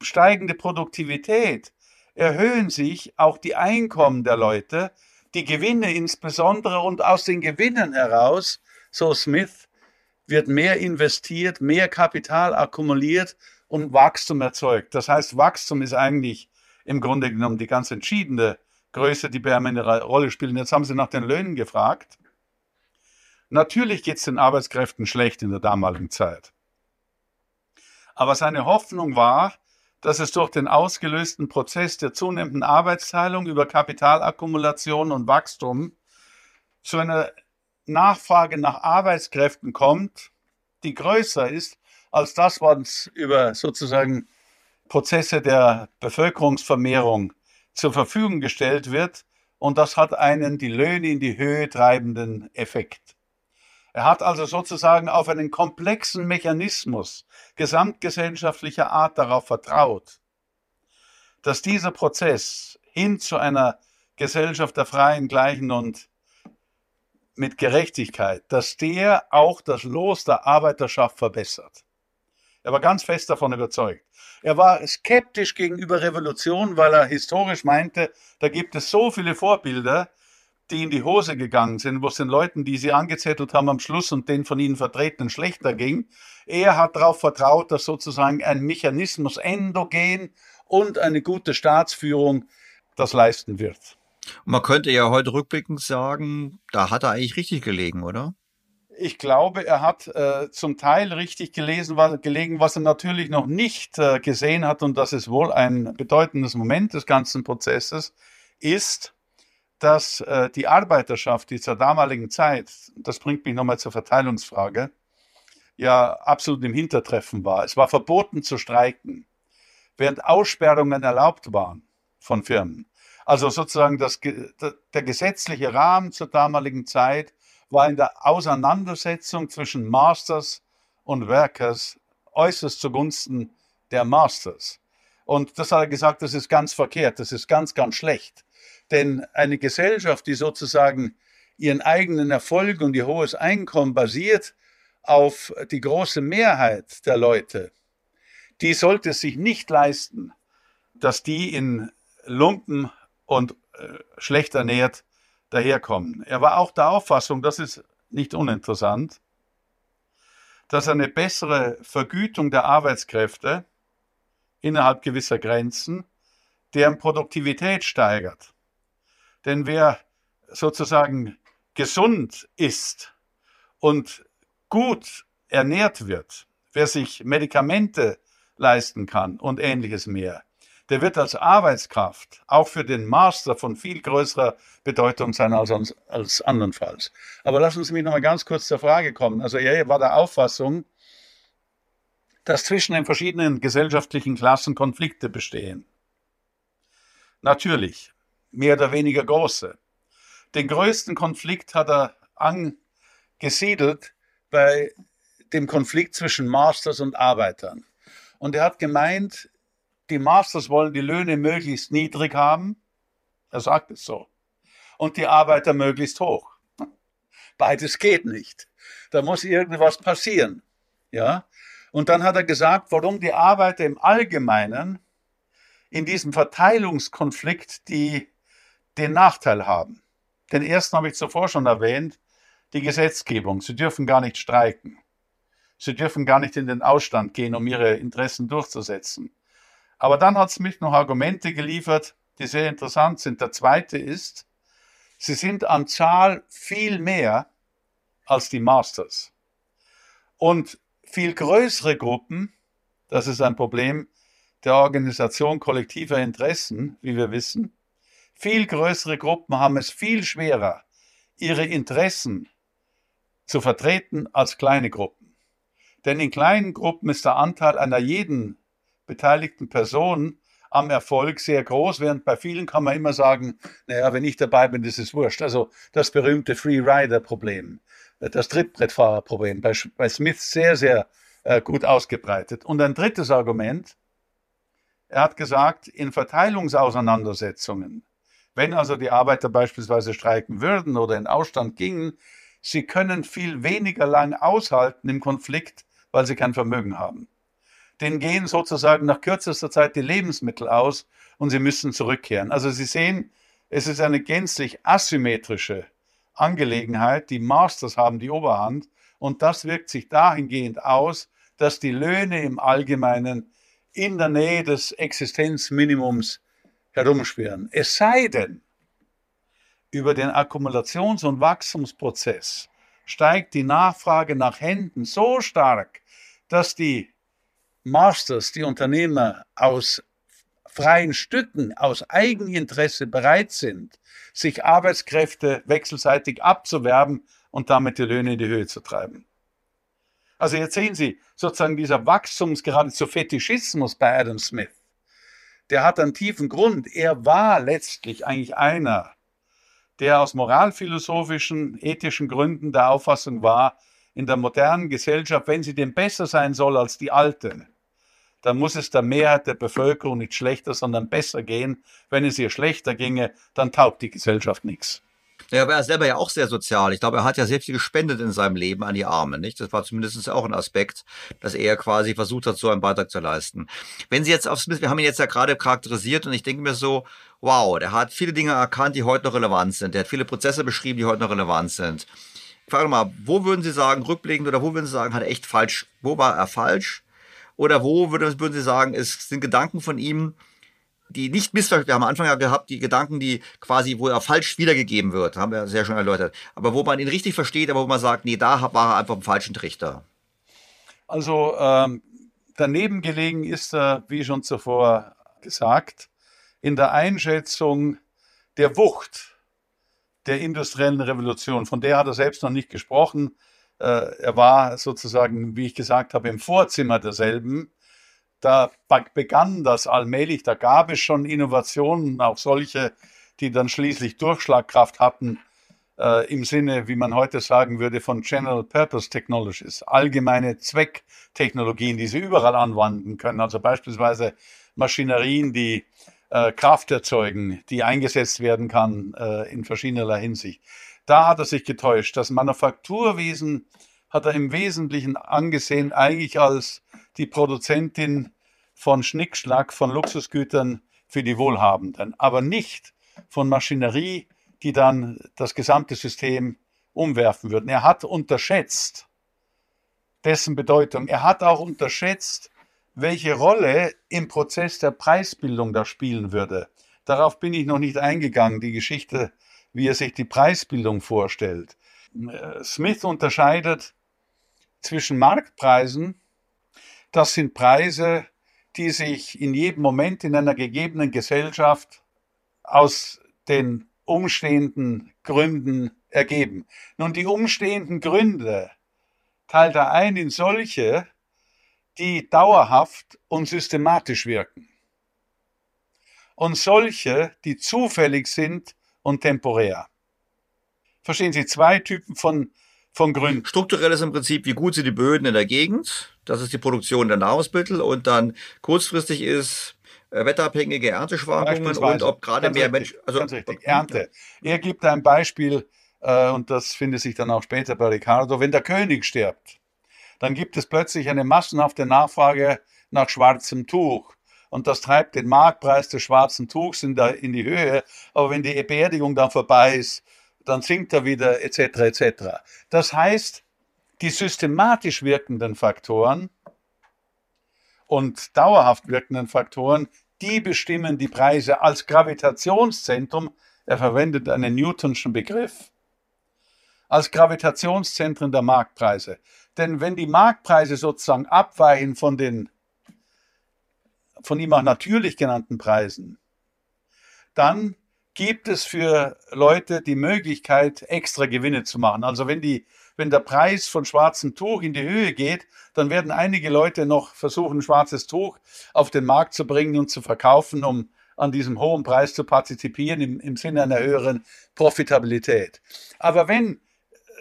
steigende Produktivität erhöhen sich auch die Einkommen der Leute, die Gewinne insbesondere und aus den Gewinnen heraus, so Smith, wird mehr investiert, mehr Kapital akkumuliert und Wachstum erzeugt. Das heißt, Wachstum ist eigentlich im Grunde genommen die ganz entscheidende Größe, die bei eine Rolle spielt. Jetzt haben Sie nach den Löhnen gefragt. Natürlich geht es den Arbeitskräften schlecht in der damaligen Zeit. Aber seine Hoffnung war, dass es durch den ausgelösten Prozess der zunehmenden Arbeitsteilung über Kapitalakkumulation und Wachstum zu einer Nachfrage nach Arbeitskräften kommt, die größer ist als das, was über sozusagen Prozesse der Bevölkerungsvermehrung zur Verfügung gestellt wird. Und das hat einen die Löhne in die Höhe treibenden Effekt. Er hat also sozusagen auf einen komplexen Mechanismus gesamtgesellschaftlicher Art darauf vertraut, dass dieser Prozess hin zu einer Gesellschaft der Freien, Gleichen und mit Gerechtigkeit, dass der auch das Los der Arbeiterschaft verbessert. Er war ganz fest davon überzeugt. Er war skeptisch gegenüber Revolution, weil er historisch meinte, da gibt es so viele Vorbilder, die in die Hose gegangen sind, wo es den Leuten, die sie angezettelt haben am Schluss und den von ihnen Vertretenen schlechter ging. Er hat darauf vertraut, dass sozusagen ein Mechanismus endogen und eine gute Staatsführung das leisten wird. Man könnte ja heute rückblickend sagen, da hat er eigentlich richtig gelegen, oder? Ich glaube, er hat äh, zum Teil richtig gelesen, was, gelegen, was er natürlich noch nicht äh, gesehen hat, und das ist wohl ein bedeutendes Moment des ganzen Prozesses, ist, dass äh, die Arbeiterschaft, die zur damaligen Zeit, das bringt mich nochmal zur Verteilungsfrage, ja absolut im Hintertreffen war. Es war verboten zu streiken, während Aussperrungen erlaubt waren von Firmen. Also sozusagen das, der gesetzliche Rahmen zur damaligen Zeit war in der Auseinandersetzung zwischen Masters und Workers äußerst zugunsten der Masters. Und das hat er gesagt, das ist ganz verkehrt, das ist ganz, ganz schlecht. Denn eine Gesellschaft, die sozusagen ihren eigenen Erfolg und ihr hohes Einkommen basiert auf die große Mehrheit der Leute, die sollte sich nicht leisten, dass die in Lumpen und äh, schlecht ernährt daherkommen. Er war auch der Auffassung, das ist nicht uninteressant, dass eine bessere Vergütung der Arbeitskräfte innerhalb gewisser Grenzen deren Produktivität steigert. Denn wer sozusagen gesund ist und gut ernährt wird, wer sich Medikamente leisten kann und ähnliches mehr, der wird als Arbeitskraft auch für den Master von viel größerer Bedeutung sein als, als andernfalls. Aber lassen Sie mich noch mal ganz kurz zur Frage kommen. Also er war der Auffassung, dass zwischen den verschiedenen gesellschaftlichen Klassen Konflikte bestehen. Natürlich, mehr oder weniger große. Den größten Konflikt hat er angesiedelt bei dem Konflikt zwischen Masters und Arbeitern. Und er hat gemeint, die Masters wollen die Löhne möglichst niedrig haben. Er sagt es so. Und die Arbeiter möglichst hoch. Beides geht nicht. Da muss irgendwas passieren. Ja? Und dann hat er gesagt, warum die Arbeiter im Allgemeinen in diesem Verteilungskonflikt die den Nachteil haben. Den ersten habe ich zuvor schon erwähnt, die Gesetzgebung. Sie dürfen gar nicht streiken. Sie dürfen gar nicht in den Ausstand gehen, um ihre Interessen durchzusetzen. Aber dann hat es mich noch Argumente geliefert, die sehr interessant sind. Der zweite ist, sie sind an Zahl viel mehr als die Masters. Und viel größere Gruppen, das ist ein Problem der Organisation kollektiver Interessen, wie wir wissen, viel größere Gruppen haben es viel schwerer, ihre Interessen zu vertreten als kleine Gruppen. Denn in kleinen Gruppen ist der Anteil einer jeden beteiligten Personen am Erfolg sehr groß, während bei vielen kann man immer sagen, naja, wenn ich dabei bin, ist wurscht. Also das berühmte Free-Rider-Problem, das Trittbrettfahrer-Problem, bei, bei Smith sehr, sehr äh, gut ausgebreitet. Und ein drittes Argument, er hat gesagt, in Verteilungsauseinandersetzungen, wenn also die Arbeiter beispielsweise streiken würden oder in Ausstand gingen, sie können viel weniger lang aushalten im Konflikt, weil sie kein Vermögen haben denen gehen sozusagen nach kürzester Zeit die Lebensmittel aus und sie müssen zurückkehren. Also Sie sehen, es ist eine gänzlich asymmetrische Angelegenheit. Die Masters haben die Oberhand und das wirkt sich dahingehend aus, dass die Löhne im Allgemeinen in der Nähe des Existenzminimums herumschwirren. Es sei denn, über den Akkumulations- und Wachstumsprozess steigt die Nachfrage nach Händen so stark, dass die Masters, die Unternehmer aus freien Stücken, aus Eigeninteresse bereit sind, sich Arbeitskräfte wechselseitig abzuwerben und damit die Löhne in die Höhe zu treiben. Also jetzt sehen Sie sozusagen dieser Wachstums geradezu Fetischismus bei Adam Smith. Der hat einen tiefen Grund. Er war letztlich eigentlich einer, der aus moralphilosophischen, ethischen Gründen der Auffassung war, in der modernen Gesellschaft, wenn sie denn besser sein soll als die alte, dann muss es der Mehrheit der Bevölkerung nicht schlechter, sondern besser gehen. Wenn es ihr schlechter ginge, dann taugt die Gesellschaft nichts. Ja, aber er ist selber ja auch sehr sozial. Ich glaube, er hat ja sehr viel gespendet in seinem Leben an die Armen, nicht? Das war zumindest auch ein Aspekt, dass er quasi versucht hat, so einen Beitrag zu leisten. Wenn Sie jetzt auf Smith, wir haben ihn jetzt ja gerade charakterisiert und ich denke mir so, wow, der hat viele Dinge erkannt, die heute noch relevant sind. Der hat viele Prozesse beschrieben, die heute noch relevant sind. Ich frage mal, wo würden Sie sagen, rückblickend oder wo würden Sie sagen, hat er echt falsch, wo war er falsch? Oder wo würden, Sie sagen, es sind Gedanken von ihm, die nicht missverstanden, wir haben am Anfang ja gehabt, die Gedanken, die quasi, wo er falsch wiedergegeben wird, haben wir sehr schon erläutert. Aber wo man ihn richtig versteht, aber wo man sagt, nee, da war er einfach im falschen Trichter. Also ähm, daneben gelegen ist er, wie schon zuvor gesagt, in der Einschätzung der Wucht der industriellen Revolution. Von der hat er selbst noch nicht gesprochen. Äh, er war sozusagen, wie ich gesagt habe, im Vorzimmer derselben da begann das allmählich, da gab es schon Innovationen, auch solche, die dann schließlich Durchschlagkraft hatten, äh, im Sinne, wie man heute sagen würde, von General Purpose Technologies, allgemeine Zwecktechnologien, die sie überall anwenden können. Also beispielsweise Maschinerien, die äh, Kraft erzeugen, die eingesetzt werden kann äh, in verschiedener Hinsicht. Da hat er sich getäuscht. Das Manufakturwesen hat er im Wesentlichen angesehen eigentlich als die Produzentin von Schnickschnack, von Luxusgütern für die Wohlhabenden, aber nicht von Maschinerie, die dann das gesamte System umwerfen würden. Er hat unterschätzt dessen Bedeutung. Er hat auch unterschätzt, welche Rolle im Prozess der Preisbildung da spielen würde. Darauf bin ich noch nicht eingegangen, die Geschichte, wie er sich die Preisbildung vorstellt. Smith unterscheidet zwischen Marktpreisen, das sind Preise, die sich in jedem Moment in einer gegebenen Gesellschaft aus den umstehenden Gründen ergeben. Nun, die umstehenden Gründe teilt er ein in solche, die dauerhaft und systematisch wirken. Und solche, die zufällig sind und temporär. Verstehen Sie, zwei Typen von von Gründen. Strukturell ist im Prinzip, wie gut sind die Böden in der Gegend. Das ist die Produktion der Nahrungsmittel. Und dann kurzfristig ist äh, wetterabhängige Ernteschwankungen und ob gerade mehr Menschen. Also, ganz richtig, Ernte. Er gibt ein Beispiel, äh, und das findet sich dann auch später bei Ricardo, wenn der König stirbt, dann gibt es plötzlich eine massenhafte Nachfrage nach schwarzem Tuch. Und das treibt den Marktpreis des schwarzen Tuchs in, der, in die Höhe. Aber wenn die Beerdigung dann vorbei ist, dann sinkt er wieder etc. etc. Das heißt, die systematisch wirkenden Faktoren und dauerhaft wirkenden Faktoren, die bestimmen die Preise als Gravitationszentrum. Er verwendet einen Newtonschen Begriff als Gravitationszentren der Marktpreise. Denn wenn die Marktpreise sozusagen abweichen von den von ihm auch natürlich genannten Preisen, dann gibt es für Leute die Möglichkeit, extra Gewinne zu machen. Also wenn die, wenn der Preis von schwarzem Tuch in die Höhe geht, dann werden einige Leute noch versuchen, schwarzes Tuch auf den Markt zu bringen und zu verkaufen, um an diesem hohen Preis zu partizipieren im, im Sinne einer höheren Profitabilität. Aber wenn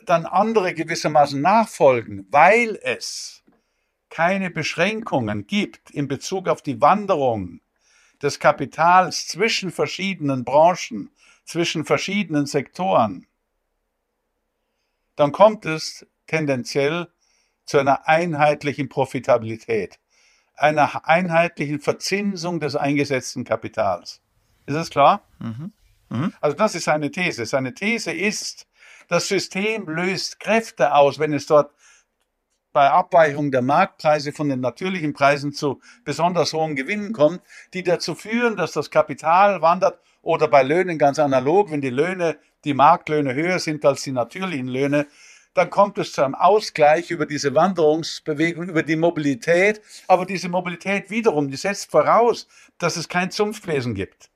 dann andere gewissermaßen nachfolgen, weil es keine Beschränkungen gibt in Bezug auf die Wanderung des Kapitals zwischen verschiedenen Branchen, zwischen verschiedenen Sektoren, dann kommt es tendenziell zu einer einheitlichen Profitabilität, einer einheitlichen Verzinsung des eingesetzten Kapitals. Ist das klar? Mhm. Mhm. Also das ist seine These. Seine These ist, das System löst Kräfte aus, wenn es dort bei Abweichung der Marktpreise von den natürlichen Preisen zu besonders hohen Gewinnen kommt, die dazu führen, dass das Kapital wandert oder bei Löhnen ganz analog, wenn die Löhne, die Marktlöhne höher sind als die natürlichen Löhne, dann kommt es zu einem Ausgleich über diese Wanderungsbewegung, über die Mobilität. Aber diese Mobilität wiederum, die setzt voraus, dass es kein Zunftwesen gibt.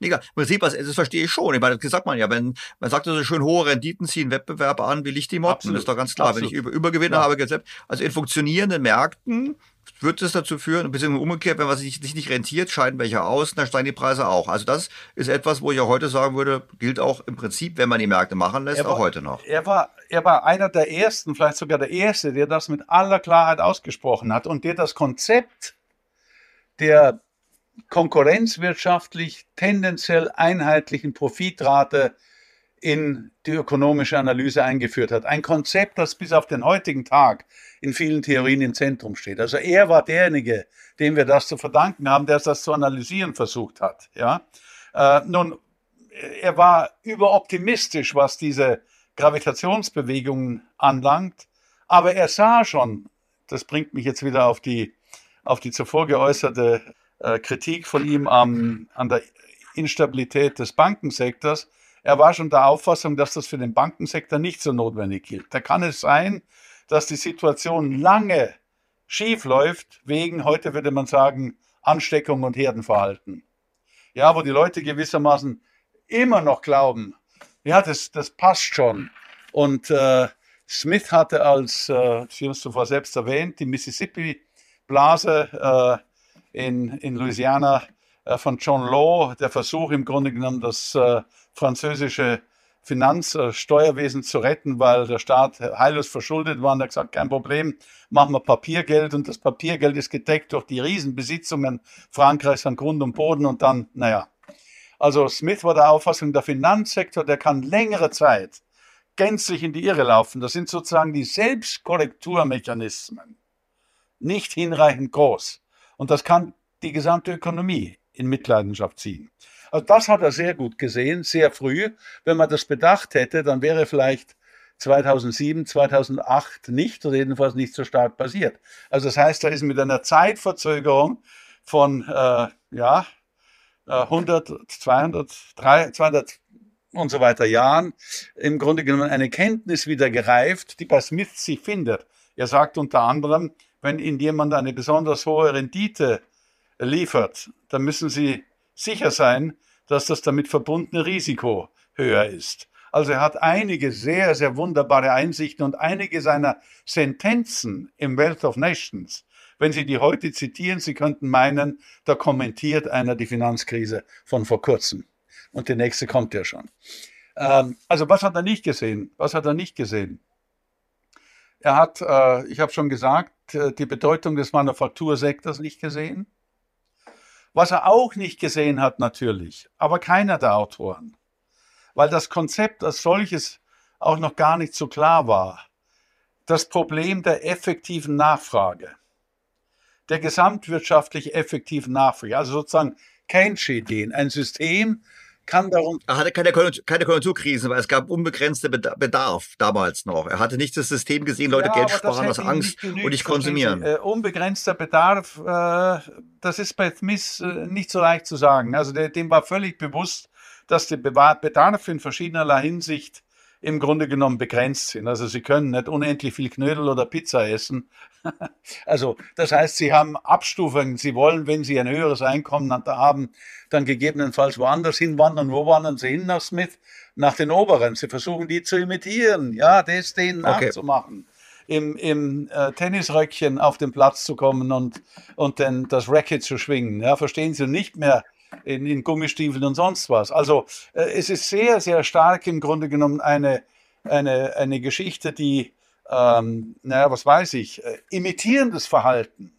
Egal, im Prinzip, das, das verstehe ich schon. Ich meine, das sagt man ja, wenn man sagt so schön hohe Renditen ziehen Wettbewerbe an wie Licht die Motten, ist doch ganz klar. Absolut. Wenn ich über, Übergewinne ja. habe, also in funktionierenden Märkten wird es dazu führen, beziehungsweise umgekehrt, wenn was sich, sich nicht rentiert, scheiden welche aus, dann steigen die Preise auch. Also das ist etwas, wo ich auch heute sagen würde, gilt auch im Prinzip, wenn man die Märkte machen lässt, war, auch heute noch. Er war, er war einer der ersten, vielleicht sogar der erste, der das mit aller Klarheit ausgesprochen hat und der das Konzept der konkurrenzwirtschaftlich tendenziell einheitlichen Profitrate in die ökonomische Analyse eingeführt hat. Ein Konzept, das bis auf den heutigen Tag in vielen Theorien im Zentrum steht. Also er war derjenige, dem wir das zu verdanken haben, der das zu analysieren versucht hat. Ja? Äh, nun, er war überoptimistisch, was diese Gravitationsbewegungen anlangt, aber er sah schon, das bringt mich jetzt wieder auf die, auf die zuvor geäußerte äh, Kritik von ihm am, an der Instabilität des Bankensektors, er war schon der Auffassung, dass das für den Bankensektor nicht so notwendig gilt. Da kann es sein, dass die Situation lange schief läuft, wegen, heute würde man sagen, Ansteckung und Herdenverhalten. Ja, wo die Leute gewissermaßen immer noch glauben, ja, das, das passt schon. Und äh, Smith hatte als, äh, Sie haben es zuvor selbst erwähnt, die Mississippi-Blase äh, in, in Louisiana äh, von John Law, der Versuch im Grunde genommen, das äh, französische Finanzsteuerwesen zu retten, weil der Staat heillos verschuldet war. Und er hat gesagt, kein Problem, machen wir Papiergeld. Und das Papiergeld ist gedeckt durch die Riesenbesitzungen Frankreichs an Grund und Boden. Und dann, naja. Also Smith war der Auffassung, der Finanzsektor, der kann längere Zeit gänzlich in die Irre laufen. Das sind sozusagen die Selbstkorrekturmechanismen. Nicht hinreichend groß. Und das kann die gesamte Ökonomie in Mitleidenschaft ziehen. Also das hat er sehr gut gesehen, sehr früh. Wenn man das bedacht hätte, dann wäre vielleicht 2007, 2008 nicht oder jedenfalls nicht so stark passiert. Also das heißt, er ist mit einer Zeitverzögerung von äh, ja, 100, 200, 300, 200 und so weiter Jahren im Grunde genommen eine Kenntnis wieder gereift, die bei Smith sich findet. Er sagt unter anderem, wenn Ihnen jemand eine besonders hohe Rendite liefert, dann müssen Sie sicher sein, dass das damit verbundene Risiko höher ist. Also er hat einige sehr, sehr wunderbare Einsichten und einige seiner Sentenzen im Wealth of Nations. Wenn Sie die heute zitieren, Sie könnten meinen, da kommentiert einer die Finanzkrise von vor kurzem. Und die nächste kommt ja schon. Ähm, also was hat er nicht gesehen? Was hat er nicht gesehen? Er hat, äh, ich habe schon gesagt, die Bedeutung des Manufaktursektors nicht gesehen. Was er auch nicht gesehen hat natürlich, aber keiner der Autoren, weil das Konzept als solches auch noch gar nicht so klar war, das Problem der effektiven Nachfrage, der gesamtwirtschaftlich effektiven Nachfrage, also sozusagen Keynesche-Ideen, ein System, kann darum. Er hatte keine, Konjunktur, keine Konjunkturkrisen, weil es gab unbegrenzte Bedarf damals noch. Er hatte nicht das System gesehen, Leute ja, Geld sparen aus Angst genügt, und nicht konsumieren. Äh, unbegrenzter Bedarf, äh, das ist bei Smith äh, nicht so leicht zu sagen. Also der, dem war völlig bewusst, dass der Bedarf in verschiedenerlei Hinsicht im Grunde genommen begrenzt sind. Also sie können nicht unendlich viel Knödel oder Pizza essen. also das heißt, sie haben Abstufungen. Sie wollen, wenn sie ein höheres Einkommen haben, dann gegebenenfalls woanders hinwandern. Wo wandern sie hin nach Smith? Nach den Oberen. Sie versuchen die zu imitieren, ja, das denen okay. nachzumachen. Im, im äh, Tennisröckchen auf den Platz zu kommen und, und dann das Racket zu schwingen. Ja, verstehen Sie nicht mehr in, in Gummistiefeln und sonst was. Also äh, es ist sehr, sehr stark im Grunde genommen eine, eine, eine Geschichte, die, ähm, naja, was weiß ich, äh, imitierendes Verhalten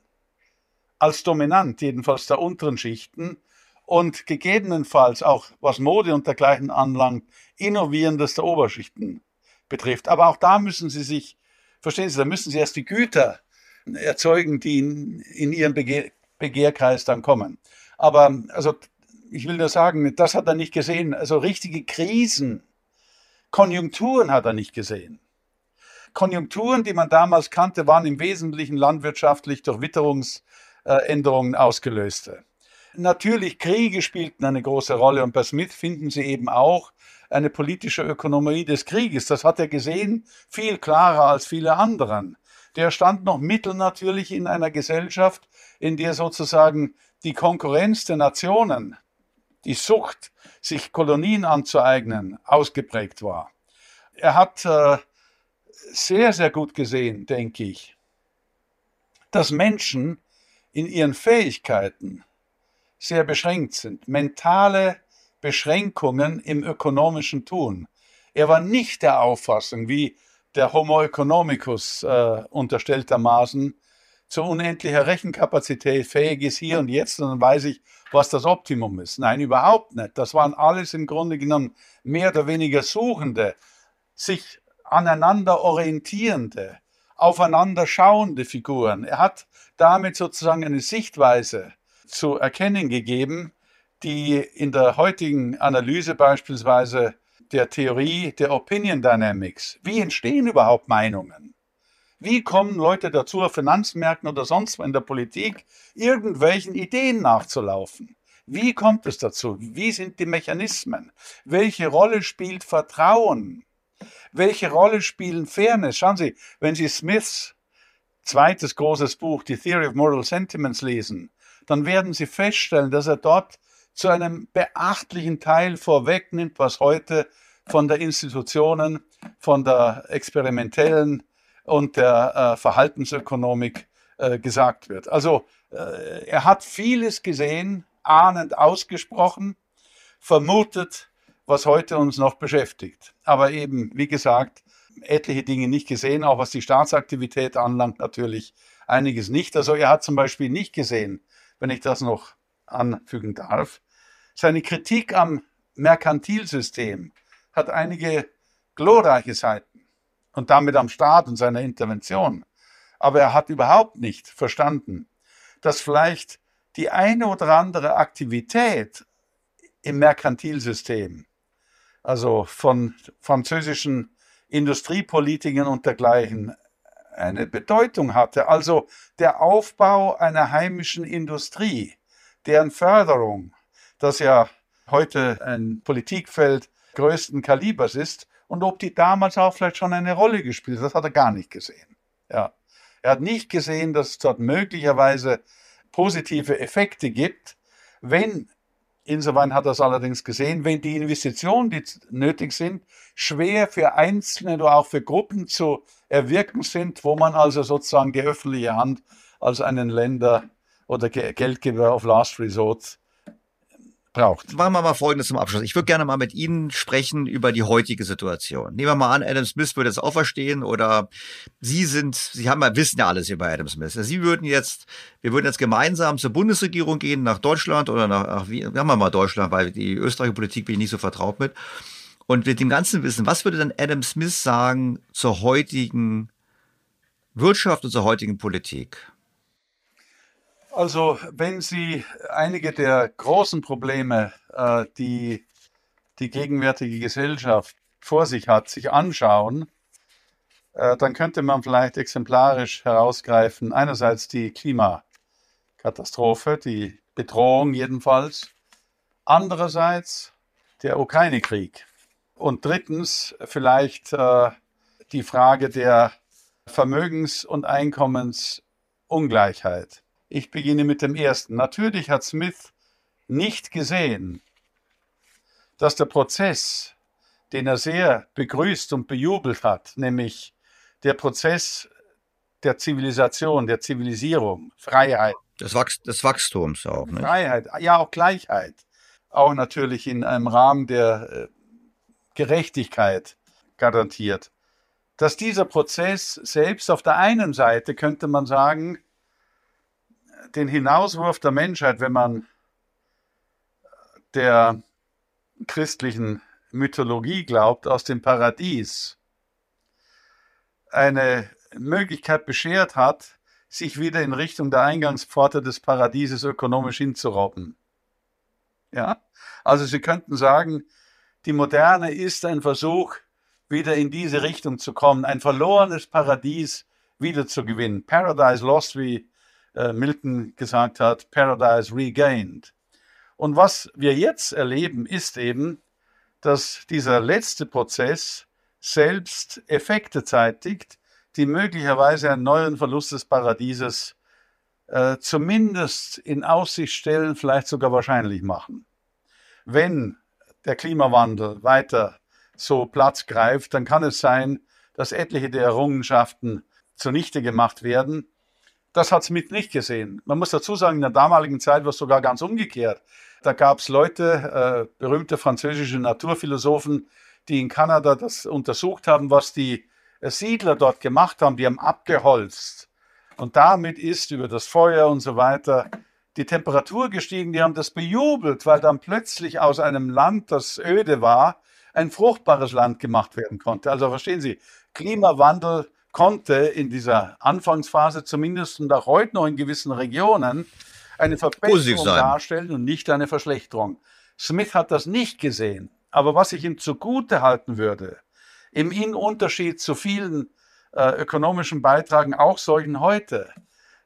als dominant, jedenfalls der unteren Schichten, und gegebenenfalls auch, was Mode und dergleichen anlangt, innovierendes der Oberschichten betrifft. Aber auch da müssen Sie sich, verstehen Sie, da müssen Sie erst die Güter erzeugen, die in, in Ihren Begehr, Begehrkreis dann kommen. Aber also ich will nur sagen, das hat er nicht gesehen. Also richtige Krisen, Konjunkturen hat er nicht gesehen. Konjunkturen, die man damals kannte, waren im Wesentlichen landwirtschaftlich durch Witterungsänderungen ausgelöste. Natürlich, Kriege spielten eine große Rolle und bei Smith finden Sie eben auch eine politische Ökonomie des Krieges. Das hat er gesehen, viel klarer als viele anderen. Der stand noch mittel natürlich in einer Gesellschaft, in der sozusagen die Konkurrenz der Nationen, die Sucht, sich Kolonien anzueignen, ausgeprägt war. Er hat äh, sehr, sehr gut gesehen, denke ich, dass Menschen in ihren Fähigkeiten sehr beschränkt sind. Mentale Beschränkungen im ökonomischen Tun. Er war nicht der Auffassung, wie der Homo economicus äh, unterstelltermaßen, zu unendlicher Rechenkapazität fähig ist hier und jetzt und dann weiß ich, was das Optimum ist. Nein, überhaupt nicht. Das waren alles im Grunde genommen mehr oder weniger Suchende, sich aneinander orientierende, aufeinander schauende Figuren. Er hat damit sozusagen eine Sichtweise zu erkennen gegeben, die in der heutigen Analyse beispielsweise der Theorie der Opinion Dynamics, wie entstehen überhaupt Meinungen? Wie kommen Leute dazu, auf Finanzmärkten oder sonst wo in der Politik irgendwelchen Ideen nachzulaufen? Wie kommt es dazu? Wie sind die Mechanismen? Welche Rolle spielt Vertrauen? Welche Rolle spielen Fairness? Schauen Sie, wenn Sie Smiths zweites großes Buch, The Theory of Moral Sentiments, lesen, dann werden Sie feststellen, dass er dort zu einem beachtlichen Teil vorwegnimmt, was heute von der Institutionen, von der experimentellen und der äh, Verhaltensökonomik äh, gesagt wird. Also äh, er hat vieles gesehen, ahnend ausgesprochen, vermutet, was heute uns noch beschäftigt. Aber eben, wie gesagt, etliche Dinge nicht gesehen, auch was die Staatsaktivität anlangt, natürlich einiges nicht. Also er hat zum Beispiel nicht gesehen, wenn ich das noch anfügen darf, seine Kritik am Merkantilsystem hat einige glorreiche Seiten und damit am Staat und seiner Intervention. Aber er hat überhaupt nicht verstanden, dass vielleicht die eine oder andere Aktivität im Merkantilsystem, also von französischen Industriepolitikern und dergleichen, eine Bedeutung hatte. Also der Aufbau einer heimischen Industrie, deren Förderung das ja heute ein Politikfeld größten Kalibers ist und ob die damals auch vielleicht schon eine Rolle gespielt hat, das hat er gar nicht gesehen. Ja. Er hat nicht gesehen, dass es dort möglicherweise positive Effekte gibt, wenn, insofern hat er es allerdings gesehen, wenn die Investitionen, die nötig sind, schwer für Einzelne oder auch für Gruppen zu erwirken sind, wo man also sozusagen die öffentliche Hand als einen Länder oder Geldgeber auf Last Resort braucht. Machen wir mal Folgendes zum Abschluss. Ich würde gerne mal mit Ihnen sprechen über die heutige Situation. Nehmen wir mal an, Adam Smith würde es auch verstehen oder Sie sind, Sie haben ja, wissen ja alles über Adam Smith. Sie würden jetzt, wir würden jetzt gemeinsam zur Bundesregierung gehen, nach Deutschland oder nach, nach wie, wir mal Deutschland, weil die österreichische Politik bin ich nicht so vertraut mit. Und mit dem ganzen Wissen, was würde dann Adam Smith sagen zur heutigen Wirtschaft und zur heutigen Politik? Also wenn Sie einige der großen Probleme, äh, die die gegenwärtige Gesellschaft vor sich hat, sich anschauen, äh, dann könnte man vielleicht exemplarisch herausgreifen, einerseits die Klimakatastrophe, die Bedrohung jedenfalls, andererseits der Ukraine-Krieg und drittens vielleicht äh, die Frage der Vermögens- und Einkommensungleichheit. Ich beginne mit dem ersten. Natürlich hat Smith nicht gesehen, dass der Prozess, den er sehr begrüßt und bejubelt hat, nämlich der Prozess der Zivilisation, der Zivilisierung, Freiheit. Des, Wachst des Wachstums auch. Nicht? Freiheit, ja auch Gleichheit. Auch natürlich in einem Rahmen der äh, Gerechtigkeit garantiert. Dass dieser Prozess selbst auf der einen Seite, könnte man sagen, den Hinauswurf der Menschheit, wenn man der christlichen Mythologie glaubt, aus dem Paradies, eine Möglichkeit beschert hat, sich wieder in Richtung der Eingangspforte des Paradieses ökonomisch hinzurobben. Ja? Also Sie könnten sagen, die Moderne ist ein Versuch, wieder in diese Richtung zu kommen, ein verlorenes Paradies wiederzugewinnen. Paradise Lost, wie äh, Milton gesagt hat, Paradise Regained. Und was wir jetzt erleben, ist eben, dass dieser letzte Prozess selbst Effekte zeitigt, die möglicherweise einen neuen Verlust des Paradieses äh, zumindest in Aussicht stellen, vielleicht sogar wahrscheinlich machen. Wenn der Klimawandel weiter so Platz greift, dann kann es sein, dass etliche der Errungenschaften zunichte gemacht werden das hat Smith nicht gesehen. Man muss dazu sagen, in der damaligen Zeit war es sogar ganz umgekehrt. Da gab es Leute, äh, berühmte französische Naturphilosophen, die in Kanada das untersucht haben, was die äh, Siedler dort gemacht haben. Die haben abgeholzt Und damit ist über das Feuer und so weiter die Temperatur gestiegen. Die haben das bejubelt, weil dann plötzlich aus einem Land, das öde war, ein fruchtbares Land gemacht werden konnte. Also verstehen Sie, Klimawandel konnte in dieser Anfangsphase zumindest und auch heute noch in gewissen Regionen eine Verbesserung darstellen und nicht eine Verschlechterung. Smith hat das nicht gesehen. Aber was ich ihm zugute halten würde, im Unterschied zu vielen äh, ökonomischen Beitragen, auch solchen heute,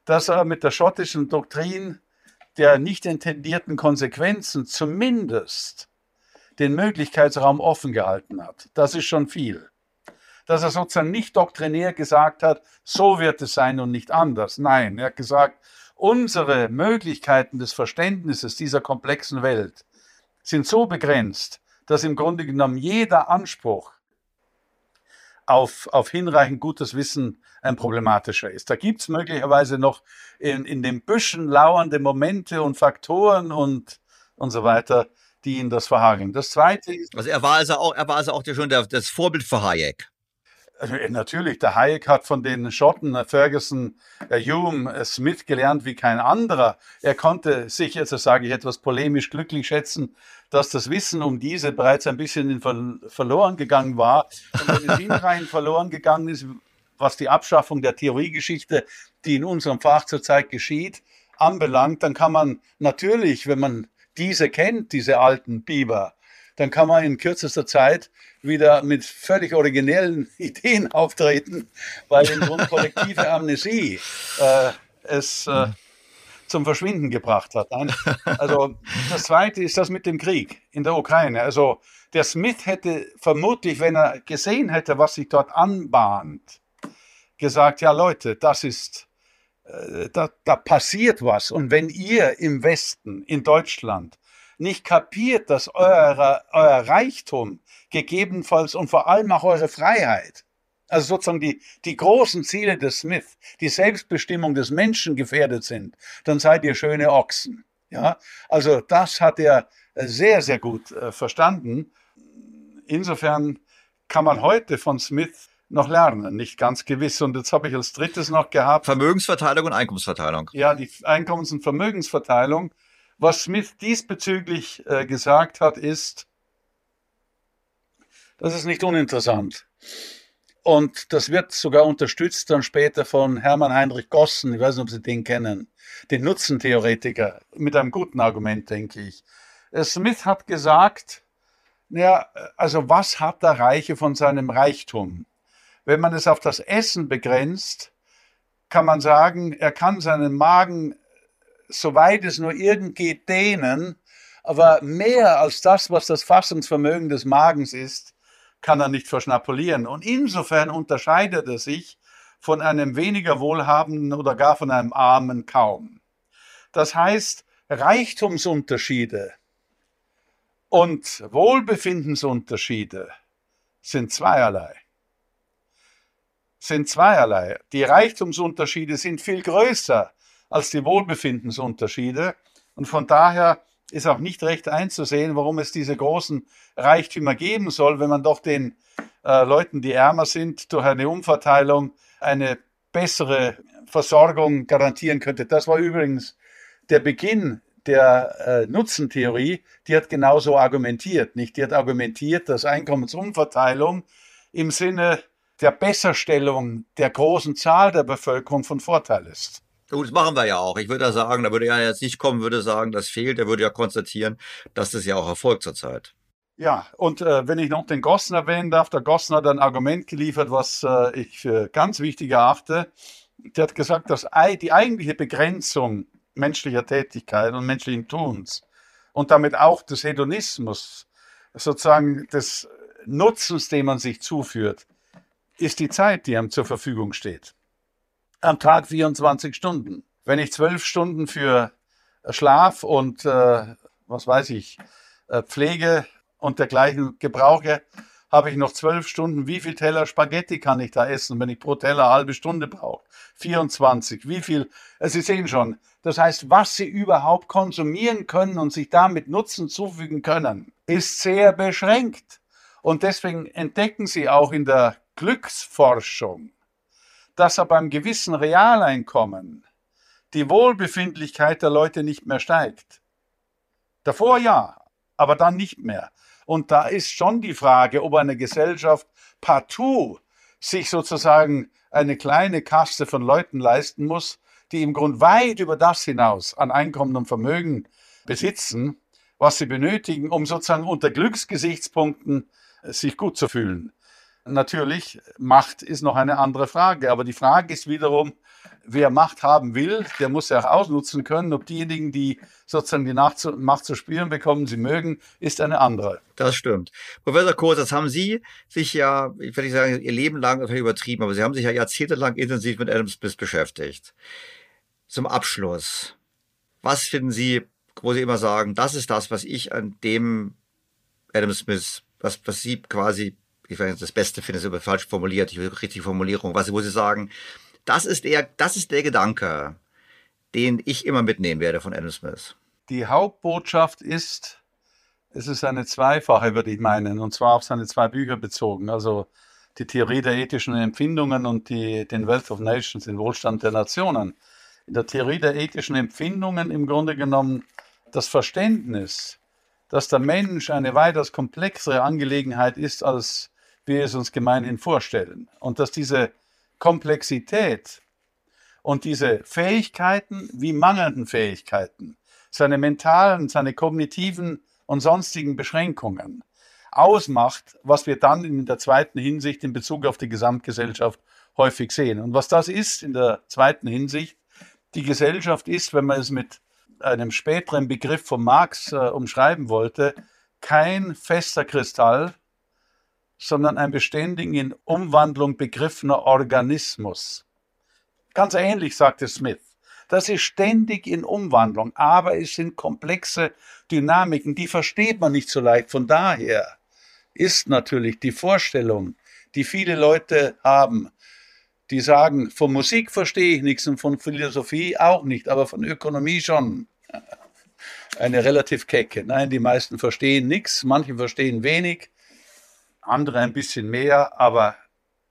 dass er mit der schottischen Doktrin der nicht intendierten Konsequenzen zumindest den Möglichkeitsraum offen gehalten hat. Das ist schon viel. Dass er sozusagen nicht doktrinär gesagt hat, so wird es sein und nicht anders. Nein, er hat gesagt, unsere Möglichkeiten des Verständnisses dieser komplexen Welt sind so begrenzt, dass im Grunde genommen jeder Anspruch auf, auf hinreichend gutes Wissen ein problematischer ist. Da gibt es möglicherweise noch in, in den Büschen lauernde Momente und Faktoren und, und so weiter, die ihn das verhageln. Das Zweite ist... Also er war also auch, er war also auch schon der, das Vorbild für Hayek. Äh, natürlich, der Hayek hat von den Schotten, äh, Ferguson, äh, Hume, Smith gelernt wie kein anderer. Er konnte sich, jetzt sage ich etwas polemisch, glücklich schätzen, dass das Wissen um diese bereits ein bisschen verloren gegangen war. Und wenn es hinreichend verloren gegangen ist, was die Abschaffung der Theoriegeschichte, die in unserem Fach zurzeit geschieht, anbelangt, dann kann man natürlich, wenn man diese kennt, diese alten Biber, dann kann man in kürzester Zeit wieder mit völlig originellen Ideen auftreten, weil im Grunde kollektive Amnesie äh, es äh, zum Verschwinden gebracht hat. Also das Zweite ist das mit dem Krieg in der Ukraine. Also der Smith hätte vermutlich, wenn er gesehen hätte, was sich dort anbahnt, gesagt, ja Leute, das ist, äh, da, da passiert was. Und wenn ihr im Westen, in Deutschland, nicht kapiert, dass euer, euer Reichtum gegebenenfalls und vor allem auch eure Freiheit, also sozusagen die, die großen Ziele des Smith, die Selbstbestimmung des Menschen gefährdet sind, dann seid ihr schöne Ochsen. Ja, also das hat er sehr, sehr gut äh, verstanden. Insofern kann man heute von Smith noch lernen, nicht ganz gewiss. Und jetzt habe ich als drittes noch gehabt. Vermögensverteilung und Einkommensverteilung. Ja, die Einkommens- und Vermögensverteilung. Was Smith diesbezüglich äh, gesagt hat, ist, das ist nicht uninteressant. Und das wird sogar unterstützt dann später von Hermann Heinrich Gossen, ich weiß nicht, ob Sie den kennen, den Nutzentheoretiker, mit einem guten Argument, denke ich. Äh, Smith hat gesagt, ja, also was hat der Reiche von seinem Reichtum? Wenn man es auf das Essen begrenzt, kann man sagen, er kann seinen Magen soweit es nur irgend geht, dehnen. Aber mehr als das, was das Fassungsvermögen des Magens ist, kann er nicht verschnapulieren. Und insofern unterscheidet er sich von einem weniger wohlhabenden oder gar von einem armen kaum. Das heißt, Reichtumsunterschiede und Wohlbefindensunterschiede sind zweierlei. Sind zweierlei. Die Reichtumsunterschiede sind viel größer als die Wohlbefindensunterschiede. Und von daher ist auch nicht recht einzusehen, warum es diese großen Reichtümer geben soll, wenn man doch den äh, Leuten, die ärmer sind, durch eine Umverteilung eine bessere Versorgung garantieren könnte. Das war übrigens der Beginn der äh, Nutzentheorie. Die hat genauso argumentiert. Nicht? Die hat argumentiert, dass Einkommensumverteilung im Sinne der Besserstellung der großen Zahl der Bevölkerung von Vorteil ist. Gut, das machen wir ja auch. Ich würde ja sagen, da würde er jetzt nicht kommen, würde sagen, das fehlt. Er würde ja konstatieren, dass das ja auch erfolgt zurzeit. Ja, und äh, wenn ich noch den Gossen erwähnen darf, der Gossen hat ein Argument geliefert, was äh, ich für ganz wichtig erachte. Der hat gesagt, dass die eigentliche Begrenzung menschlicher Tätigkeit und menschlichen Tuns und damit auch des Hedonismus, sozusagen des Nutzens, den man sich zuführt, ist die Zeit, die einem zur Verfügung steht am Tag 24 Stunden. Wenn ich zwölf Stunden für Schlaf und, äh, was weiß ich, äh, Pflege und dergleichen gebrauche, habe ich noch zwölf Stunden. Wie viel Teller Spaghetti kann ich da essen, wenn ich pro Teller eine halbe Stunde brauche? 24. Wie viel? Sie sehen schon. Das heißt, was Sie überhaupt konsumieren können und sich damit Nutzen zufügen können, ist sehr beschränkt. Und deswegen entdecken Sie auch in der Glücksforschung dass aber beim gewissen Realeinkommen die Wohlbefindlichkeit der Leute nicht mehr steigt. Davor ja, aber dann nicht mehr. Und da ist schon die Frage, ob eine Gesellschaft partout sich sozusagen eine kleine Kaste von Leuten leisten muss, die im Grund weit über das hinaus an Einkommen und Vermögen besitzen, was sie benötigen, um sozusagen unter Glücksgesichtspunkten sich gut zu fühlen. Natürlich, Macht ist noch eine andere Frage, aber die Frage ist wiederum, wer Macht haben will, der muss ja auch ausnutzen können. Ob diejenigen, die sozusagen die Macht zu, Macht zu spüren bekommen, sie mögen, ist eine andere. Das stimmt. Professor Kurz, das haben Sie sich ja, ich will nicht sagen, Ihr Leben lang übertrieben, aber Sie haben sich ja jahrzehntelang intensiv mit Adam Smith beschäftigt. Zum Abschluss, was finden Sie, wo Sie immer sagen, das ist das, was ich an dem Adam Smith, was, was Sie quasi ich weiß nicht, das Beste finde, ist aber falsch formuliert, ich will richtige Formulierung, was, wo sie sagen, das ist der, das ist der Gedanke, den ich immer mitnehmen werde von Adam Smith. Die Hauptbotschaft ist, es ist eine zweifache, würde ich meinen, und zwar auf seine zwei Bücher bezogen. Also die Theorie der ethischen Empfindungen und die, den Wealth of Nations, den Wohlstand der Nationen. In der Theorie der ethischen Empfindungen im Grunde genommen das Verständnis, dass der Mensch eine weitaus komplexere Angelegenheit ist, als wir es uns gemeinhin vorstellen. Und dass diese Komplexität und diese Fähigkeiten wie mangelnden Fähigkeiten, seine mentalen, seine kognitiven und sonstigen Beschränkungen ausmacht, was wir dann in der zweiten Hinsicht in Bezug auf die Gesamtgesellschaft häufig sehen. Und was das ist in der zweiten Hinsicht, die Gesellschaft ist, wenn man es mit einem späteren Begriff von Marx äh, umschreiben wollte, kein fester Kristall, sondern ein beständig in Umwandlung begriffener Organismus. Ganz ähnlich sagte Smith. Das ist ständig in Umwandlung, aber es sind komplexe Dynamiken, die versteht man nicht so leicht. Von daher ist natürlich die Vorstellung, die viele Leute haben, die sagen, von Musik verstehe ich nichts und von Philosophie auch nicht, aber von Ökonomie schon. Eine relativ kecke. Nein, die meisten verstehen nichts, manche verstehen wenig andere ein bisschen mehr, aber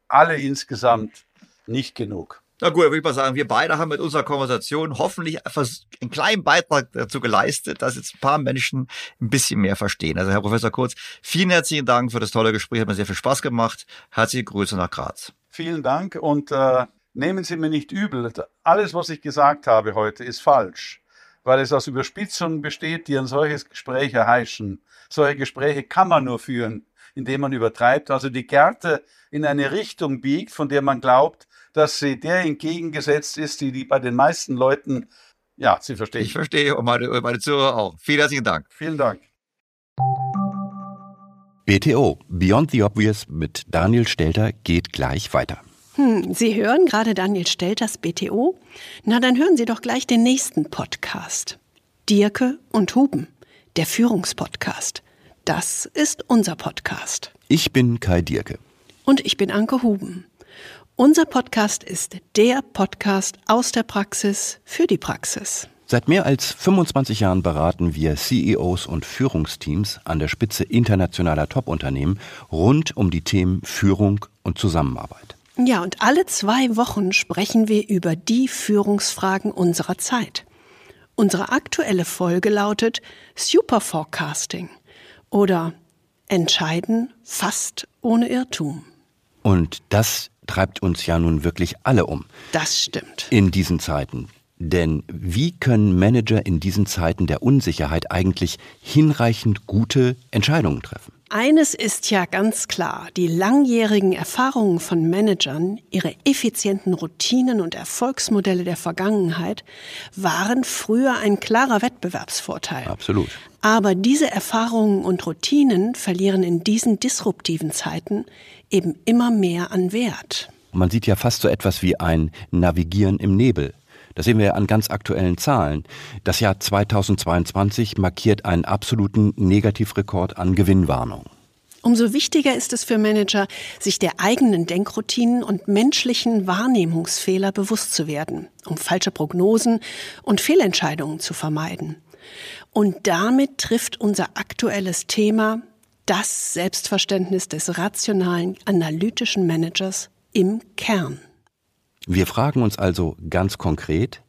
alle insgesamt nicht genug. Na gut, würde ich mal sagen, wir beide haben mit unserer Konversation hoffentlich einen kleinen Beitrag dazu geleistet, dass jetzt ein paar Menschen ein bisschen mehr verstehen. Also Herr Professor Kurz, vielen herzlichen Dank für das tolle Gespräch, hat mir sehr viel Spaß gemacht. Herzliche Grüße nach Graz. Vielen Dank und äh, nehmen Sie mir nicht übel. Alles, was ich gesagt habe heute, ist falsch, weil es aus Überspitzungen besteht, die ein solches Gespräch erheischen. Solche Gespräche kann man nur führen, indem man übertreibt, also die Gerte in eine Richtung biegt, von der man glaubt, dass sie der entgegengesetzt ist, die, die bei den meisten Leuten, ja, sie verstehen. Ich verstehe und meine, meine Zuhörer auch. Vielen herzlichen Dank. Vielen Dank. BTO, Beyond the Obvious mit Daniel Stelter geht gleich weiter. Hm, Sie hören gerade Daniel Stelters BTO? Na, dann hören Sie doch gleich den nächsten Podcast. Dirke und Huben, der Führungspodcast. Das ist unser Podcast. Ich bin Kai Dierke. Und ich bin Anke Huben. Unser Podcast ist der Podcast aus der Praxis für die Praxis. Seit mehr als 25 Jahren beraten wir CEOs und Führungsteams an der Spitze internationaler Top-Unternehmen rund um die Themen Führung und Zusammenarbeit. Ja, und alle zwei Wochen sprechen wir über die Führungsfragen unserer Zeit. Unsere aktuelle Folge lautet Super Forecasting oder entscheiden fast ohne Irrtum. Und das treibt uns ja nun wirklich alle um. Das stimmt. In diesen Zeiten. Denn wie können Manager in diesen Zeiten der Unsicherheit eigentlich hinreichend gute Entscheidungen treffen? Eines ist ja ganz klar, die langjährigen Erfahrungen von Managern, ihre effizienten Routinen und Erfolgsmodelle der Vergangenheit waren früher ein klarer Wettbewerbsvorteil. Absolut. Aber diese Erfahrungen und Routinen verlieren in diesen disruptiven Zeiten eben immer mehr an Wert. Man sieht ja fast so etwas wie ein Navigieren im Nebel. Das sehen wir an ganz aktuellen Zahlen. Das Jahr 2022 markiert einen absoluten Negativrekord an Gewinnwarnung. Umso wichtiger ist es für Manager, sich der eigenen Denkroutinen und menschlichen Wahrnehmungsfehler bewusst zu werden, um falsche Prognosen und Fehlentscheidungen zu vermeiden. Und damit trifft unser aktuelles Thema das Selbstverständnis des rationalen, analytischen Managers im Kern. Wir fragen uns also ganz konkret,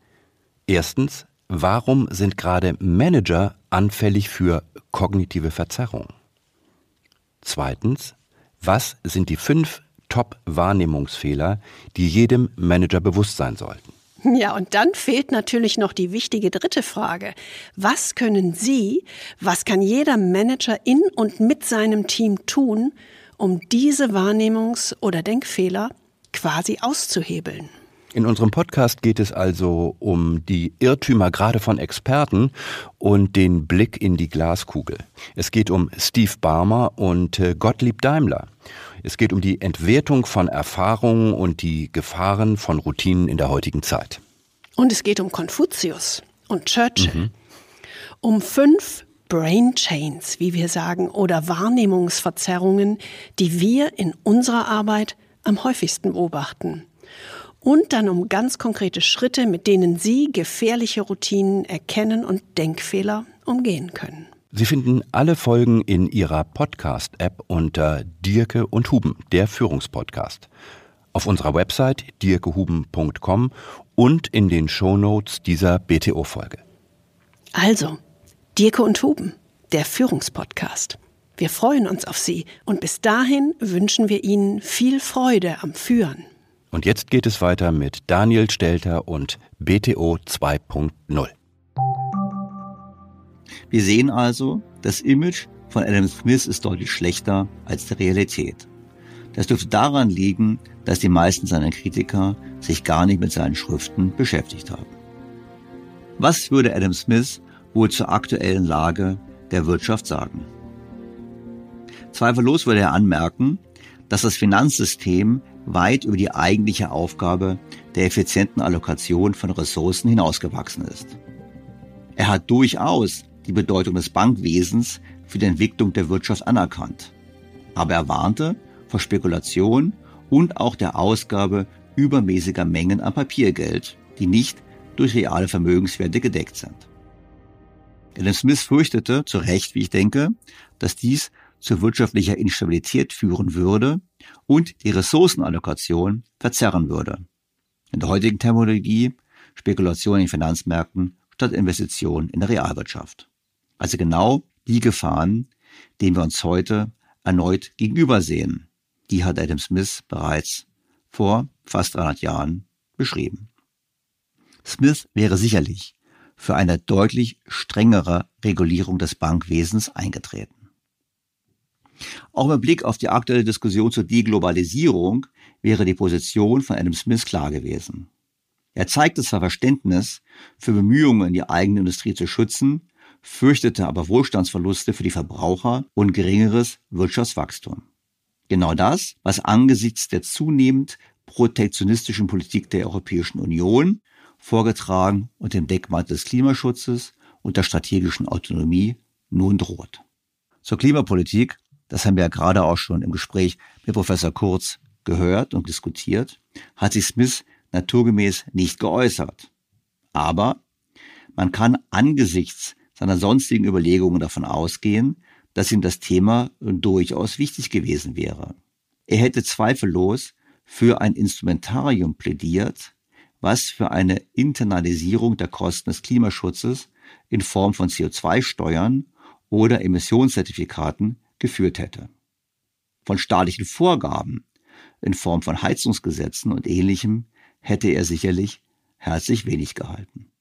erstens, warum sind gerade Manager anfällig für kognitive Verzerrung? Zweitens, was sind die fünf Top-Wahrnehmungsfehler, die jedem Manager bewusst sein sollten? Ja, und dann fehlt natürlich noch die wichtige dritte Frage. Was können Sie, was kann jeder Manager in und mit seinem Team tun, um diese Wahrnehmungs- oder Denkfehler quasi auszuhebeln? In unserem Podcast geht es also um die Irrtümer gerade von Experten und den Blick in die Glaskugel. Es geht um Steve Barmer und äh, Gottlieb Daimler. Es geht um die Entwertung von Erfahrungen und die Gefahren von Routinen in der heutigen Zeit. Und es geht um Konfuzius und Churchill. Mhm. Um fünf Brain Chains, wie wir sagen, oder Wahrnehmungsverzerrungen, die wir in unserer Arbeit am häufigsten beobachten. Und dann um ganz konkrete Schritte, mit denen Sie gefährliche Routinen erkennen und Denkfehler umgehen können. Sie finden alle Folgen in Ihrer Podcast-App unter Dirke und Huben, der Führungspodcast. Auf unserer Website dirkehuben.com und in den Shownotes dieser BTO-Folge. Also, Dirke und Huben, der Führungspodcast. Wir freuen uns auf Sie und bis dahin wünschen wir Ihnen viel Freude am Führen. Und jetzt geht es weiter mit Daniel Stelter und BTO 2.0. Wir sehen also, das Image von Adam Smith ist deutlich schlechter als die Realität. Das dürfte daran liegen, dass die meisten seiner Kritiker sich gar nicht mit seinen Schriften beschäftigt haben. Was würde Adam Smith wohl zur aktuellen Lage der Wirtschaft sagen? Zweifellos würde er anmerken, dass das Finanzsystem weit über die eigentliche Aufgabe der effizienten Allokation von Ressourcen hinausgewachsen ist. Er hat durchaus die Bedeutung des Bankwesens für die Entwicklung der Wirtschaft anerkannt. Aber er warnte vor Spekulation und auch der Ausgabe übermäßiger Mengen an Papiergeld, die nicht durch reale Vermögenswerte gedeckt sind. Adam Smith fürchtete, zu Recht, wie ich denke, dass dies zu wirtschaftlicher Instabilität führen würde und die Ressourcenallokation verzerren würde. In der heutigen Terminologie Spekulation in Finanzmärkten statt Investition in der Realwirtschaft. Also genau die Gefahren, denen wir uns heute erneut gegenübersehen. Die hat Adam Smith bereits vor fast 300 Jahren beschrieben. Smith wäre sicherlich für eine deutlich strengere Regulierung des Bankwesens eingetreten. Auch mit Blick auf die aktuelle Diskussion zur Deglobalisierung wäre die Position von Adam Smith klar gewesen. Er zeigte zwar Verständnis für Bemühungen, die eigene Industrie zu schützen, fürchtete aber Wohlstandsverluste für die Verbraucher und geringeres Wirtschaftswachstum. Genau das, was angesichts der zunehmend protektionistischen Politik der Europäischen Union, vorgetragen unter dem Deckmantel des Klimaschutzes und der strategischen Autonomie, nun droht. Zur Klimapolitik, das haben wir ja gerade auch schon im Gespräch mit Professor Kurz gehört und diskutiert, hat sich Smith naturgemäß nicht geäußert. Aber man kann angesichts seiner sonstigen Überlegungen davon ausgehen, dass ihm das Thema durchaus wichtig gewesen wäre. Er hätte zweifellos für ein Instrumentarium plädiert, was für eine Internalisierung der Kosten des Klimaschutzes in Form von CO2-Steuern oder Emissionszertifikaten geführt hätte. Von staatlichen Vorgaben in Form von Heizungsgesetzen und ähnlichem hätte er sicherlich herzlich wenig gehalten.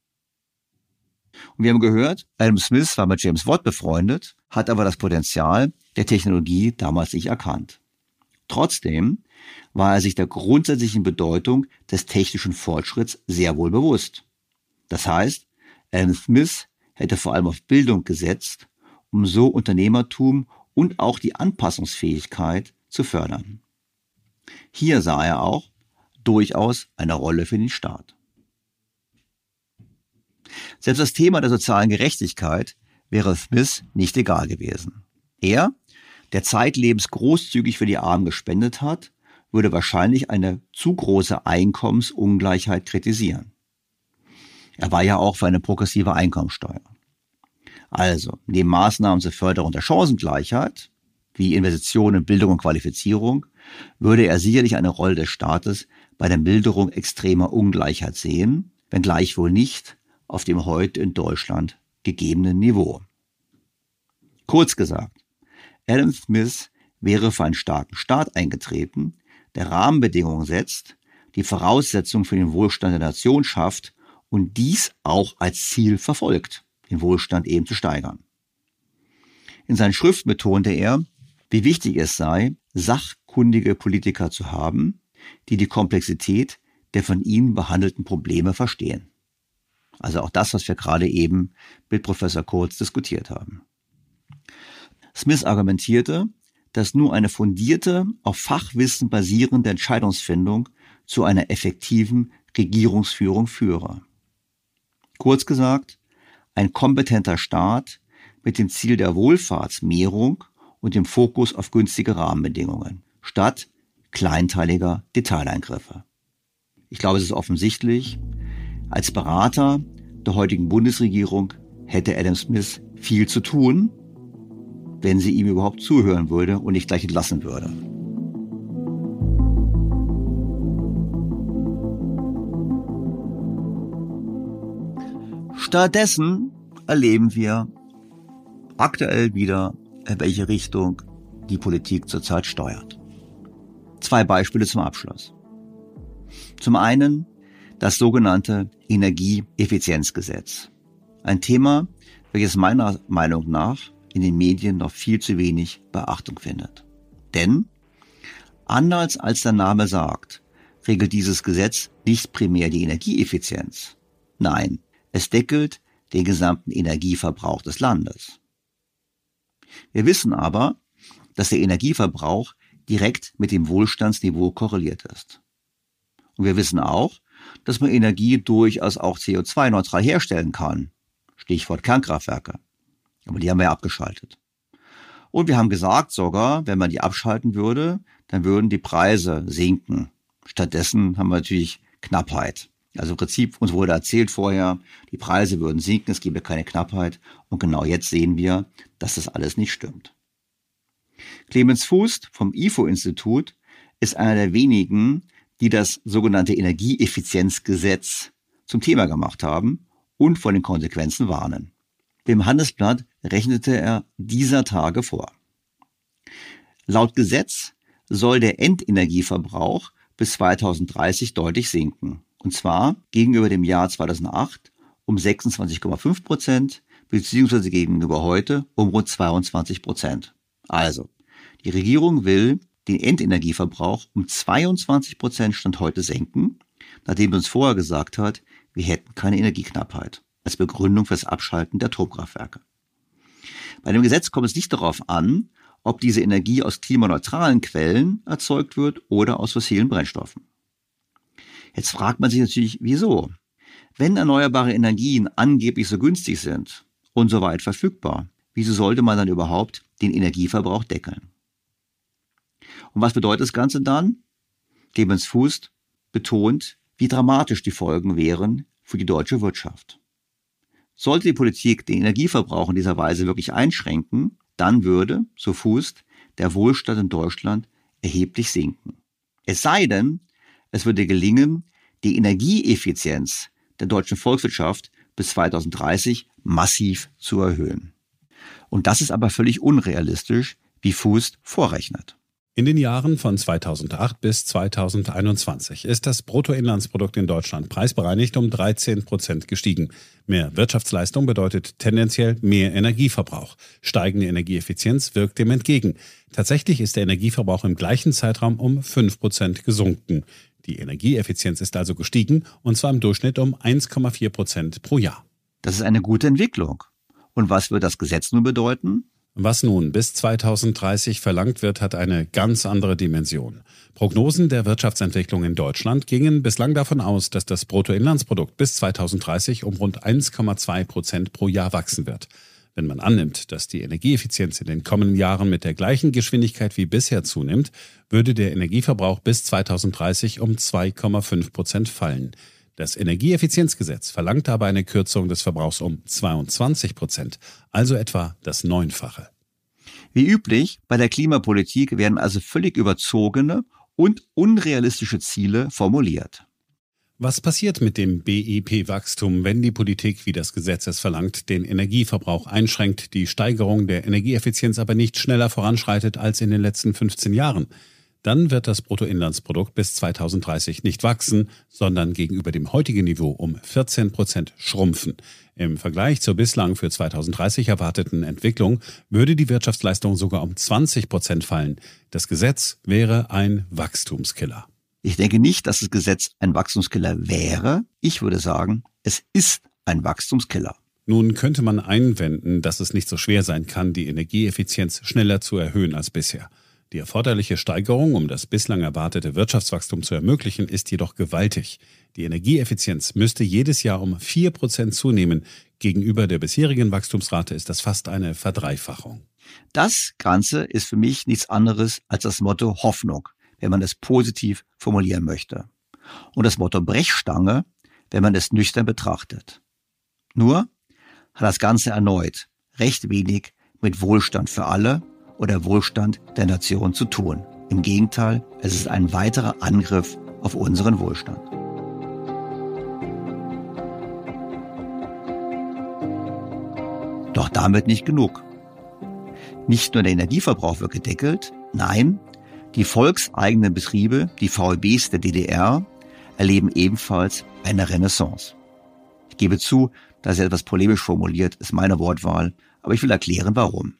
Und wir haben gehört, Adam Smith war mit James Watt befreundet, hat aber das Potenzial der Technologie damals nicht erkannt. Trotzdem war er sich der grundsätzlichen Bedeutung des technischen Fortschritts sehr wohl bewusst. Das heißt, Adam Smith hätte vor allem auf Bildung gesetzt, um so Unternehmertum und auch die Anpassungsfähigkeit zu fördern. Hier sah er auch durchaus eine Rolle für den Staat. Selbst das Thema der sozialen Gerechtigkeit wäre Smith nicht egal gewesen. Er, der zeitlebens großzügig für die Armen gespendet hat, würde wahrscheinlich eine zu große Einkommensungleichheit kritisieren. Er war ja auch für eine progressive Einkommensteuer. Also, neben Maßnahmen zur Förderung der Chancengleichheit, wie Investitionen in Bildung und Qualifizierung, würde er sicherlich eine Rolle des Staates bei der Milderung extremer Ungleichheit sehen, wenn gleichwohl nicht auf dem heute in Deutschland gegebenen Niveau. Kurz gesagt, Adam Smith wäre für einen starken Staat eingetreten, der Rahmenbedingungen setzt, die Voraussetzungen für den Wohlstand der Nation schafft und dies auch als Ziel verfolgt, den Wohlstand eben zu steigern. In seinen Schriften betonte er, wie wichtig es sei, sachkundige Politiker zu haben, die die Komplexität der von ihnen behandelten Probleme verstehen. Also auch das, was wir gerade eben mit Professor Kurz diskutiert haben. Smith argumentierte, dass nur eine fundierte, auf Fachwissen basierende Entscheidungsfindung zu einer effektiven Regierungsführung führe. Kurz gesagt, ein kompetenter Staat mit dem Ziel der Wohlfahrtsmehrung und dem Fokus auf günstige Rahmenbedingungen, statt kleinteiliger Detaileingriffe. Ich glaube, es ist offensichtlich, als Berater der heutigen Bundesregierung hätte Adam Smith viel zu tun, wenn sie ihm überhaupt zuhören würde und nicht gleich entlassen würde. Stattdessen erleben wir aktuell wieder, in welche Richtung die Politik zurzeit steuert. Zwei Beispiele zum Abschluss. Zum einen das sogenannte Energieeffizienzgesetz. Ein Thema, welches meiner Meinung nach in den Medien noch viel zu wenig Beachtung findet. Denn, anders als der Name sagt, regelt dieses Gesetz nicht primär die Energieeffizienz. Nein, es deckelt den gesamten Energieverbrauch des Landes. Wir wissen aber, dass der Energieverbrauch direkt mit dem Wohlstandsniveau korreliert ist. Und wir wissen auch, dass man Energie durchaus auch CO2-neutral herstellen kann. Stichwort Kernkraftwerke. Aber die haben wir ja abgeschaltet. Und wir haben gesagt sogar, wenn man die abschalten würde, dann würden die Preise sinken. Stattdessen haben wir natürlich Knappheit. Also im Prinzip, uns wurde erzählt vorher, die Preise würden sinken, es gäbe keine Knappheit. Und genau jetzt sehen wir, dass das alles nicht stimmt. Clemens Fuß vom IFO-Institut ist einer der wenigen, die das sogenannte Energieeffizienzgesetz zum Thema gemacht haben und vor den Konsequenzen warnen. Dem Handelsblatt rechnete er dieser Tage vor. Laut Gesetz soll der Endenergieverbrauch bis 2030 deutlich sinken. Und zwar gegenüber dem Jahr 2008 um 26,5 Prozent beziehungsweise gegenüber heute um rund 22 Prozent. Also, die Regierung will den Endenergieverbrauch um 22 Prozent Stand heute senken, nachdem uns vorher gesagt hat, wir hätten keine Energieknappheit als Begründung für das Abschalten der Atomkraftwerke. Bei dem Gesetz kommt es nicht darauf an, ob diese Energie aus klimaneutralen Quellen erzeugt wird oder aus fossilen Brennstoffen. Jetzt fragt man sich natürlich, wieso? Wenn erneuerbare Energien angeblich so günstig sind und so weit verfügbar, wieso sollte man dann überhaupt den Energieverbrauch deckeln? Und was bedeutet das Ganze dann? Clemens Fuß betont, wie dramatisch die Folgen wären für die deutsche Wirtschaft. Sollte die Politik den Energieverbrauch in dieser Weise wirklich einschränken, dann würde, so Fuß, der Wohlstand in Deutschland erheblich sinken. Es sei denn, es würde gelingen, die Energieeffizienz der deutschen Volkswirtschaft bis 2030 massiv zu erhöhen. Und das ist aber völlig unrealistisch, wie Fuß vorrechnet. In den Jahren von 2008 bis 2021 ist das Bruttoinlandsprodukt in Deutschland preisbereinigt um 13 Prozent gestiegen. Mehr Wirtschaftsleistung bedeutet tendenziell mehr Energieverbrauch. Steigende Energieeffizienz wirkt dem entgegen. Tatsächlich ist der Energieverbrauch im gleichen Zeitraum um 5 Prozent gesunken. Die Energieeffizienz ist also gestiegen, und zwar im Durchschnitt um 1,4 Prozent pro Jahr. Das ist eine gute Entwicklung. Und was wird das Gesetz nun bedeuten? Was nun bis 2030 verlangt wird, hat eine ganz andere Dimension. Prognosen der Wirtschaftsentwicklung in Deutschland gingen bislang davon aus, dass das Bruttoinlandsprodukt bis 2030 um rund 1,2 Prozent pro Jahr wachsen wird. Wenn man annimmt, dass die Energieeffizienz in den kommenden Jahren mit der gleichen Geschwindigkeit wie bisher zunimmt, würde der Energieverbrauch bis 2030 um 2,5 Prozent fallen. Das Energieeffizienzgesetz verlangt aber eine Kürzung des Verbrauchs um 22 Prozent, also etwa das Neunfache. Wie üblich bei der Klimapolitik werden also völlig überzogene und unrealistische Ziele formuliert. Was passiert mit dem BIP-Wachstum, wenn die Politik, wie das Gesetz es verlangt, den Energieverbrauch einschränkt, die Steigerung der Energieeffizienz aber nicht schneller voranschreitet als in den letzten 15 Jahren? Dann wird das Bruttoinlandsprodukt bis 2030 nicht wachsen, sondern gegenüber dem heutigen Niveau um 14 Prozent schrumpfen. Im Vergleich zur bislang für 2030 erwarteten Entwicklung würde die Wirtschaftsleistung sogar um 20 Prozent fallen. Das Gesetz wäre ein Wachstumskiller. Ich denke nicht, dass das Gesetz ein Wachstumskiller wäre. Ich würde sagen, es ist ein Wachstumskiller. Nun könnte man einwenden, dass es nicht so schwer sein kann, die Energieeffizienz schneller zu erhöhen als bisher. Die erforderliche Steigerung, um das bislang erwartete Wirtschaftswachstum zu ermöglichen, ist jedoch gewaltig. Die Energieeffizienz müsste jedes Jahr um vier Prozent zunehmen. Gegenüber der bisherigen Wachstumsrate ist das fast eine Verdreifachung. Das Ganze ist für mich nichts anderes als das Motto Hoffnung wenn man es positiv formulieren möchte. Und das Motto Brechstange, wenn man es nüchtern betrachtet. Nur hat das Ganze erneut recht wenig mit Wohlstand für alle oder Wohlstand der Nation zu tun. Im Gegenteil, es ist ein weiterer Angriff auf unseren Wohlstand. Doch damit nicht genug. Nicht nur der Energieverbrauch wird gedeckelt, nein, die volkseigenen Betriebe, die VEBs der DDR, erleben ebenfalls eine Renaissance. Ich gebe zu, dass er etwas polemisch formuliert, ist meine Wortwahl, aber ich will erklären, warum.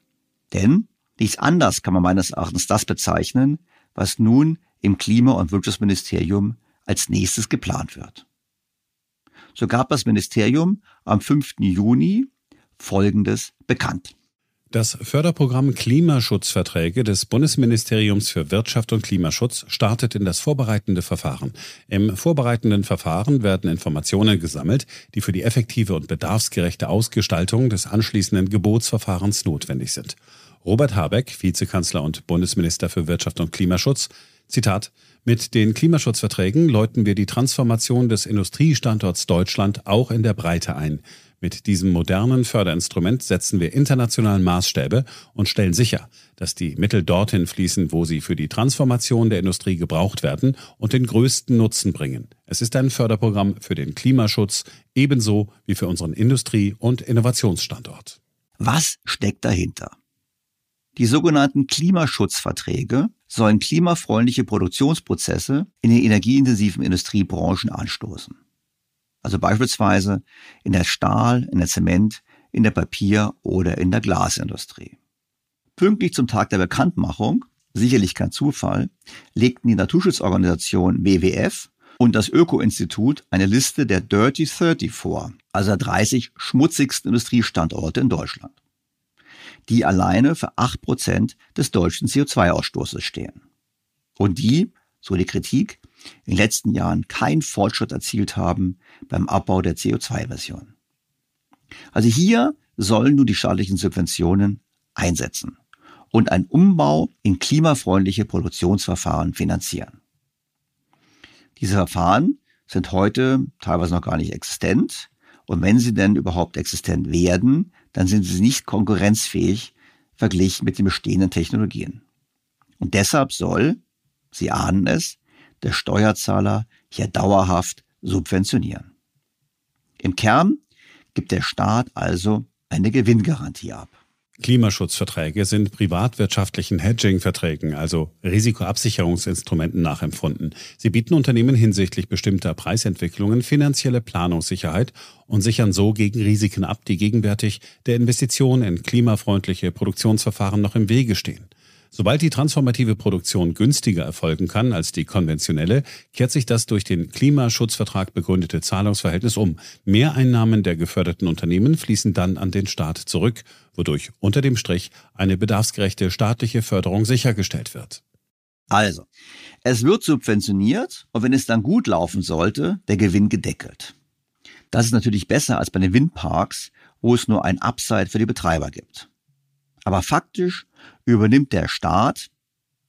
Denn nichts anders kann man meines Erachtens das bezeichnen, was nun im Klima- und Wirtschaftsministerium als nächstes geplant wird. So gab das Ministerium am 5. Juni Folgendes bekannt. Das Förderprogramm Klimaschutzverträge des Bundesministeriums für Wirtschaft und Klimaschutz startet in das vorbereitende Verfahren. Im vorbereitenden Verfahren werden Informationen gesammelt, die für die effektive und bedarfsgerechte Ausgestaltung des anschließenden Gebotsverfahrens notwendig sind. Robert Habeck, Vizekanzler und Bundesminister für Wirtschaft und Klimaschutz, Zitat, mit den Klimaschutzverträgen läuten wir die Transformation des Industriestandorts Deutschland auch in der Breite ein. Mit diesem modernen Förderinstrument setzen wir internationalen Maßstäbe und stellen sicher, dass die Mittel dorthin fließen, wo sie für die Transformation der Industrie gebraucht werden und den größten Nutzen bringen. Es ist ein Förderprogramm für den Klimaschutz, ebenso wie für unseren Industrie- und Innovationsstandort. Was steckt dahinter? Die sogenannten Klimaschutzverträge sollen klimafreundliche Produktionsprozesse in den energieintensiven Industriebranchen anstoßen. Also beispielsweise in der Stahl, in der Zement, in der Papier- oder in der Glasindustrie. Pünktlich zum Tag der Bekanntmachung, sicherlich kein Zufall, legten die Naturschutzorganisation WWF und das Öko-Institut eine Liste der Dirty 30 vor, also 30 schmutzigsten Industriestandorte in Deutschland, die alleine für 8% des deutschen CO2-Ausstoßes stehen. Und die, so die Kritik, in den letzten Jahren keinen Fortschritt erzielt haben beim Abbau der CO2-Emissionen. Also hier sollen nun die staatlichen Subventionen einsetzen und einen Umbau in klimafreundliche Produktionsverfahren finanzieren. Diese Verfahren sind heute teilweise noch gar nicht existent und wenn sie denn überhaupt existent werden, dann sind sie nicht konkurrenzfähig verglichen mit den bestehenden Technologien. Und deshalb soll, Sie ahnen es, der Steuerzahler hier dauerhaft subventionieren. Im Kern gibt der Staat also eine Gewinngarantie ab. Klimaschutzverträge sind privatwirtschaftlichen Hedging-Verträgen, also Risikoabsicherungsinstrumenten nachempfunden. Sie bieten Unternehmen hinsichtlich bestimmter Preisentwicklungen finanzielle Planungssicherheit und sichern so gegen Risiken ab, die gegenwärtig der Investition in klimafreundliche Produktionsverfahren noch im Wege stehen. Sobald die transformative Produktion günstiger erfolgen kann als die konventionelle, kehrt sich das durch den Klimaschutzvertrag begründete Zahlungsverhältnis um. Mehreinnahmen der geförderten Unternehmen fließen dann an den Staat zurück, wodurch unter dem Strich eine bedarfsgerechte staatliche Förderung sichergestellt wird. Also, es wird subventioniert und wenn es dann gut laufen sollte, der Gewinn gedeckelt. Das ist natürlich besser als bei den Windparks, wo es nur ein Upside für die Betreiber gibt. Aber faktisch übernimmt der Staat,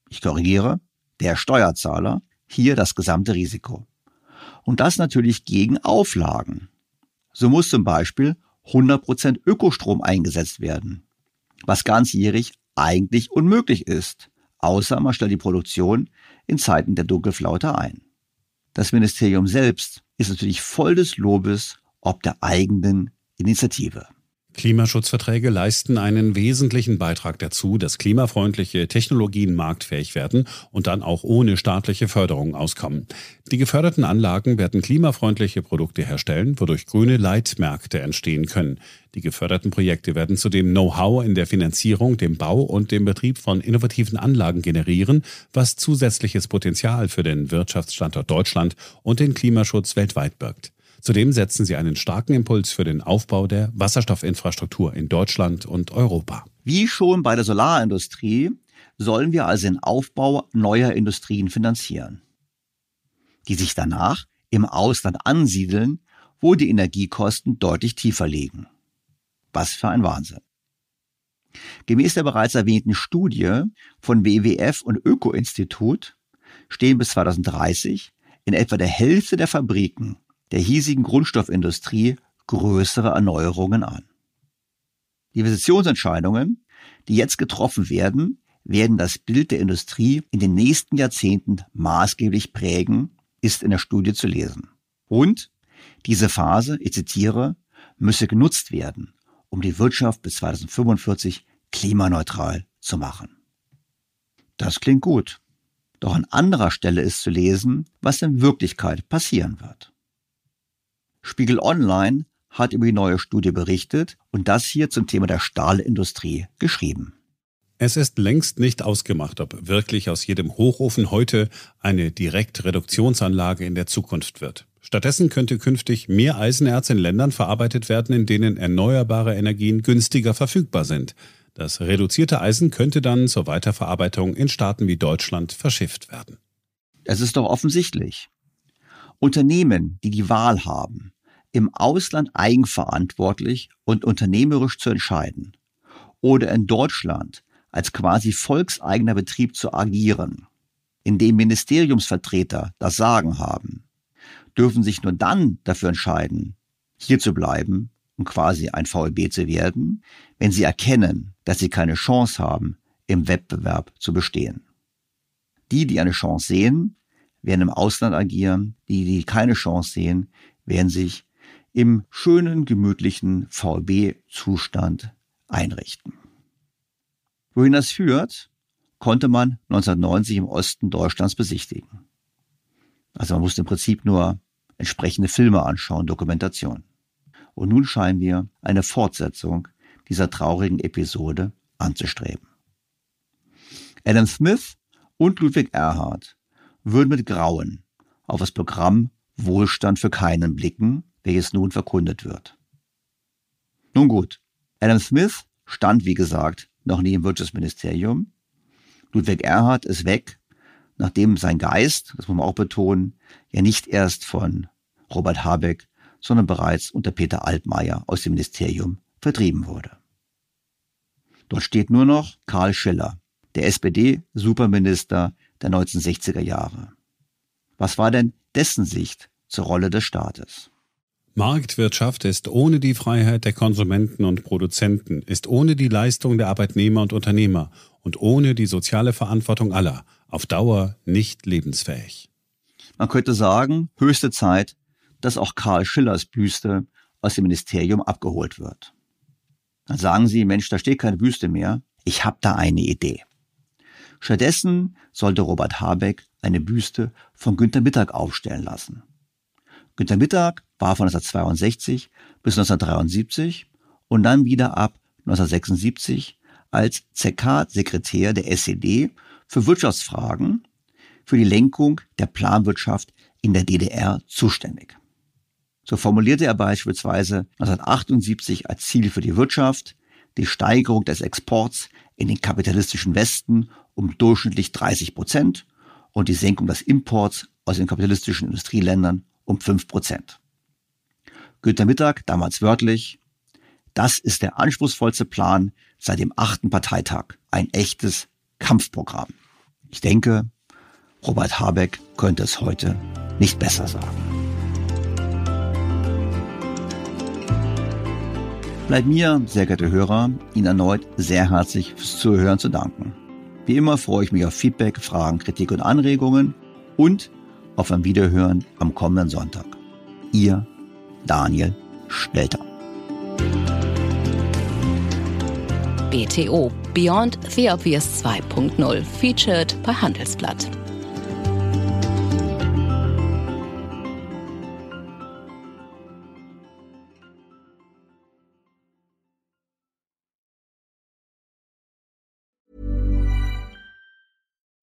ich korrigiere, der Steuerzahler hier das gesamte Risiko. Und das natürlich gegen Auflagen. So muss zum Beispiel 100% Ökostrom eingesetzt werden, was ganzjährig eigentlich unmöglich ist, außer man stellt die Produktion in Zeiten der Dunkelflaute ein. Das Ministerium selbst ist natürlich voll des Lobes ob der eigenen Initiative. Klimaschutzverträge leisten einen wesentlichen Beitrag dazu, dass klimafreundliche Technologien marktfähig werden und dann auch ohne staatliche Förderung auskommen. Die geförderten Anlagen werden klimafreundliche Produkte herstellen, wodurch grüne Leitmärkte entstehen können. Die geförderten Projekte werden zudem Know-how in der Finanzierung, dem Bau und dem Betrieb von innovativen Anlagen generieren, was zusätzliches Potenzial für den Wirtschaftsstandort Deutschland und den Klimaschutz weltweit birgt. Zudem setzen sie einen starken Impuls für den Aufbau der Wasserstoffinfrastruktur in Deutschland und Europa. Wie schon bei der Solarindustrie sollen wir also den Aufbau neuer Industrien finanzieren, die sich danach im Ausland ansiedeln, wo die Energiekosten deutlich tiefer liegen. Was für ein Wahnsinn. Gemäß der bereits erwähnten Studie von WWF und Öko-Institut stehen bis 2030 in etwa der Hälfte der Fabriken der hiesigen Grundstoffindustrie größere Erneuerungen an. Die Investitionsentscheidungen, die jetzt getroffen werden, werden das Bild der Industrie in den nächsten Jahrzehnten maßgeblich prägen, ist in der Studie zu lesen. Und diese Phase, ich zitiere, müsse genutzt werden, um die Wirtschaft bis 2045 klimaneutral zu machen. Das klingt gut. Doch an anderer Stelle ist zu lesen, was in Wirklichkeit passieren wird. Spiegel Online hat über die neue Studie berichtet und das hier zum Thema der Stahlindustrie geschrieben. Es ist längst nicht ausgemacht, ob wirklich aus jedem Hochofen heute eine Direktreduktionsanlage in der Zukunft wird. Stattdessen könnte künftig mehr Eisenerz in Ländern verarbeitet werden, in denen erneuerbare Energien günstiger verfügbar sind. Das reduzierte Eisen könnte dann zur Weiterverarbeitung in Staaten wie Deutschland verschifft werden. Es ist doch offensichtlich. Unternehmen, die die Wahl haben, im Ausland eigenverantwortlich und unternehmerisch zu entscheiden oder in Deutschland als quasi volkseigener Betrieb zu agieren, in dem Ministeriumsvertreter das Sagen haben, dürfen sich nur dann dafür entscheiden, hier zu bleiben und quasi ein VLB zu werden, wenn sie erkennen, dass sie keine Chance haben, im Wettbewerb zu bestehen. Die, die eine Chance sehen, werden im Ausland agieren. Die, die keine Chance sehen, werden sich im schönen, gemütlichen VLB-Zustand einrichten. Wohin das führt, konnte man 1990 im Osten Deutschlands besichtigen. Also man musste im Prinzip nur entsprechende Filme anschauen, Dokumentation. Und nun scheinen wir eine Fortsetzung dieser traurigen Episode anzustreben. Adam Smith und Ludwig Erhard würden mit Grauen auf das Programm Wohlstand für keinen blicken, welches nun verkundet wird. Nun gut, Adam Smith stand, wie gesagt, noch nie im Wirtschaftsministerium. Ludwig Erhard ist weg, nachdem sein Geist, das muss man auch betonen, ja nicht erst von Robert Habeck, sondern bereits unter Peter Altmaier aus dem Ministerium vertrieben wurde. Dort steht nur noch Karl Schiller, der SPD-Superminister der 1960er Jahre. Was war denn dessen Sicht zur Rolle des Staates? Marktwirtschaft ist ohne die Freiheit der Konsumenten und Produzenten, ist ohne die Leistung der Arbeitnehmer und Unternehmer und ohne die soziale Verantwortung aller auf Dauer nicht lebensfähig. Man könnte sagen, höchste Zeit, dass auch Karl Schillers Büste aus dem Ministerium abgeholt wird. Dann sagen Sie, Mensch, da steht keine Büste mehr. Ich habe da eine Idee. Stattdessen sollte Robert Habeck eine Büste von Günter Mittag aufstellen lassen. Günter Mittag war von 1962 bis 1973 und dann wieder ab 1976 als ZK-Sekretär der SED für Wirtschaftsfragen für die Lenkung der Planwirtschaft in der DDR zuständig. So formulierte er beispielsweise 1978 als Ziel für die Wirtschaft die Steigerung des Exports in den kapitalistischen Westen um durchschnittlich 30 Prozent und die Senkung des Imports aus den kapitalistischen Industrieländern um 5 Prozent. Günter Mittag, damals wörtlich, das ist der anspruchsvollste Plan seit dem achten Parteitag. Ein echtes Kampfprogramm. Ich denke, Robert Habeck könnte es heute nicht besser sagen. Bleibt mir, sehr geehrte Hörer, Ihnen erneut sehr herzlich fürs Zuhören zu danken. Wie immer freue ich mich auf Feedback, Fragen, Kritik und Anregungen und auf ein Wiederhören am kommenden Sonntag. Ihr Daniel Stelter. BTO Beyond the Obvious 2.0 featured bei Handelsblatt.